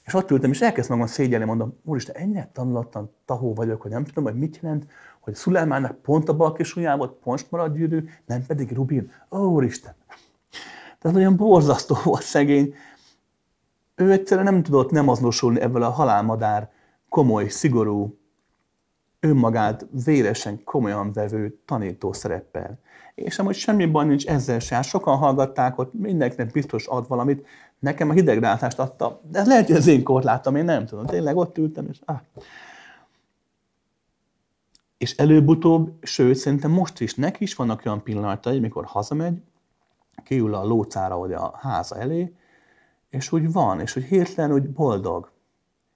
és ott ültem, és elkezdtem magam szégyelni, mondom, úristen, ennyire tanulatlan tahó vagyok, hogy nem tudom, hogy mit jelent, hogy Szulajmánnak pont a bal kis volt, pont marad gyűrű, nem pedig Rubin. Ó, úristen! Tehát olyan borzasztó volt szegény. Ő egyszerűen nem tudott nem azonosulni ebből a halálmadár, komoly, szigorú, önmagát véresen komolyan vevő tanító szereppel. És amúgy semmi baj nincs ezzel se. Hát sokan hallgatták, ott mindenkinek biztos ad valamit, Nekem a hideglátást adta, de lehet, hogy az én korlátom, én nem tudom. Tényleg ott ültem, és ah. És előbb-utóbb, sőt, szerintem most is neki is vannak olyan pillanatai, mikor hazamegy, kiül a lócára vagy a háza elé, és úgy van, és hogy hirtelen úgy boldog.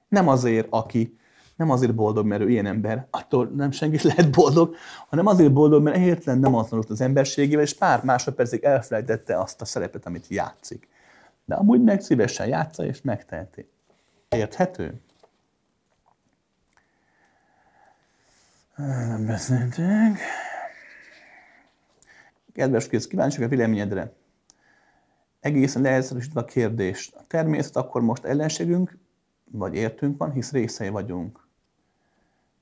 Nem azért, aki, nem azért boldog, mert ő ilyen ember, attól nem senki lehet boldog, hanem azért boldog, mert hirtelen nem azonos az emberségével, és pár másodpercig elfelejtette azt a szerepet, amit játszik. De amúgy meg szívesen játsza és megteheti. Érthető? Nem beszéltünk. Kedves kész, kíváncsiak a véleményedre. Egészen leegyszerűsítve a kérdést. A természet akkor most ellenségünk, vagy értünk van, hisz részei vagyunk.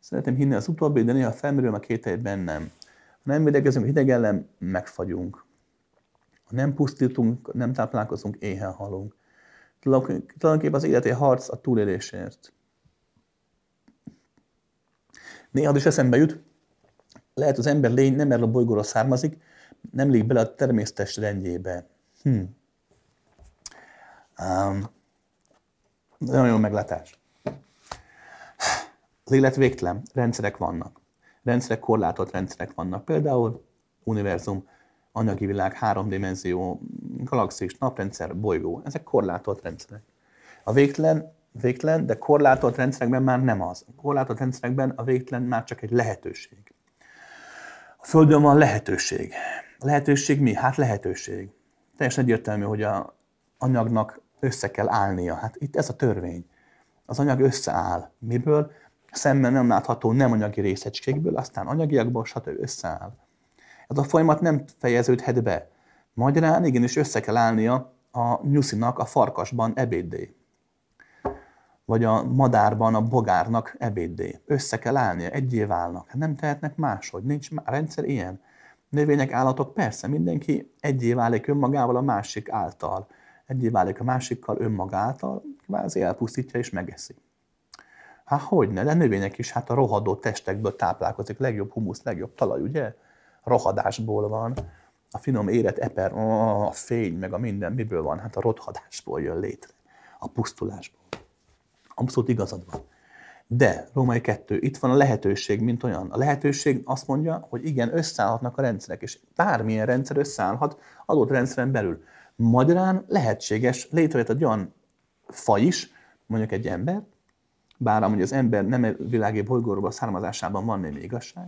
Szeretném hinni az utóbbi, de néha felmerül a két bennem. Ha nem védekezünk hideg ellen, megfagyunk. Ha nem pusztítunk, nem táplálkozunk, éhen halunk. Tulajdonképpen az élet egy harc a túlélésért. Néha is eszembe jut, lehet az ember lény nem erről a bolygóról származik, nem lég bele a természetes rendjébe. Hm. Um, nagyon jó meglátás. Az élet végtelen, rendszerek vannak. Rendszerek, korlátott rendszerek vannak. Például univerzum, anyagi világ, háromdimenzió, galaxis, naprendszer, bolygó. Ezek korlátott rendszerek. A végtelen, végtelen, de korlátott rendszerekben már nem az. A korlátott rendszerekben a végtelen már csak egy lehetőség. A Földön van lehetőség. A lehetőség mi? Hát lehetőség. Teljesen egyértelmű, hogy a anyagnak össze kell állnia. Hát itt ez a törvény. Az anyag összeáll. Miből? Szemben nem látható nem anyagi részecskékből, aztán anyagiakból, stb. összeáll. Ez a folyamat nem fejeződhet be. Magyarán igenis össze kell állnia a nyuszinak a farkasban ebéddé. Vagy a madárban a bogárnak ebéddé. Össze kell állnia, egyé válnak. Nem tehetnek máshogy, nincs már rendszer ilyen. Növények, állatok, persze, mindenki egyé válik önmagával a másik által. Egyé válik a másikkal önmagáltal, kvázi elpusztítja és megeszi. Hát hogyne, de növények is hát a rohadó testekből táplálkozik, legjobb humusz, legjobb talaj, ugye? Rohadásból van. A finom éret eper, a fény, meg a minden, miből van? Hát a rothadásból jön létre. A pusztulásból. Abszolút igazad van. De, Római 2, itt van a lehetőség, mint olyan. A lehetőség azt mondja, hogy igen, összeállhatnak a rendszerek, és bármilyen rendszer összeállhat adott rendszeren belül. Magyarán lehetséges, létrejött egy olyan faj is, mondjuk egy ember, bár amúgy az ember nem világi bolygóról származásában van némi igazság.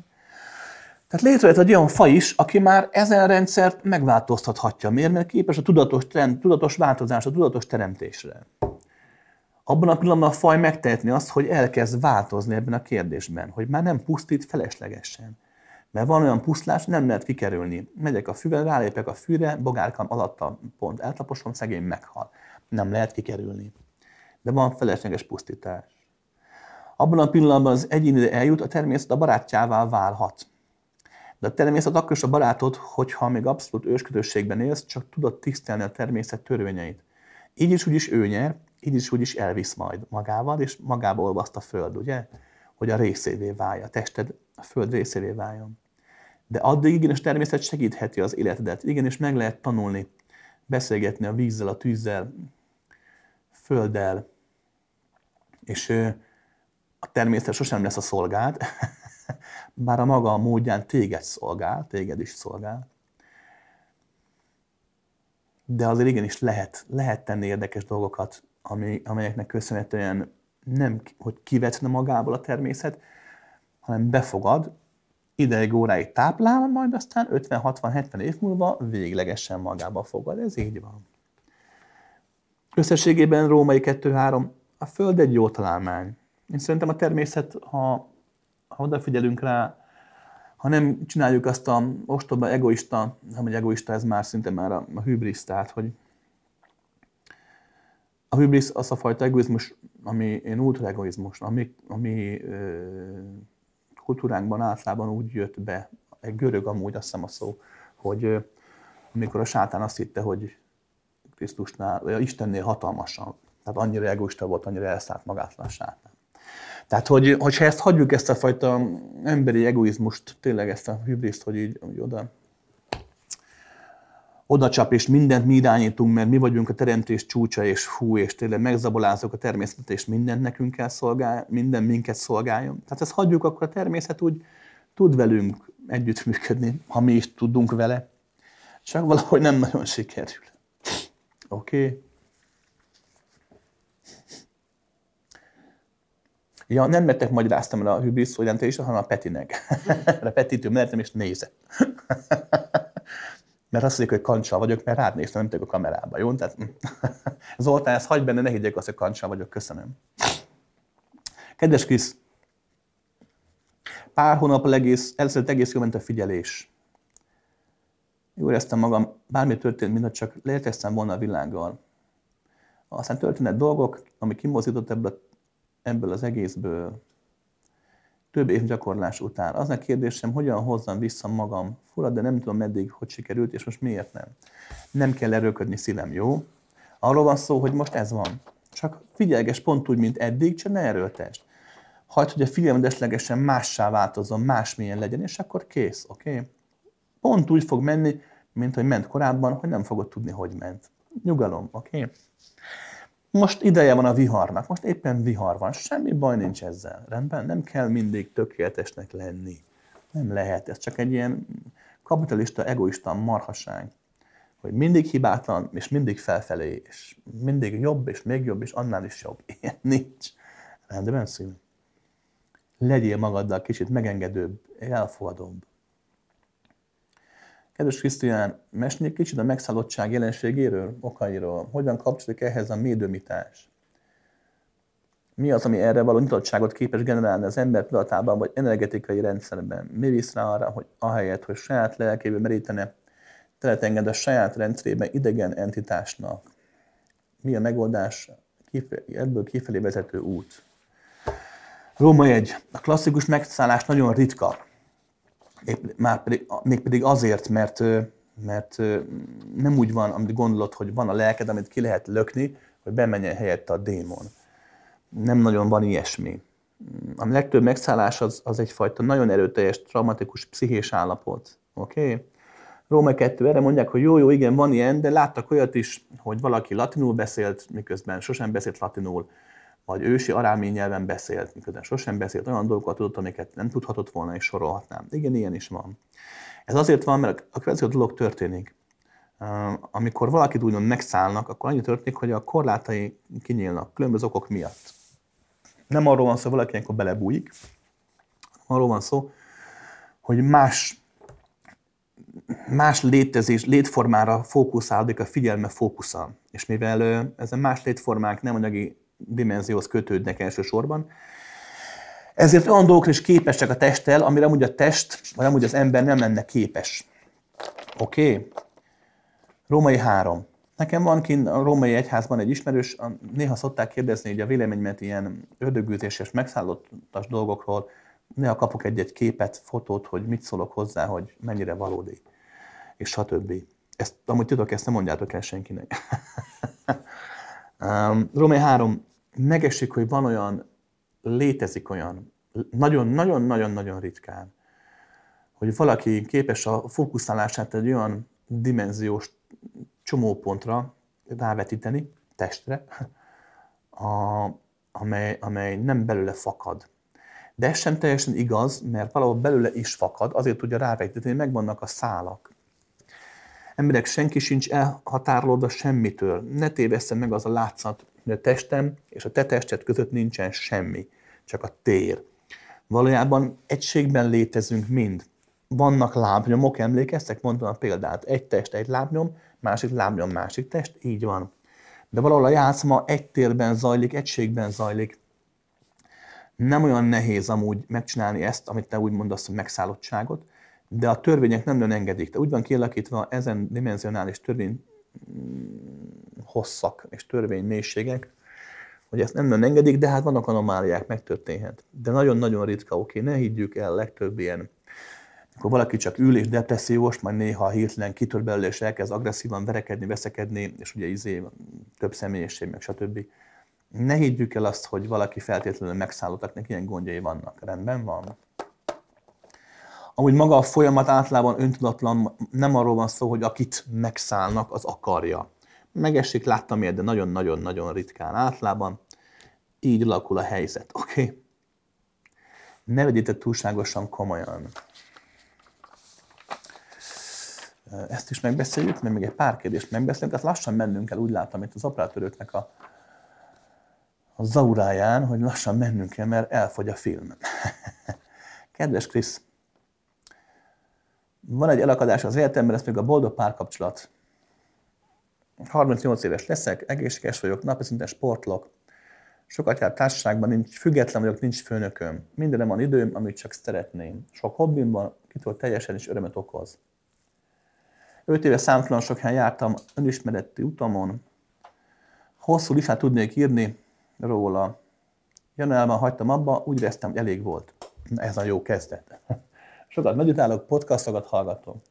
Tehát létrejött egy olyan faj is, aki már ezen rendszert megváltoztathatja. Miért? Mert képes a tudatos, trend, tudatos változásra, a tudatos teremtésre. Abban a pillanatban a faj megtehetni azt, hogy elkezd változni ebben a kérdésben, hogy már nem pusztít feleslegesen. Mert van olyan pusztlás, nem lehet kikerülni. Megyek a füvel, rálépek a fűre, bogárkam alatta pont eltaposom, szegény meghal. Nem lehet kikerülni. De van felesleges pusztítás. Abban a pillanatban az egyén eljut, a természet a barátjává válhat. De a természet akkor is a barátod, hogyha még abszolút ősködösségben élsz, csak tudod tisztelni a természet törvényeit. Így is úgy is ő nyer, így is úgy is elvisz majd magával, és magába olvaszt a föld, ugye? Hogy a részévé válja, a tested a föld részévé váljon. De addig igenis természet segítheti az életedet. Igenis meg lehet tanulni, beszélgetni a vízzel, a tűzzel, földdel, és a természet sosem lesz a szolgád, bár a maga a módján téged szolgál, téged is szolgál. De azért igenis lehet, lehet tenni érdekes dolgokat, ami, amelyeknek köszönhetően nem, hogy kivetne magából a természet, hanem befogad, ideig óráig táplál, majd aztán 50-60-70 év múlva véglegesen magába fogad. Ez így van. Összességében római 2-3, a Föld egy jó találmány. Én szerintem a természet, ha, ha odafigyelünk rá, ha nem csináljuk azt a ostoba egoista, nem hogy egoista, ez már szinte már a, a hübrisz, tehát hogy a hübrisz az a fajta egoizmus, ami én ultra egoizmus, ami, ami ö, kultúránkban általában úgy jött be, egy görög amúgy azt hiszem a szó, hogy ö, amikor a sátán azt hitte, hogy Krisztusnál, vagy Istennél hatalmasabb, tehát annyira egoista volt, annyira elszállt magátlan sátán. Tehát, hogy, hogyha ezt hagyjuk, ezt a fajta emberi egoizmust, tényleg ezt a hübriszt, hogy így hogy oda, oda csap, és mindent mi irányítunk, mert mi vagyunk a teremtés csúcsa, és hú, és tényleg megzabolázok a természetet, és mindent nekünk kell szolgálni, minden minket szolgáljon. Tehát ezt hagyjuk, akkor a természet úgy tud velünk együttműködni, ha mi is tudunk vele. Csak valahogy nem nagyon sikerül. Oké? Okay? Ja, nem nektek magyaráztam el a hübrisz jelentését, hanem a Petinek. a Petitől mertem és nézett. mert azt mondjuk, hogy kancsa vagyok, mert rád néztem, nem a kamerába, jó? Tehát, Zoltán, ezt hagyd benne, ne higgyek azt, hogy kancsa vagyok, köszönöm. Kedves Krisz, pár hónap egész, először egész jó ment a figyelés. Jó éreztem magam, bármi történt, mintha csak léteztem volna a világgal. Aztán történnek dolgok, ami kimozított ebből, ebből az egészből több év gyakorlás után. Az a kérdésem, hogyan hozzam vissza magam. Fura, de nem tudom meddig, hogy sikerült, és most miért nem. Nem kell erőködni szívem, jó? Arról van szó, hogy most ez van. Csak figyelges pont úgy, mint eddig, csak ne erőltest. hagyd, hogy a figyelmed esetlegesen mássá változzon, másmilyen legyen, és akkor kész, oké? Okay? Pont úgy fog menni, mint hogy ment korábban, hogy nem fogod tudni, hogy ment. Nyugalom, oké? Okay? Most ideje van a viharnak, most éppen vihar van, semmi baj nincs ezzel, rendben? Nem kell mindig tökéletesnek lenni. Nem lehet, ez csak egy ilyen kapitalista, egoista marhaság, hogy mindig hibátlan, és mindig felfelé, és mindig jobb, és még jobb, és annál is jobb. Ilyen nincs. Rendben, szív. Legyél magaddal kicsit megengedőbb, elfogadóbb. Kedves Krisztián, mesélj kicsit a megszállottság jelenségéről, okairól. Hogyan kapcsolódik ehhez a médömitás? Mi az, ami erre való nyitottságot képes generálni az ember tudatában vagy energetikai rendszerben? Mi visz rá arra, hogy ahelyett, hogy saját lelkébe merítene, teret enged a saját rendszerében idegen entitásnak? Mi a megoldás ebből kifelé vezető út? Róma egy. A klasszikus megszállás nagyon ritka. Már pedig, mégpedig azért, mert, mert nem úgy van, amit gondolod, hogy van a lelked, amit ki lehet lökni, hogy bemenjen helyette a démon. Nem nagyon van ilyesmi. A legtöbb megszállás az, az egyfajta nagyon erőteljes, traumatikus pszichés állapot. Oké? Okay? Róma 2 erre mondják, hogy jó, jó, igen, van ilyen, de láttak olyat is, hogy valaki latinul beszélt, miközben sosem beszélt latinul vagy ősi arámi nyelven beszélt, miközben sosem beszélt, olyan dolgokat tudott, amiket nem tudhatott volna, és sorolhatnám. Igen, ilyen is van. Ez azért van, mert a következő dolog történik. Amikor valakit úgymond megszállnak, akkor annyi történik, hogy a korlátai kinyílnak különböző okok miatt. Nem arról van szó, valaki ilyenkor belebújik, arról van szó, hogy más, más létezés, létformára fókuszálódik a figyelme fókusza. És mivel ezen más létformák nem anyagi dimenzióhoz kötődnek elsősorban. Ezért olyan dolgokra is képesek a testtel, amire amúgy a test, vagy amúgy az ember nem lenne képes. Oké? Okay? Római 3. Nekem van kint a római egyházban egy ismerős, néha szokták kérdezni hogy a véleményemet ilyen ördögűzéses, megszállottas dolgokról, néha kapok egy-egy képet, fotót, hogy mit szólok hozzá, hogy mennyire valódi, és stb. Ezt amúgy tudok, ezt nem mondjátok el senkinek. Római 3 megesik, hogy van olyan, létezik olyan, nagyon-nagyon-nagyon-nagyon ritkán, hogy valaki képes a fókuszálását egy olyan dimenziós csomópontra rávetíteni, testre, a, amely, amely nem belőle fakad. De ez sem teljesen igaz, mert valahol belőle is fakad, azért tudja rávetíteni, megvannak a szálak. Emberek, senki sincs elhatárolódva semmitől. Ne tévesszen meg az a látszat, hogy a testem és a te tested között nincsen semmi, csak a tér. Valójában egységben létezünk mind. Vannak lábnyomok, emlékeztek? Mondtam a példát. Egy test, egy lábnyom, másik lábnyom, másik test, így van. De valahol a játszma egy térben zajlik, egységben zajlik. Nem olyan nehéz amúgy megcsinálni ezt, amit te úgy mondasz, hogy megszállottságot, de a törvények nem nagyon engedik. De úgy van kialakítva ezen dimenzionális törvény hosszak és törvény mélységek, hogy ezt nem nagyon engedik, de hát vannak anomáliák, megtörténhet. De nagyon-nagyon ritka, oké, ne higgyük el, legtöbb ilyen akkor valaki csak ül és depressziós, majd néha hirtelen kitör belőle, és elkezd agresszívan verekedni, veszekedni, és ugye izé, több személyiség, meg stb. Ne higgyük el azt, hogy valaki feltétlenül megszállottak, neki ilyen gondjai vannak. Rendben van. Amúgy maga a folyamat általában öntudatlan, nem arról van szó, hogy akit megszállnak, az akarja. Megesik, láttam ilyet, de nagyon-nagyon-nagyon ritkán általában. Így alakul a helyzet, oké? Okay? Ne vegyétek túlságosan komolyan. Ezt is megbeszéljük, mert még egy pár kérdést megbeszélünk, tehát lassan mennünk kell, úgy látom itt az operatőröknek a, a zauráján, hogy lassan mennünk kell, mert elfogy a film. Kedves Krisz, van egy elakadás az életemben, ez még a boldog párkapcsolat. 38 éves leszek, egészséges vagyok, napi szinten sportlok, sokat jár társaságban, nincs, független vagyok, nincs főnököm. Mindenem van időm, amit csak szeretném. Sok hobbim van, kitől teljesen is örömet okoz. 5 éve számtalan sok helyen jártam önismereti utamon. Hosszú listát tudnék írni róla. Januárban hagytam abba, úgy éreztem, hogy elég volt. Ez a jó kezdet. Sokat meditálok, podcastokat hallgatom.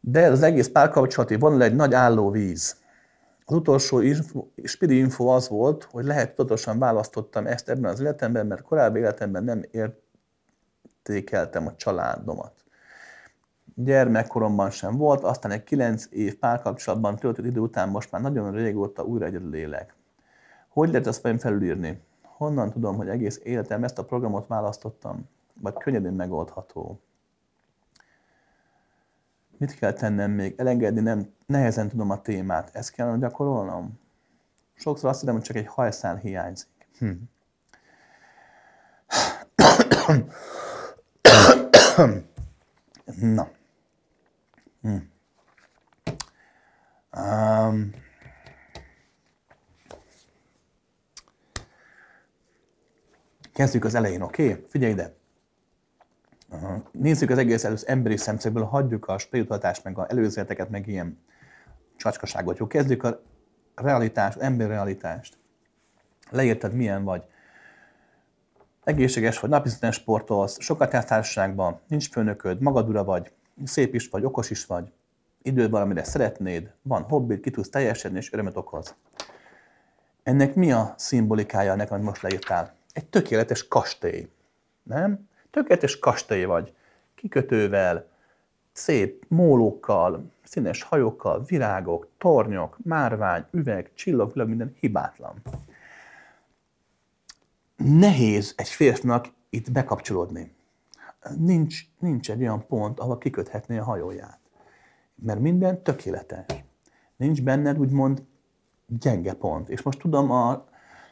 De ez az egész párkapcsolati vonal egy nagy álló víz. Az utolsó info, spiri info az volt, hogy lehet tudatosan választottam ezt ebben az életemben, mert korábbi életemben nem értékeltem a családomat. Gyermekkoromban sem volt, aztán egy kilenc év párkapcsolatban töltött idő után most már nagyon régóta újra egyedül lélek. Hogy lehet ezt vajon felülírni? Honnan tudom, hogy egész életem ezt a programot választottam? Vagy könnyedén megoldható? Mit kell tennem még? Elengedni nem, nehezen tudom a témát. Ezt kellene gyakorolnom? Sokszor azt hiszem, hogy csak egy hajszál hiányzik. Hm. Na. Hm. Um. Kezdjük az elején, oké? Okay? Figyelj ide! Nézzük az egész először emberi szemszögből, hagyjuk a spiritualitást, meg a előzőleteket, meg ilyen csacskaságot. Jó, kezdjük a realitást, emberi realitást. Leírtad, milyen vagy. Egészséges vagy, napi szinten sportolsz, sokat jársz társaságban, nincs főnököd, magadura vagy, szép is vagy, okos is vagy, időd valamire szeretnéd, van hobbid, ki tudsz teljesedni, és örömet okoz. Ennek mi a szimbolikája ennek, amit most leírtál? Egy tökéletes kastély. Nem? Tökéletes kastély vagy, kikötővel, szép mólókkal, színes hajókkal, virágok, tornyok, márvány, üveg, csillagvilág, minden hibátlan. Nehéz egy férfinak itt bekapcsolódni. Nincs, nincs egy olyan pont, ahol kiköthetné a hajóját. Mert minden tökéletes. Nincs benned úgymond gyenge pont. És most tudom, a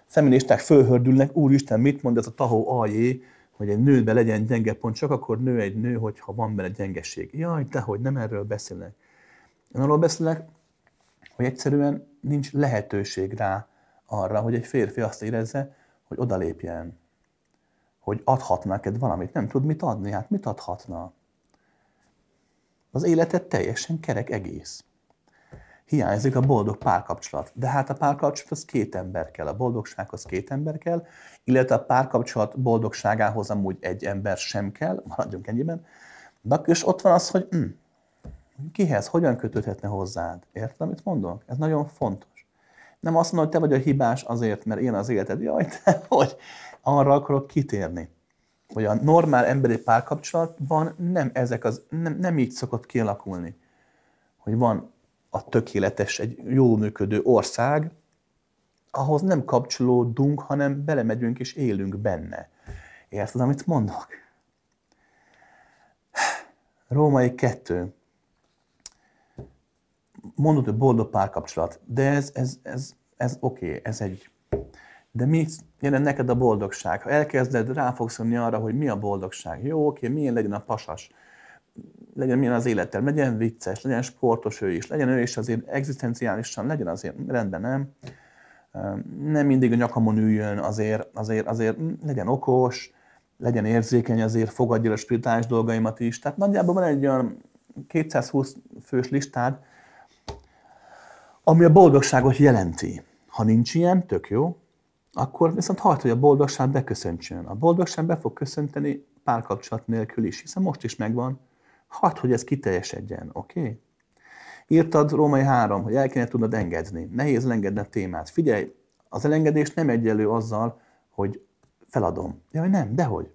feministák fölhördülnek, úristen, mit mond ez a tahó ajé, hogy egy nőben legyen gyenge pont, csak akkor nő egy nő, hogyha van benne gyengeség. Jaj, hogy nem erről beszélek. Én arról beszélek, hogy egyszerűen nincs lehetőség rá arra, hogy egy férfi azt érezze, hogy odalépjen, hogy adhat neked valamit. Nem tud mit adni, hát mit adhatna? Az életed teljesen kerek egész hiányzik a boldog párkapcsolat. De hát a párkapcsolat az két ember kell, a boldogsághoz két ember kell, illetve a párkapcsolat boldogságához amúgy egy ember sem kell, maradjunk ennyiben. De is ott van az, hogy hm, kihez, hogyan kötődhetne hozzád. Érted, amit mondok? Ez nagyon fontos. Nem azt mondom, hogy te vagy a hibás azért, mert ilyen az életed. Jaj, te hogy arra akarok kitérni hogy a normál emberi párkapcsolatban nem ezek az, nem, nem így szokott kialakulni. Hogy van a tökéletes, egy jó működő ország, ahhoz nem kapcsolódunk, hanem belemegyünk és élünk benne. Érted, amit mondok? Római kettő. Mondod, hogy boldog párkapcsolat, de ez, ez, ez, ez oké, okay, ez egy... De mi jelent neked a boldogság? Ha elkezded, rá fogsz arra, hogy mi a boldogság. Jó, oké, okay, milyen legyen a pasas legyen milyen az élettel, legyen vicces, legyen sportos ő is, legyen ő is azért egzisztenciálisan, legyen azért rendben, nem? Nem mindig a nyakamon üljön, azért, azért, azért legyen okos, legyen érzékeny, azért fogadja a spirituális dolgaimat is. Tehát nagyjából van egy olyan 220 fős listád, ami a boldogságot jelenti. Ha nincs ilyen, tök jó, akkor viszont hagyd, hogy a boldogság beköszöntsön. A boldogság be fog köszönteni párkapcsolat nélkül is, hiszen most is megvan, Hadd, hogy ez kiteljesedjen, oké? Okay? Írtad Római 3, hogy el kéne tudnod engedni. Nehéz elengedni a témát. Figyelj, az elengedés nem egyelő azzal, hogy feladom. Jaj, nem, dehogy.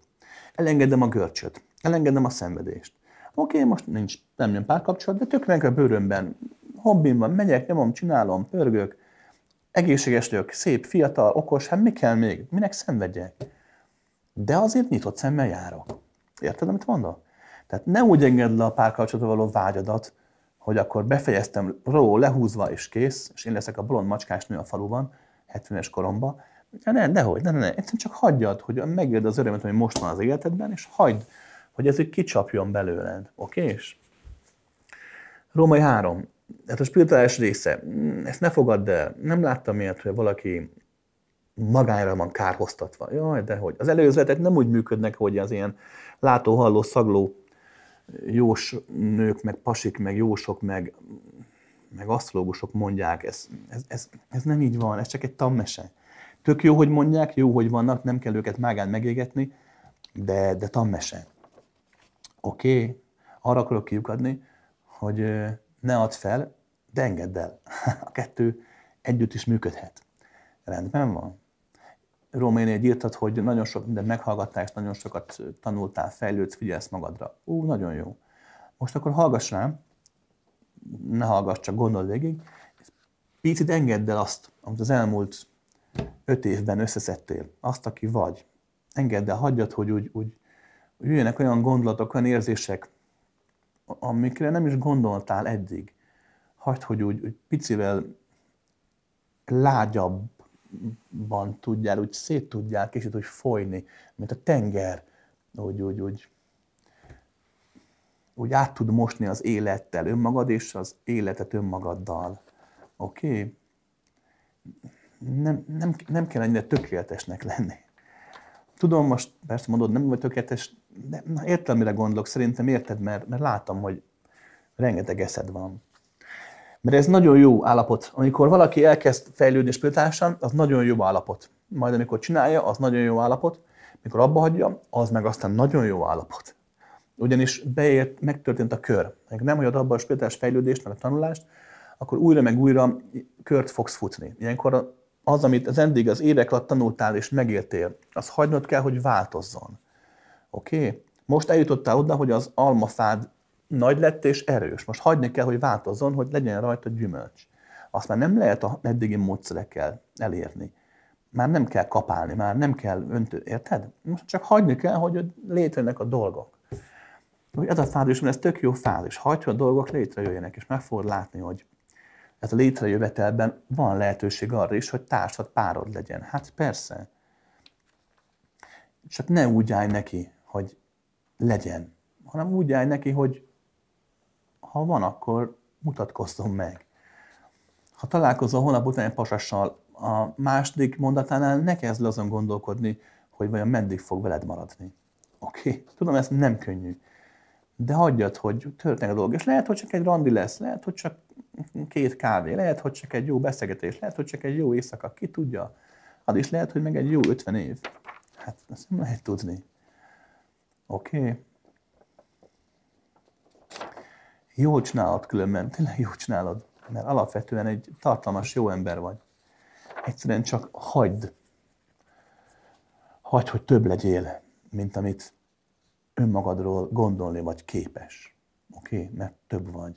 Elengedem a görcsöt. Elengedem a szenvedést. Oké, okay, most nincs, nem jön párkapcsolat, de tök a bőrömben. Hobbim van, megyek, nyomom, csinálom, pörgök. Egészséges vagyok, szép, fiatal, okos, hát mi kell még? Minek szenvedjek? De azért nyitott szemmel járok. Érted, amit mondok? Tehát ne úgy engedd le a párkapcsolatra való vágyadat, hogy akkor befejeztem ró, lehúzva és kész, és én leszek a bolond macskás nő a faluban, 70-es koromban. Ja, ne, dehogy, ne, ne, ne. Egyszerűen csak hagyjad, hogy megéld az örömet, ami most van az életedben, és hagyd, hogy ez így kicsapjon belőled. Oké? Okay? Római 3. Hát a spirituális része. Ezt ne fogadd el. Nem láttam ilyet, hogy valaki magányra van kárhoztatva. Jaj, de hogy. Az előzletek nem úgy működnek, hogy az ilyen látó, halló, szagló jós nők, meg pasik, meg jósok, meg, meg asztrológusok mondják, ez, ez, ez, ez nem így van, ez csak egy tanmese. Tök jó, hogy mondják, jó, hogy vannak, nem kell őket mágán megégetni, de, de tanmese. Oké, okay, arra akarok kiukadni, hogy ne add fel, de engedd el. A kettő együtt is működhet. Rendben van. Egy írtad, hogy nagyon sok mindent meghallgattál, és nagyon sokat tanultál, fejlődsz, figyelsz magadra. Ú, nagyon jó. Most akkor hallgass rám, ne hallgass, csak gondold végig, picit engedd el azt, amit az elmúlt öt évben összeszedtél, azt, aki vagy. Engedd el, hagyjad, hogy úgy, úgy, úgy jöjjenek olyan gondolatok, olyan érzések, amikre nem is gondoltál eddig. Hagyd, hogy úgy, úgy picivel lágyabban tudjál, úgy szét tudjál kicsit úgy folyni, mint a tenger, úgy, úgy, úgy, úgy át tud mosni az élettel önmagad, és az életet önmagaddal. Oké? Okay? Nem, nem, nem kell ennyire tökéletesnek lenni. Tudom, most persze mondod, nem vagy tökéletes, de na, értem, mire gondolok, szerintem érted, mert, mert látom, hogy rengeteg eszed van. Mert ez nagyon jó állapot. Amikor valaki elkezd fejlődni spirituálisan, az nagyon jó állapot. Majd amikor csinálja, az nagyon jó állapot. Mikor abba hagyja, az meg aztán nagyon jó állapot. Ugyanis beért, megtörtént a kör. Meg nem hagyod abba a spirituális fejlődést, meg a tanulást, akkor újra meg újra kört fogsz futni. Ilyenkor az, amit az eddig az évek alatt tanultál és megértél, az hagynod kell, hogy változzon. Oké? Okay? Most eljutottál oda, hogy az almafád nagy lett és erős. Most hagyni kell, hogy változzon, hogy legyen rajta gyümölcs. Azt már nem lehet a eddigi módszerekkel elérni. Már nem kell kapálni, már nem kell öntő, érted? Most csak hagyni kell, hogy létrejönnek a dolgok. Hogy ez a fád is, ez tök jó fád, és hagyja a dolgok létrejöjjenek, és meg fogod látni, hogy ez a létrejövetelben van lehetőség arra is, hogy társad, párod legyen. Hát persze. Csak ne úgy állj neki, hogy legyen, hanem úgy állj neki, hogy ha van, akkor mutatkozzon meg. Ha találkozol holnap után egy pasassal, a második mondatánál ne kezd azon gondolkodni, hogy vajon meddig fog veled maradni. Oké? Okay? Tudom, ez nem könnyű. De hagyjad, hogy történik a dolog. És lehet, hogy csak egy randi lesz, lehet, hogy csak két kávé, lehet, hogy csak egy jó beszélgetés, lehet, hogy csak egy jó éjszaka, ki tudja. Az is lehet, hogy meg egy jó 50 év. Hát ezt nem lehet tudni. Oké? Okay. Jól csinálod különben, tényleg jól csinálod, mert alapvetően egy tartalmas jó ember vagy. Egyszerűen csak hagyd, hagyd, hogy több legyél, mint amit önmagadról gondolni vagy képes. Oké? Okay? Mert több vagy.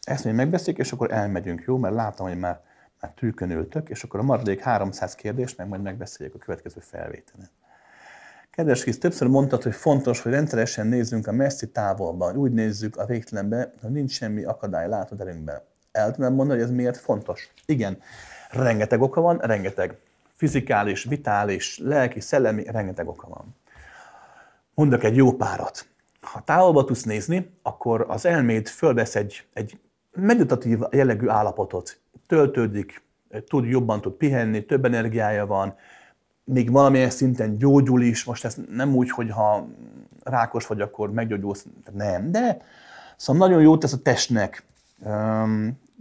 Ezt még megbeszéljük, és akkor elmegyünk, jó? Mert látom, hogy már, már ültök, és akkor a maradék 300 kérdést meg majd megbeszéljük a következő felvételen. Kedves Krisz, többször mondtad, hogy fontos, hogy rendszeresen nézzünk a messzi távolban, úgy nézzük a végtelenbe, hogy nincs semmi akadály látod erőnkben. El tudom mondani, hogy ez miért fontos? Igen, rengeteg oka van, rengeteg fizikális, vitális, lelki, szellemi, rengeteg oka van. Mondok egy jó párat. Ha távolba tudsz nézni, akkor az elméd fölvesz egy, egy meditatív jellegű állapotot. Töltődik, tud jobban tud pihenni, több energiája van, még valamilyen szinten gyógyul is, most ez nem úgy, hogy ha rákos vagy, akkor meggyógyulsz, nem, de szóval nagyon jót tesz a testnek.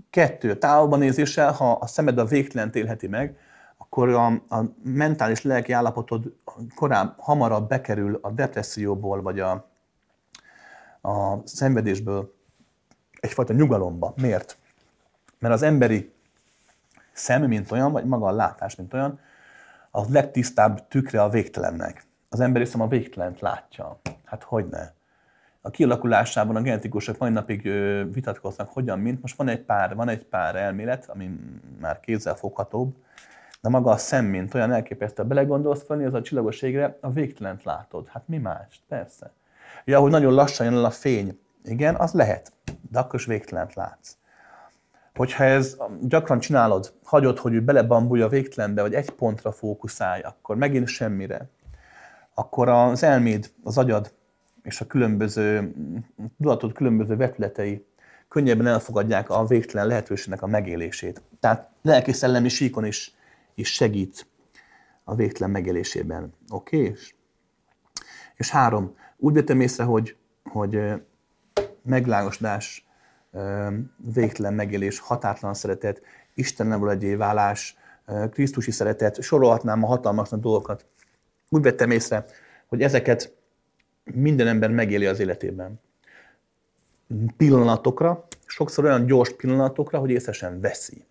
Kettő, távolban nézéssel, ha a szemed a végtelent élheti meg, akkor a, a mentális lelki állapotod korábban hamarabb bekerül a depresszióból, vagy a, a szenvedésből egyfajta nyugalomba. Miért? Mert az emberi szem, mint olyan, vagy maga a látás, mint olyan, a legtisztább tükre a végtelennek. Az emberi szem a végtelent látja. Hát hogy ne? A kialakulásában a genetikusok mai napig vitatkoznak, hogyan, mint. Most van egy pár, van egy pár elmélet, ami már kézzel foghatóbb, de maga a szem, mint olyan elképesztő, belegondolsz felni, az a csillagos égre, a végtelent látod. Hát mi más? Persze. Ja, hogy nagyon lassan jön el a fény. Igen, az lehet, de akkor is végtelent látsz. Hogyha ez gyakran csinálod, hagyod, hogy ő belebambulja a végtelenbe, vagy egy pontra fókuszálj, akkor megint semmire. Akkor az elméd, az agyad és a különböző tudatod különböző vetületei könnyebben elfogadják a végtelen lehetőségnek a megélését. Tehát lelki-szellemi síkon is, is segít a végtelen megélésében. Oké? Okay? És három, úgy vettem észre, hogy, hogy meglágosdás végtelen megélés, határtalan szeretet, Istennel való válás, Krisztusi szeretet, sorolhatnám a hatalmas dolgokat. Úgy vettem észre, hogy ezeket minden ember megéli az életében. Pillanatokra, sokszor olyan gyors pillanatokra, hogy észre sem veszi.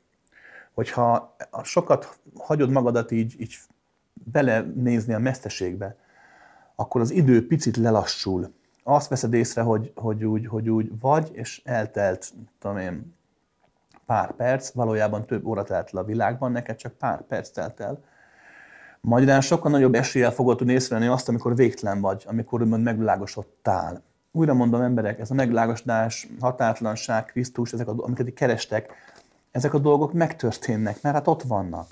Hogyha sokat hagyod magadat így, így belenézni a meszteségbe, akkor az idő picit lelassul. Azt veszed észre, hogy, hogy, úgy, hogy úgy vagy, és eltelt, tudom én, pár perc, valójában több óra telt el a világban, neked csak pár perc telt el. Magyarán sokkal nagyobb eséllyel fogod tudni észrevenni azt, amikor végtelen vagy, amikor úgymond megvilágosodtál. Újra mondom, emberek, ez a megvilágosodás, határtlanság, Krisztus, ezek, a, amiket kerestek, ezek a dolgok megtörténnek, mert hát ott vannak.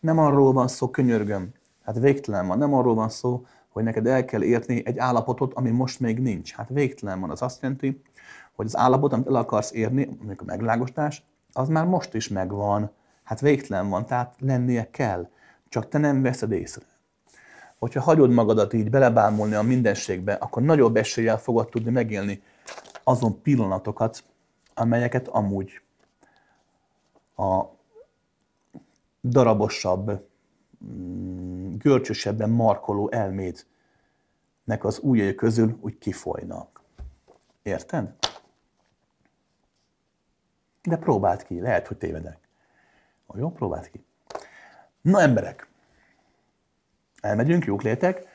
Nem arról van szó, könyörgöm, hát végtelen van, nem arról van szó, hogy neked el kell érni egy állapotot, ami most még nincs. Hát végtelen van, az azt jelenti, hogy az állapot, amit el akarsz érni, mondjuk a megvilágosodás, az már most is megvan. Hát végtelen van, tehát lennie kell. Csak te nem veszed észre. Hogyha hagyod magadat így belebámulni a mindenségbe, akkor nagyobb eséllyel fogod tudni megélni azon pillanatokat, amelyeket amúgy a darabosabb, görcsösebben markoló elmédnek az ujjai közül úgy kifolynak. Érted? De próbáld ki, lehet, hogy tévedek. Jó, próbáld ki. Na emberek, elmegyünk, jók létek.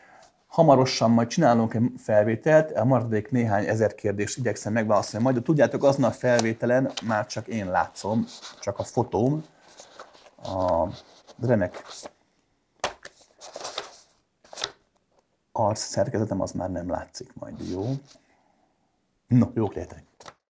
Hamarosan majd csinálunk egy felvételt, a maradék néhány ezer kérdést igyekszem megválaszolni. Majd tudjátok, azon a felvételen már csak én látszom, csak a fotóm, a remek arc szerkezetem az már nem látszik majd, jó? No, jók létek.